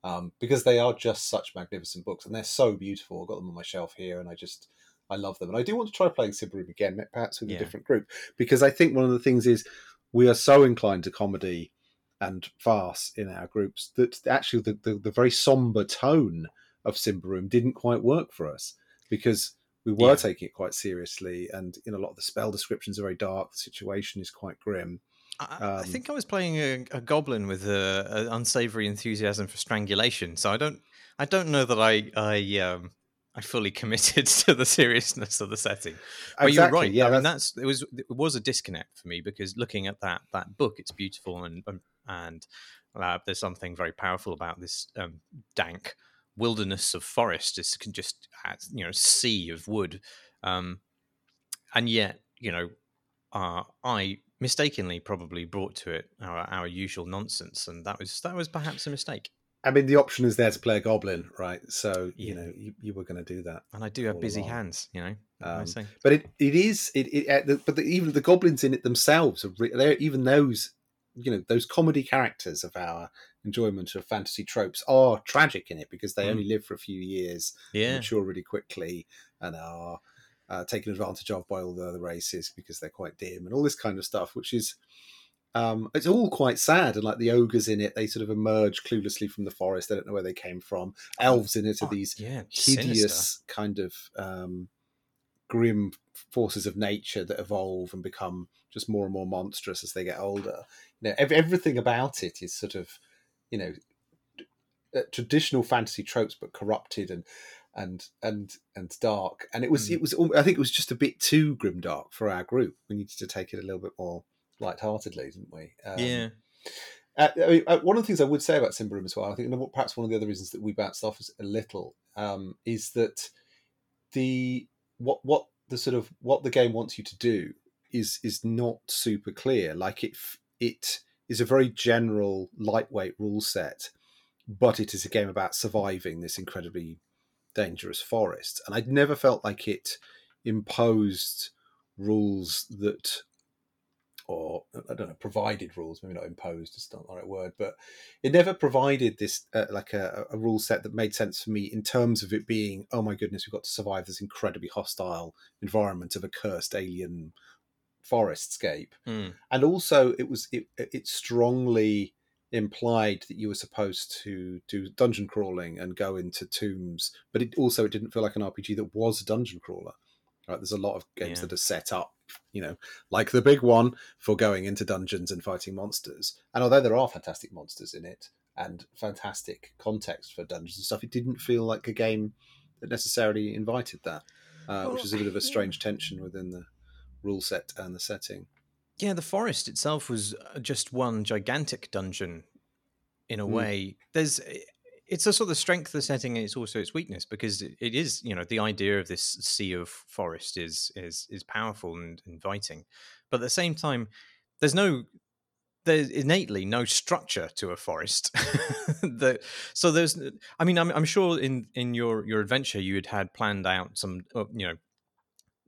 um, because they are just such magnificent books and they're so beautiful. I've got them on my shelf here, and I just I love them, and I do want to try playing Symbaroum again, perhaps with yeah. a different group, because I think one of the things is we are so inclined to comedy and farce in our groups that actually the, the, the very somber tone of Symbaroum didn't quite work for us because we were yeah. taking it quite seriously and know a lot of the spell descriptions are very dark the situation is quite grim I, um, I think I was playing a, a goblin with an unsavory enthusiasm for strangulation, so I don't, I don't know that I, I, um, I fully (laughs) committed to the seriousness of the setting. But exactly, you're right. Yeah, I mean, that's it was it was a disconnect for me because looking at that that book, it's beautiful and and and uh, there's something very powerful about this um, dank wilderness of forest. It's can just you know sea of wood, um, and yet you know uh, I mistakenly probably brought to it our, our usual nonsense, and that was that was perhaps a mistake. I mean, the option is there to play a goblin, right? So you know, you, you were going to do that, and I do have busy along. hands, you know. Um, but it, it is it, it but the, even the goblins in it themselves are re- even those you know those comedy characters of our enjoyment of fantasy tropes are tragic in it because they mm. only live for a few years, yeah. mature really quickly, and are uh, taken advantage of by all the other races because they're quite dim and all this kind of stuff, which is um, it's all quite sad. And like the ogres in it, they sort of emerge cluelessly from the forest. They don't know where they came from. Oh, Elves in it are oh, these yeah, hideous sinister. kind of um, grim forces of nature that evolve and become just more and more monstrous as they get older. You know, everything about it is sort of, you know, uh, traditional fantasy tropes, but corrupted and and and and dark. And it was mm. it was I think it was just a bit too grim dark for our group. We needed to take it a little bit more lightheartedly, didn't we? Um, yeah. Uh, I mean, uh, one of the things I would say about Symbaroum as well, I think perhaps one of the other reasons that we bounced off a little um, is that the what what the sort of what the game wants you to do is is not super clear. Like it it is a very general, lightweight rule set, but it is a game about surviving this incredibly dangerous forest. And I'd never felt like it imposed rules that or I don't know, provided rules, maybe not imposed, it's not the right word, but it never provided this uh, like a, a, rule set that made sense for me in terms of it being, oh my goodness, we've got to survive this incredibly hostile environment of a cursed alien forest scape. Mm. And also, it was it, it strongly implied that you were supposed to do dungeon crawling and go into tombs, but it also it didn't feel like an RPG that was a dungeon crawler. Right, there's a lot of games yeah. that are set up you know, like the big one for going into dungeons and fighting monsters. And although there are fantastic monsters in it and fantastic context for dungeons and stuff, it didn't feel like a game that necessarily invited that, uh, which is a bit of a strange tension within the rule set and the setting. Yeah, the forest itself was uh, just one gigantic dungeon in a mm. way. There's it's a sort of strength of the setting and it's also its weakness because it, it is you know the idea of this sea of forest is is is powerful and inviting. But at the same time there's no there's innately no structure to a forest (laughs) the, so there's i mean I'm, I'm sure in in your your adventure you had had planned out some uh, you know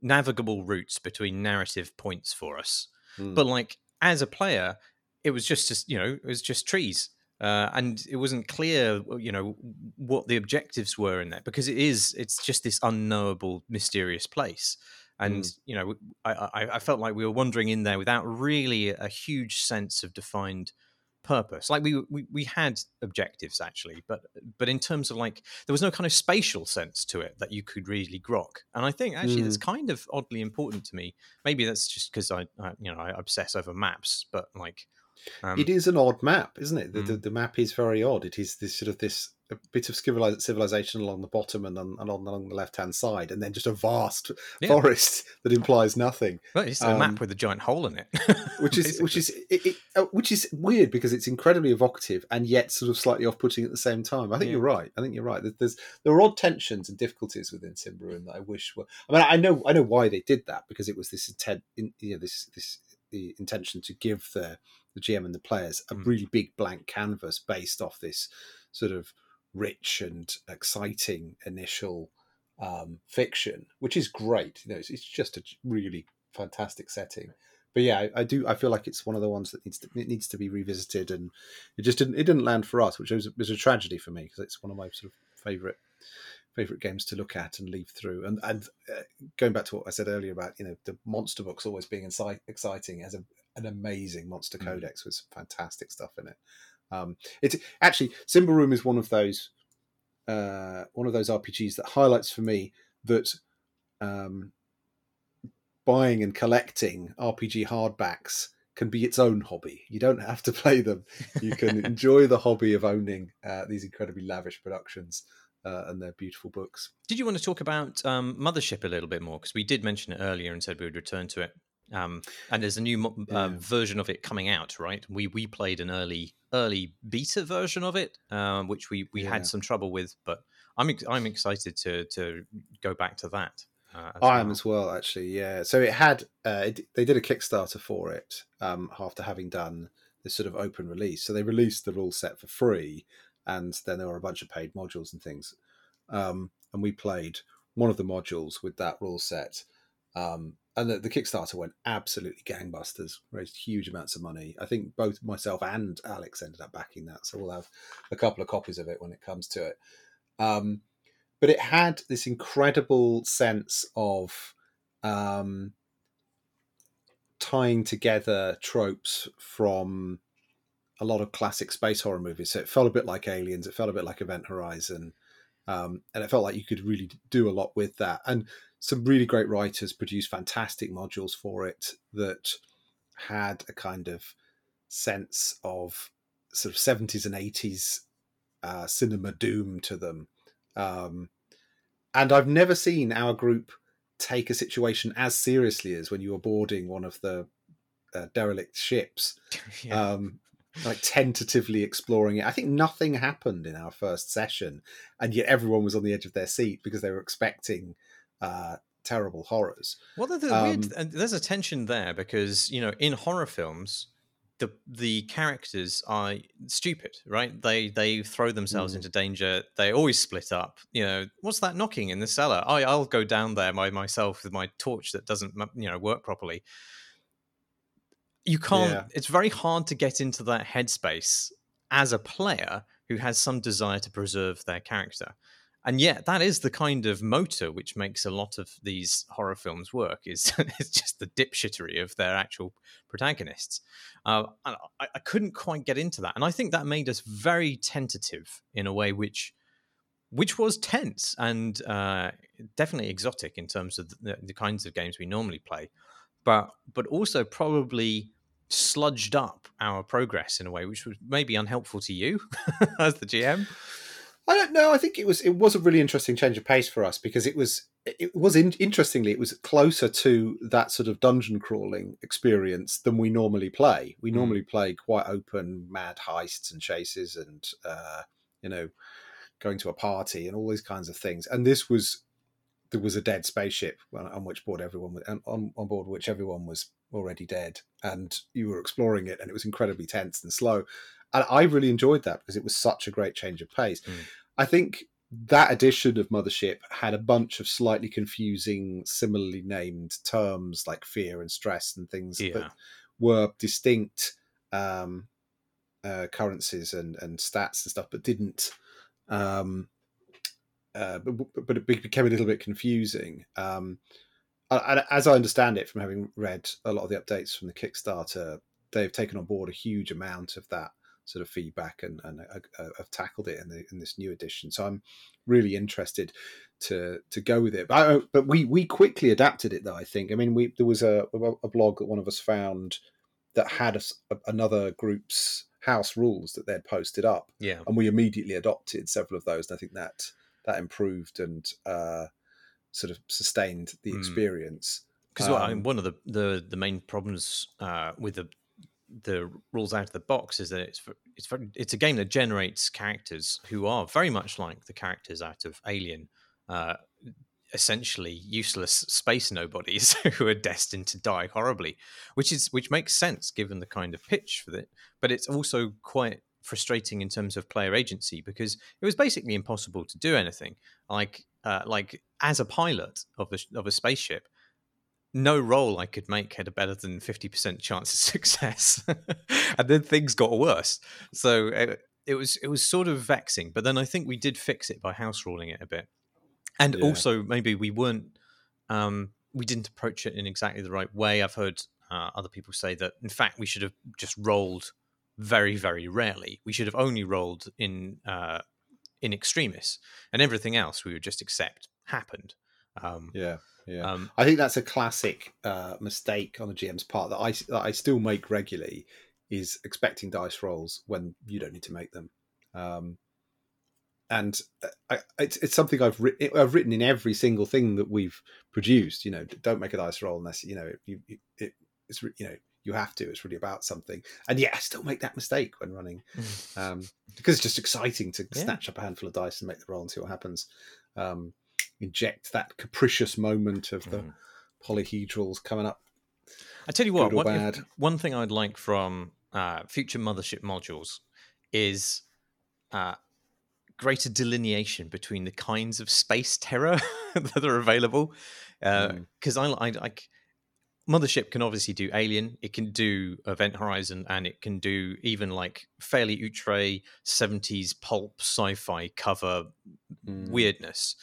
navigable routes between narrative points for us. Mm. but like as a player it was just, just you know it was just trees uh, and it wasn't clear, you know, what the objectives were in that because it is it's just this unknowable, mysterious place. And Mm. you know, I, I I felt like we were wandering in there without really a huge sense of defined purpose. Like we we we had objectives actually, but but in terms of like there was no kind of spatial sense to it that you could really grok. And I think actually that's kind of oddly important to me. Maybe that's just because I, I you know I obsess over maps, but like um, it is an odd map, isn't it? The, Mm. the, the map is very odd. It is this sort of this a bit of civilization along the bottom and, on, and on, along the left hand side, and then just a vast Yeah. forest (laughs) that implies nothing. well, it's a um, map with a giant hole in it, (laughs) which is which is it, it, uh, which is weird because it's incredibly evocative and yet sort of slightly off-putting at the same time. I think Yeah. you're right. I think you're right. There's, there are odd tensions and difficulties within Symbaroum that I wish were. I mean, I know I know why they did that because it was this intent, in, you know, this this the intention to give the the GM and the players a Mm. really big blank canvas based off this sort of rich and exciting initial um, fiction, which is great. You know, it's, it's just a really fantastic setting. But yeah, I, I do. I feel like it's one of the ones that needs to it needs to be revisited, and it just didn't it didn't land for us, which was, was a tragedy for me because it's one of my sort of favorite favorite games to look at and leave through. And and uh, going back to what I said earlier about you know the monster books always being inci- exciting as a, an amazing monster Mm. codex with some fantastic stuff in it. Um, it's actually Symbaroum is one of those uh, one of those RPGs that highlights for me that um, buying and collecting RPG hardbacks can be its own hobby. You don't have to play them. You can (laughs) enjoy the hobby of owning uh, these incredibly lavish productions uh, and their beautiful books. Did you want to talk about um, Mothership a little bit more? Because we did mention it earlier and said we would return to it. Um, and there's a new uh, Yeah. version of it coming out, right? We we played an early early beta version of it, um, which we, we Yeah. had some trouble with, but I'm ex- I'm excited to to go back to that. Uh, I am as well, actually. Yeah. So it had uh, it, they did a Kickstarter for it um, after having done this sort of open release. So they released the rule set for free, and then there were a bunch of paid modules and things. Um, and we played one of the modules with that rule set. Um, and the, the Kickstarter went absolutely gangbusters, raised huge amounts of money. I think both myself and Alex ended up backing that, so we'll have a couple of copies of it when it comes to it. Um, but it had this incredible sense of um, tying together tropes from a lot of classic space horror movies. So it felt a bit like Aliens, it felt a bit like Event Horizon, um, and it felt like you could really do a lot with that. And some really great writers produced fantastic modules for it that had a kind of sense of sort of 70s and 80s uh, cinema doom to them. Um, and I've never seen our group take a situation as seriously as when you were boarding one of the uh, derelict ships, (laughs) yeah. um, like tentatively exploring it. I think nothing happened in our first session, and yet everyone was on the edge of their seat because they were expecting uh, terrible horrors. Well, there's a Um, weird, and there's a tension there because you know in horror films, the the characters are stupid, right? They they throw themselves Mm. into danger. They always split up. You know, what's that knocking in the cellar? I I'll go down there by myself with my torch that doesn't you know work properly. You can't. Yeah. It's very hard to get into that headspace as a player who has some desire to preserve their character and yet that is the kind of motor which makes a lot of these horror films work is (laughs) it's just the dipshittery of their actual protagonists. Uh, I, I couldn't quite get into that. And i think that made us very tentative in a way which which was tense and uh, definitely exotic in terms of the, the kinds of games we normally play but but also probably sludged up our progress in a way which was maybe unhelpful to you (laughs) as the gm I don't know. I think it was it was a really interesting change of pace for us because it was it was in, interestingly it was closer to that sort of dungeon crawling experience than we normally play. We Mm. normally play quite open, mad heists and chases, and uh, you know, going to a party and all these kinds of things. And this was there was a dead spaceship on, on which board everyone on, on board which everyone was already dead, and you were exploring it, and it was incredibly tense and slow. And I really enjoyed that because it was such a great change of pace. Mm. I think that edition of Mothership had a bunch of slightly confusing, similarly named terms like fear and stress and things Yeah. that were distinct um, uh, currencies and and stats and stuff, but didn't. Um, uh, but, but it became a little bit confusing. Um, as I understand it from having read a lot of the updates from the Kickstarter, they've taken on board a huge amount of that sort of feedback and, and uh, uh, have tackled it in, the, in this new edition. So I'm really interested to to go with it. But, I, but we we quickly adapted it though. I think. I mean, we there was a, a blog that one of us found that had a, another group's house rules that they'd posted up. Yeah, and we immediately adopted several of those. And I think that that improved and uh, sort of sustained the mm. experience. Because um, well, one of the, the the main problems uh, with the the rules out of the box is that it's it's it's a game that generates characters who are very much like the characters out of Alien, uh, essentially useless space nobodies (laughs) who are destined to die horribly, which is which makes sense given the kind of pitch for it. But it's also quite frustrating in terms of player agency because it was basically impossible to do anything. Like uh, like as a pilot of a of a spaceship, no roll I could make had a better than 50% chance of (laughs) success. and then things got worse. So it, uh, it, was it was sort of vexing, but then I think we did fix it by house ruling it a bit. And yeah. also maybe we weren't um, we didn't approach it in exactly the right way. I've heard uh, other people say that in fact we should have just rolled very very rarely. We should have only rolled in uh, in extremis, and everything else we would just accept happened. Um, yeah. Yeah, um, I think that's a classic uh, mistake on the GM's part that I that I still make regularly is expecting dice rolls when you don't need to make them. Um, and uh, I, it's, it's something I've, ri- I've written in every single thing that we've produced. You know, don't make a dice roll unless you know you, it, it's you know you have to. It's really about something. And yeah, I still make that mistake when running mm. um, because it's just exciting to yeah. snatch up a handful of dice and make the roll and see what happens. Um, inject that capricious moment of the mm. polyhedrals coming up. I tell you what, one, one thing I'd like from uh, future mothership modules is uh, greater delineation between the kinds of space terror (laughs) that are available. Because uh, mm. I, I, Mothership can obviously do Alien, it can do Event Horizon, and it can do even like fairly outre 70s pulp sci fi cover mm. weirdness.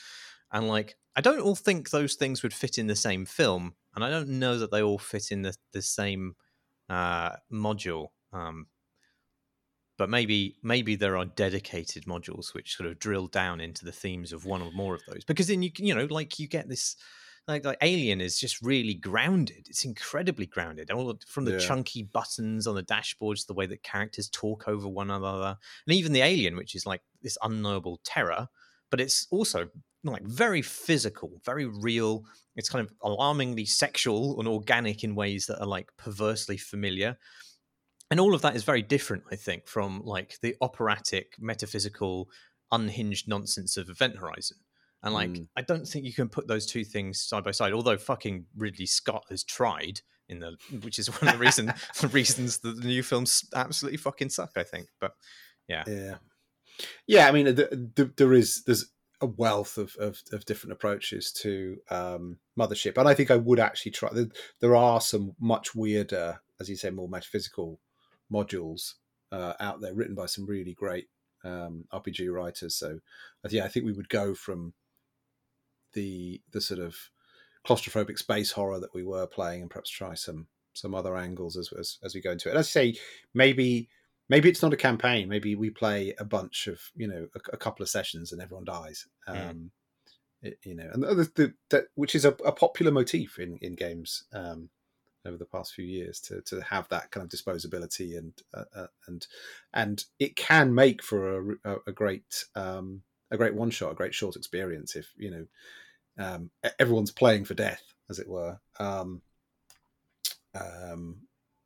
And like, I don't all think those things would fit in the same film, and I don't know that they all fit in the the same uh, module. Um, but maybe maybe there are dedicated modules which sort of drill down into the themes of one or more of those. Because then you can, you know like you get this like like Alien is just really grounded. It's incredibly grounded. All from the yeah. chunky buttons on the dashboards, the way that characters talk over one another, and even the Alien, which is like this unknowable terror, but it's also like very physical, very real. It's kind of alarmingly sexual and organic in ways that are like perversely familiar. And all of that is very different, I think, from like the operatic, metaphysical, unhinged nonsense of Event Horizon. And like, mm. I don't think you can put those two things side by side. Although fucking Ridley Scott has tried in the, which is one of the reason (laughs) the reasons that the new films absolutely fucking suck. I think, but yeah, yeah, yeah. I mean, the, the, there is there's a wealth of, of, of different approaches to um, mothership and i think i would actually try there are some much weirder as you say more metaphysical modules uh, out there written by some really great um, rpg writers. So yeah i think we would go from the the sort of claustrophobic space horror that we were playing and perhaps try some some other angles as as, as we go into it. And as I say maybe maybe it's not a campaign. Maybe we play a bunch of you know a, a couple of sessions and everyone dies. Um, mm. it, you know, and the, the, the, which is a, a, popular motif in in games um, over the past few years to to have that kind of disposability and uh, uh, and and it can make for a, a great um, a great one shot, a great short experience if you know um, everyone's playing for death, as it were. Um, um,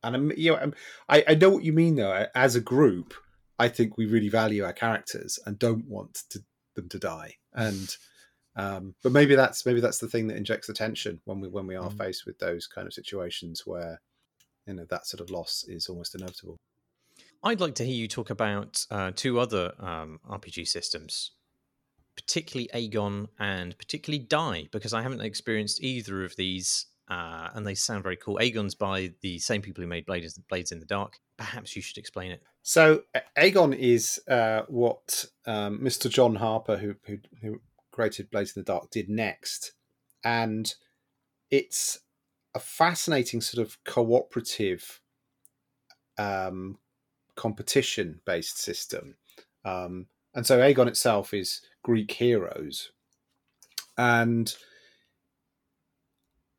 and I'm, you know, I'm, I, I know what you mean though. As a group, I think we really value our characters and don't want to, them to die. And um, but maybe that's maybe that's the thing that injects the tension when we when we are mm. faced with those kind of situations where you know that sort of loss is almost inevitable. I'd like to hear you talk about uh, two other um, RPG systems, particularly Agon and particularly Die, because I haven't experienced either of these uh, and they sound very cool. Agon's by the same people who made Blades, Blades in the Dark. Perhaps you should explain it. So Agon is uh, what um, Mr. John Harper, who, who, who created Blades in the Dark, did next, and it's a fascinating sort of cooperative um, competition based system. Um, and so Agon itself is Greek heroes, and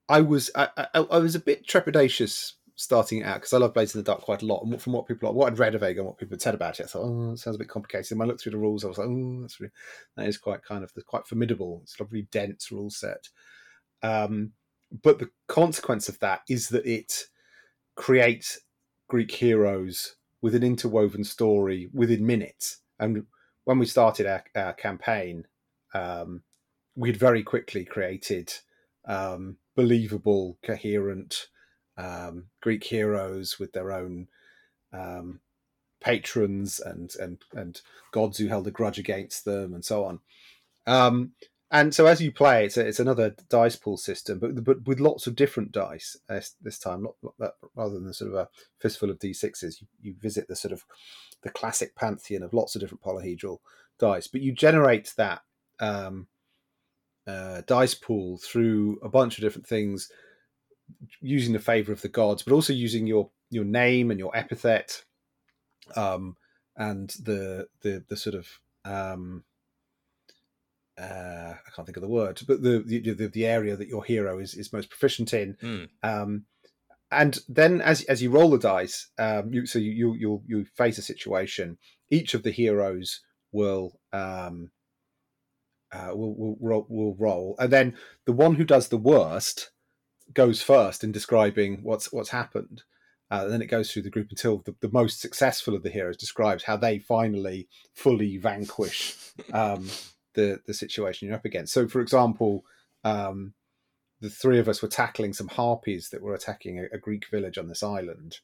I was I, I, I was a bit trepidatious starting out because I love Blades in the Dark quite a lot. And from what people what I'd read of Agon, what people had said about it, I thought, oh, it sounds a bit complicated. And when I looked through the rules, I was like, oh, that's really, that is quite kind of quite formidable. It's a really dense rule set. Um, but the consequence of that is that it creates Greek heroes with an interwoven story within minutes. And when we started our, our campaign, um, we'd very quickly created um, believable, coherent um, Greek heroes with their own um, patrons and and and gods who held a grudge against them and so on. Um, and so as you play, it's a, it's another dice pool system, but but with lots of different dice this, this time, not, that, rather than sort of a fistful of d6s. You, you visit the sort of the classic pantheon of lots of different polyhedral dice, but you generate that um, uh, dice pool through a bunch of different things, using the favor of the gods, but also using your your name and your epithet, um, and the the the sort of um, uh, I can't think of the word, but the, the the area that your hero is is most proficient in. Mm. Um, and then as as you roll the dice, um, you, so you you you you face a situation. Each of the heroes will um, uh, will, will will will roll, and then the one who does the worst goes first in describing what's what's happened. Uh, and then it goes through the group until the, the, most successful of the heroes describes how they finally fully vanquish um, the the situation you're up against. So, for example, um, the three of us were tackling some harpies that were attacking a, a Greek village on this island,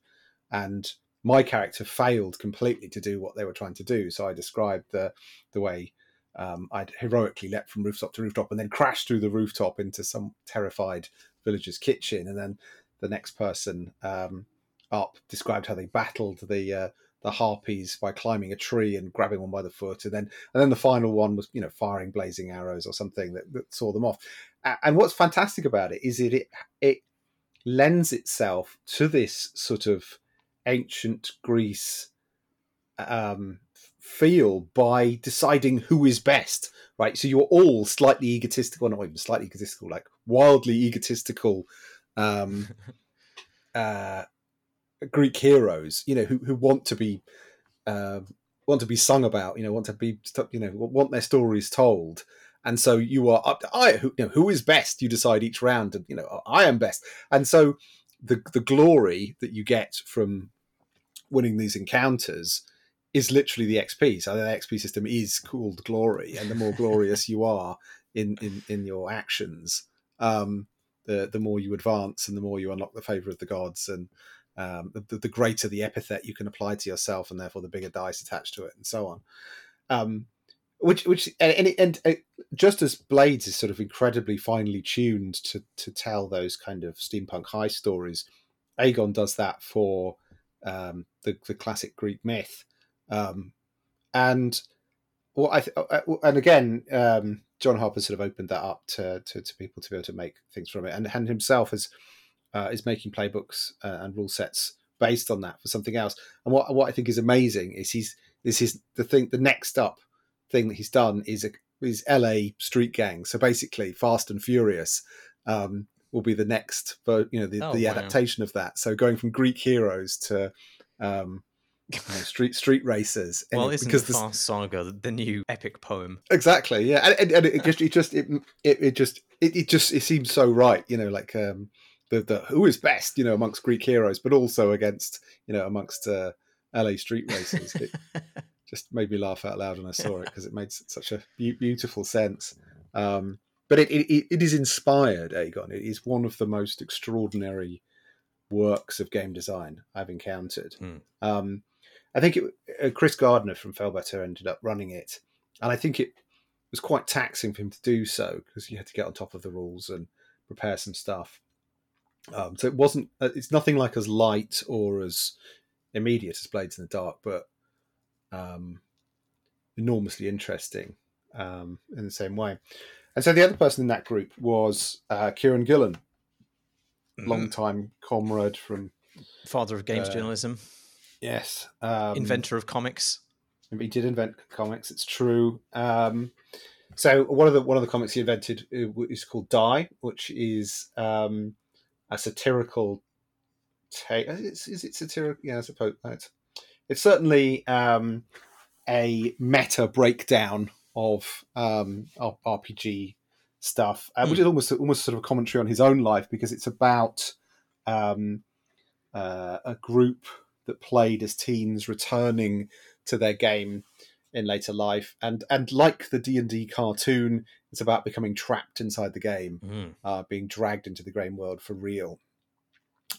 and my character failed completely to do what they were trying to do. So I described the the way um, I'd heroically leapt from rooftop to rooftop and then crashed through the rooftop into some terrified villager's kitchen, and then the next person um, up described how they battled the uh, the harpies by climbing a tree and grabbing one by the foot, and then and then the final one was you know firing blazing arrows or something that, that saw them off. And what's fantastic about it is it it, it lends itself to this sort of ancient Greece um, feel by deciding who is best, right? So you're all slightly egotistical, not even slightly egotistical, like wildly egotistical um, (laughs) uh, Greek heroes, you know, who who want to be uh, want to be sung about, you know, want to be, you know, want their stories told. And so you are up to I, who, you know, who is best? You decide each round, and you know, I am best. And so the the glory that you get from winning these encounters is literally the XP. So the XP system is called glory, and the more (laughs) glorious you are in in in your actions, um, the the more you advance, and the more you unlock the favor of the gods, and um, the, the, greater the epithet you can apply to yourself, and therefore the bigger dice attached to it, and so on. Um, which, which, and, and, and, uh, just as Blades is sort of incredibly finely tuned to to tell those kind of steampunk high stories, Agon does that for um, the the classic Greek myth, um, and well, I th- uh, and again, um, John Harper sort of opened that up to, to, to people to be able to make things from it, and and himself has uh, is making playbooks uh, and rule sets based on that for something else. And what what I think is amazing is he's this is the thing. The next up thing that he's done is a is L.A. Street Gang. So basically, Fast and Furious um, will be the next, you know, the, oh, the wow. adaptation of that. So going from Greek heroes to um, street street racers. Well, isn't because the Fast Saga the new epic poem? Exactly, yeah, and, and, and it just it just it it, it just it, it, just it seems so right, you know, like um, the, the who is best, you know, amongst Greek heroes, but also against, you know, amongst uh, LA street racers. It (laughs) just made me laugh out loud when I saw it because it made such a beautiful sense. Um, but it, it, it is inspired, Agon. It is one of the most extraordinary works of game design I've encountered. Mm. Um, I think it, uh, Chris Gardiner from Failbetter ended up running it, and I think it was quite taxing for him to do so because you had to get on top of the rules and prepare some stuff. Um, so it wasn't. uh, It's nothing like as light or as immediate as Blades in the Dark, but um, enormously interesting um, in the same way. And so the other person in that group was uh, Kieron Gillen, Mhm. long-time comrade from father of games uh, journalism, yes, um, inventor of comics. He did invent comics. It's true. Um, so one of the one of the comics he invented uh, is called Die, which is um, a satirical take. Is, is it satirical? Yeah, I suppose it's, it's certainly um, a meta breakdown of um, of RPG stuff, uh, which is almost almost sort of a commentary on his own life because it's about um, uh, a group that played as teens returning to their game in later life, and and like the D and D cartoon, it's about becoming trapped inside the game Mm. uh, being dragged into the game world for real.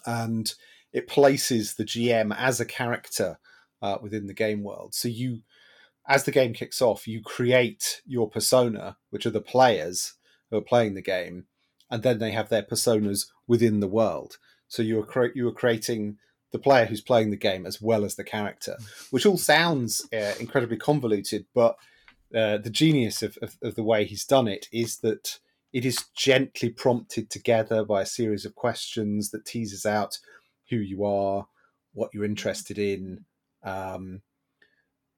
And it places the GM as a character uh, within the game world. So you, as the game kicks off, you create your persona, which are the players who are playing the game, and then they have their personas within the world. So you are cre- you are creating the player who's playing the game as well as the character, which all sounds uh, incredibly convoluted, but uh, the genius of, of, of the way he's done it is that it is gently prompted together by a series of questions that teases out who you are, what you're interested in, um,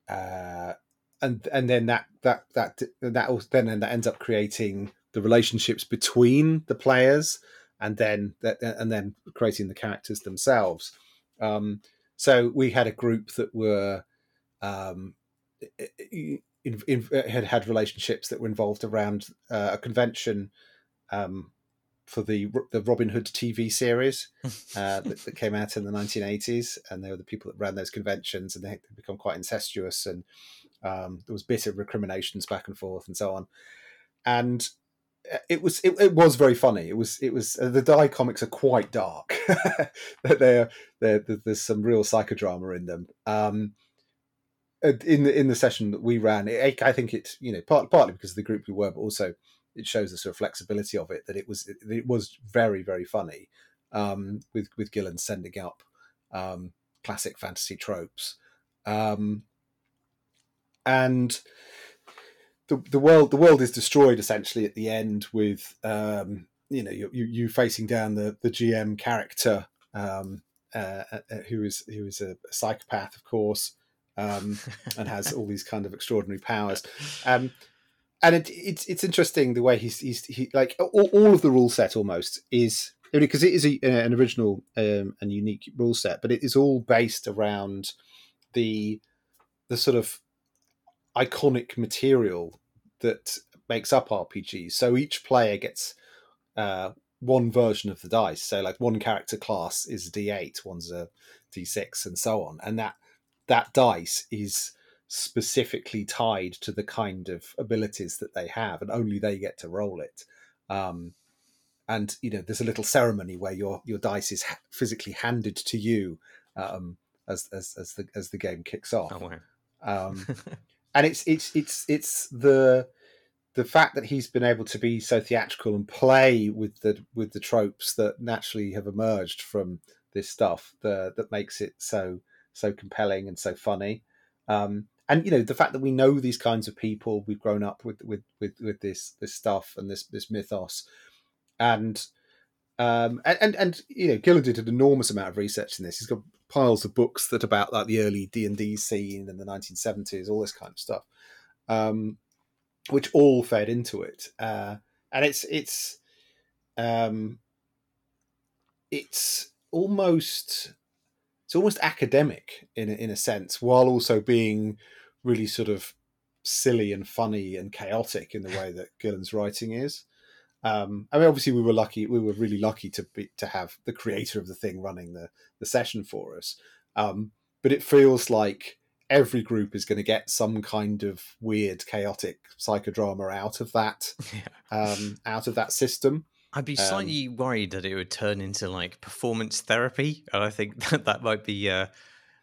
uh, and and then that that that that also, then that ends up creating the relationships between the players, and then that and then creating the characters themselves. Um, so we had a group that were um, in, in, had had relationships that were involved around uh, a convention um, for the the Robin Hood TV series uh, (laughs) that, that came out in the 1980s, and they were the people that ran those conventions, and they had become quite incestuous, and um, there was bitter recriminations back and forth, and so on. And uh, it was it, it was very funny. It was it was uh, the Die comics are quite dark. (laughs) they're, they're, there's some real psychodrama in them. Um, in the in the session that we ran, it, I think it's you know part, partly because of the group we were, but also it shows the sort of flexibility of it that it was it, it was very very funny um, with with Gillen sending up um, classic fantasy tropes, um, and the the world the world is destroyed essentially at the end with um, you know you, you facing down the the GM character um, uh, who is who is a psychopath of course um, (laughs) and has all these kind of extraordinary powers. Um, and it, it's it's interesting the way he's he's he like all, all of the rule set almost is because it is a, an original um, and unique rule set, but it is all based around the the sort of iconic material that makes up RPGs. So each player gets uh, one version of the dice. So like one character class is a D8, one's a D6, and so on, and that that dice is specifically tied to the kind of abilities that they have, and only they get to roll it. Um, and you know, there's a little ceremony where your your dice is ha- physically handed to you um, as, as as the as the game kicks off. Oh, wow. Um, (laughs) and it's it's it's it's the the fact that he's been able to be so theatrical and play with the with the tropes that naturally have emerged from this stuff the, that makes it so so compelling and so funny. Um, and you know the fact that we know these kinds of people, we've grown up with with with, with this this stuff and this this mythos, and um, and, and and you know Gillen did an enormous amount of research in this. He's got piles of books that about like the early D and D scene in the 1970s, all this kind of stuff, um, which all fed into it. Uh, and it's it's um, it's almost it's almost academic in in a sense, while also being really sort of silly and funny and chaotic in the way that Gillen's writing is. Um, I mean, obviously, we were lucky. We were really lucky to be to have the creator of the thing running the the session for us. Um, but it feels like every group is going to get some kind of weird, chaotic psychodrama out of that, (laughs) Yeah. um, out of that system. I'd be Um, slightly worried that it would turn into like performance therapy, and I think (laughs) that that might be. Uh,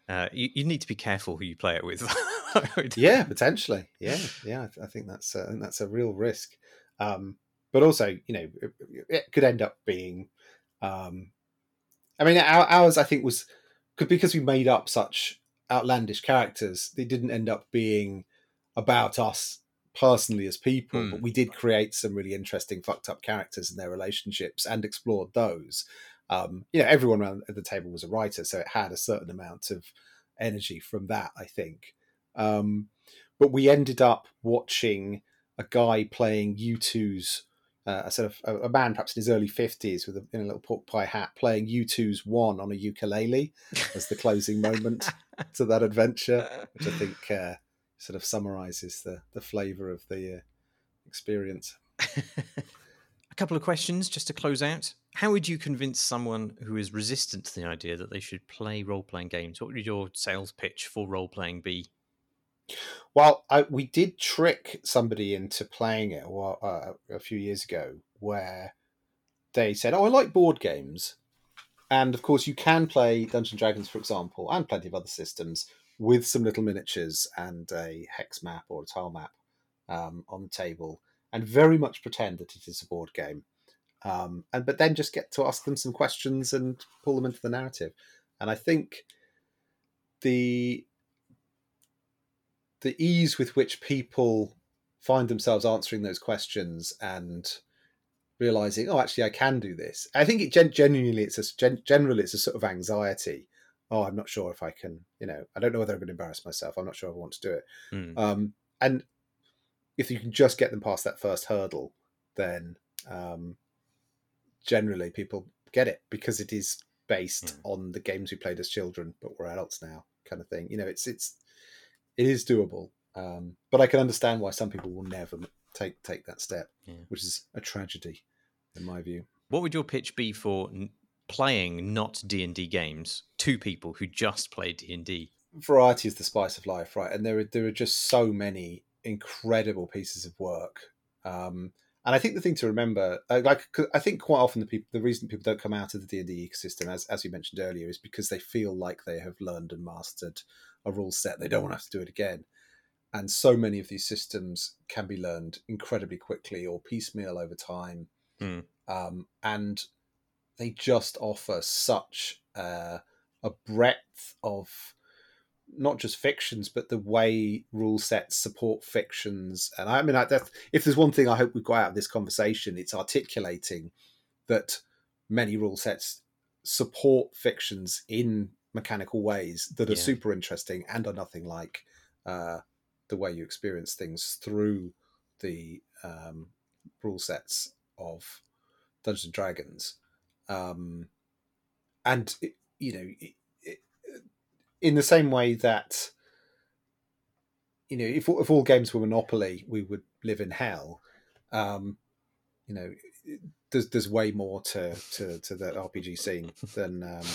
uh, you, you need to be careful who you play it with. (laughs) Yeah, potentially. Yeah, yeah. I th- I think that's uh, I think that's a real risk. Um, but also, you know, it, it could end up being um, I mean, our, ours I think was because we made up such outlandish characters. They didn't end up being about us personally as people, mm. but we did create some really interesting fucked up characters and their relationships and explored those. Um, you know, everyone around at the table was a writer, so it had a certain amount of energy from that, I think. Um, but we ended up watching a guy playing U2's uh, a sort of a, man perhaps in his early 50s with a, in a little pork pie hat playing U2's One on a ukulele (laughs) as the closing moment to that adventure, which I think uh, sort of summarizes the, the flavor of the uh, experience. (laughs) a couple of questions just to close out. How would you convince someone who is resistant to the idea that they should play role playing games? What would your sales pitch for role playing be? Well, I, we did trick somebody into playing it uh, a few years ago, where they said, "Oh, I like board games," and of course, you can play Dungeons Dragons, for example, and plenty of other systems with some little miniatures and a hex map or a tile map um, on the table, and very much pretend that it is a board game. Um, and but then just get to ask them some questions and pull them into the narrative. And I think the the ease with which people find themselves answering those questions and realizing, oh, actually, I can do this. I think it gen- genuinely, it's a gen- generally it's a sort of anxiety. Oh, I'm not sure if I can. You know, I don't know whether I'm going to embarrass myself. I'm not sure I want to do it. Mm. Um, and if you can just get them past that first hurdle, then um, generally people get it because it is based mm. on the games we played as children, but we're adults now, kind of thing. You know, it's it's it is doable, um, but I can understand why some people will never take take that step, yeah. which is a tragedy, in my view. What would your pitch be for n- playing not D and D games to people who just play D and D? Variety is the spice of life, right? And there are there are just so many incredible pieces of work. Um, and I think the thing to remember, uh, like I think quite often the people, the reason people don't come out of the D and D ecosystem, as as you mentioned earlier, is because they feel like they have learned and mastered a rule set. They don't want to have to do it again. And so many of these systems can be learned incredibly quickly or piecemeal over time. Mm. Um, and they just offer such uh, a breadth of not just fictions, but the way rule sets support fictions. And I mean, I, if there's one thing I hope we got out of this conversation, it's articulating that many rule sets support fictions in mechanical ways that are yeah. super interesting and are nothing like uh, the way you experience things through the um, rule sets of Dungeons and Dragons. Um, and it, you know, it, it, in the same way that you know, if if all games were Monopoly, we would live in hell. Um, you know, there's there's way more to to, to the RPG scene than um,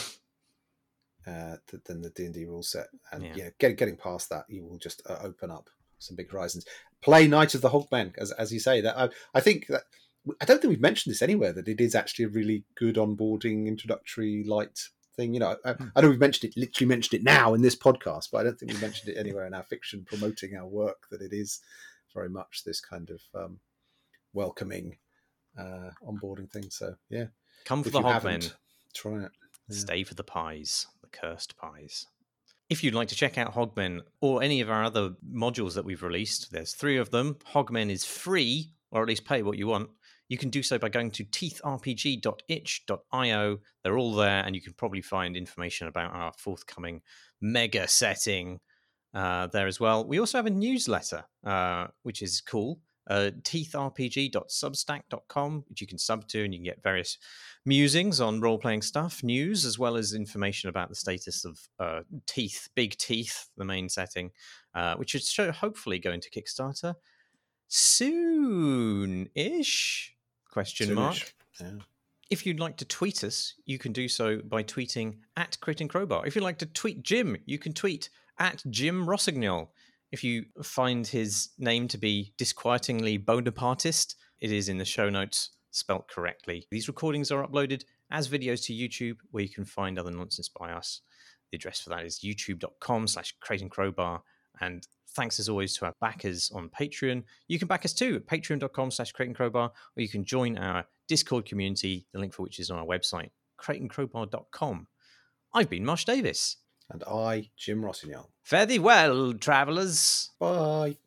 uh, than the D and D rule set. And yeah, yeah get, getting past that, you will just uh, open up some big horizons. Play Night of the Hogmen, as as you say. That I, I think that I don't think we've mentioned this anywhere. That it is actually a really good onboarding, introductory, light thing. You know, I, hmm. I know we've mentioned it, literally mentioned it now in this podcast, but I don't think we've mentioned it anywhere in our fiction promoting our work. That it is very much this kind of um, welcoming uh, onboarding thing. So yeah, come for if the Hogmen. Try it. Yeah. Stay for the pies cursed pies. If you'd like to check out Hogmen or any of our other modules that we've released, there's three of them. Hogmen is free, or at least pay what you want. You can do so by going to teethrpg.itch.io. They're all there, and you can probably find information about our forthcoming mega setting uh, there as well. We also have a newsletter, uh, which is cool uh, teethrpg.substack.com, which you can sub to, and you can get various musings on role playing stuff, news, as well as information about the status of uh, Teeth, Big Teeth, the main setting, uh, which is show, hopefully going to Kickstarter soon ish? Question Soon-ish. mark. Yeah. If you'd like to tweet us, you can do so by tweeting at Crate and Crowbar. If you'd like to tweet Jim, you can tweet at Jim Rossignol. If you find his name to be disquietingly Bonapartist, it is in the show notes spelt correctly. These recordings are uploaded as videos to YouTube, where you can find other nonsense by us. The address for that is youtube.com slash Crate Crowbar. And thanks as always to our backers on Patreon. You can back us too at patreon.com slash Crate Crowbar, or you can join our Discord community, the link for which is on our website, crateandcrowbar.com. I've been Marsh Davies. And I, Jim Rossignol. Fare thee well, travellers. Bye.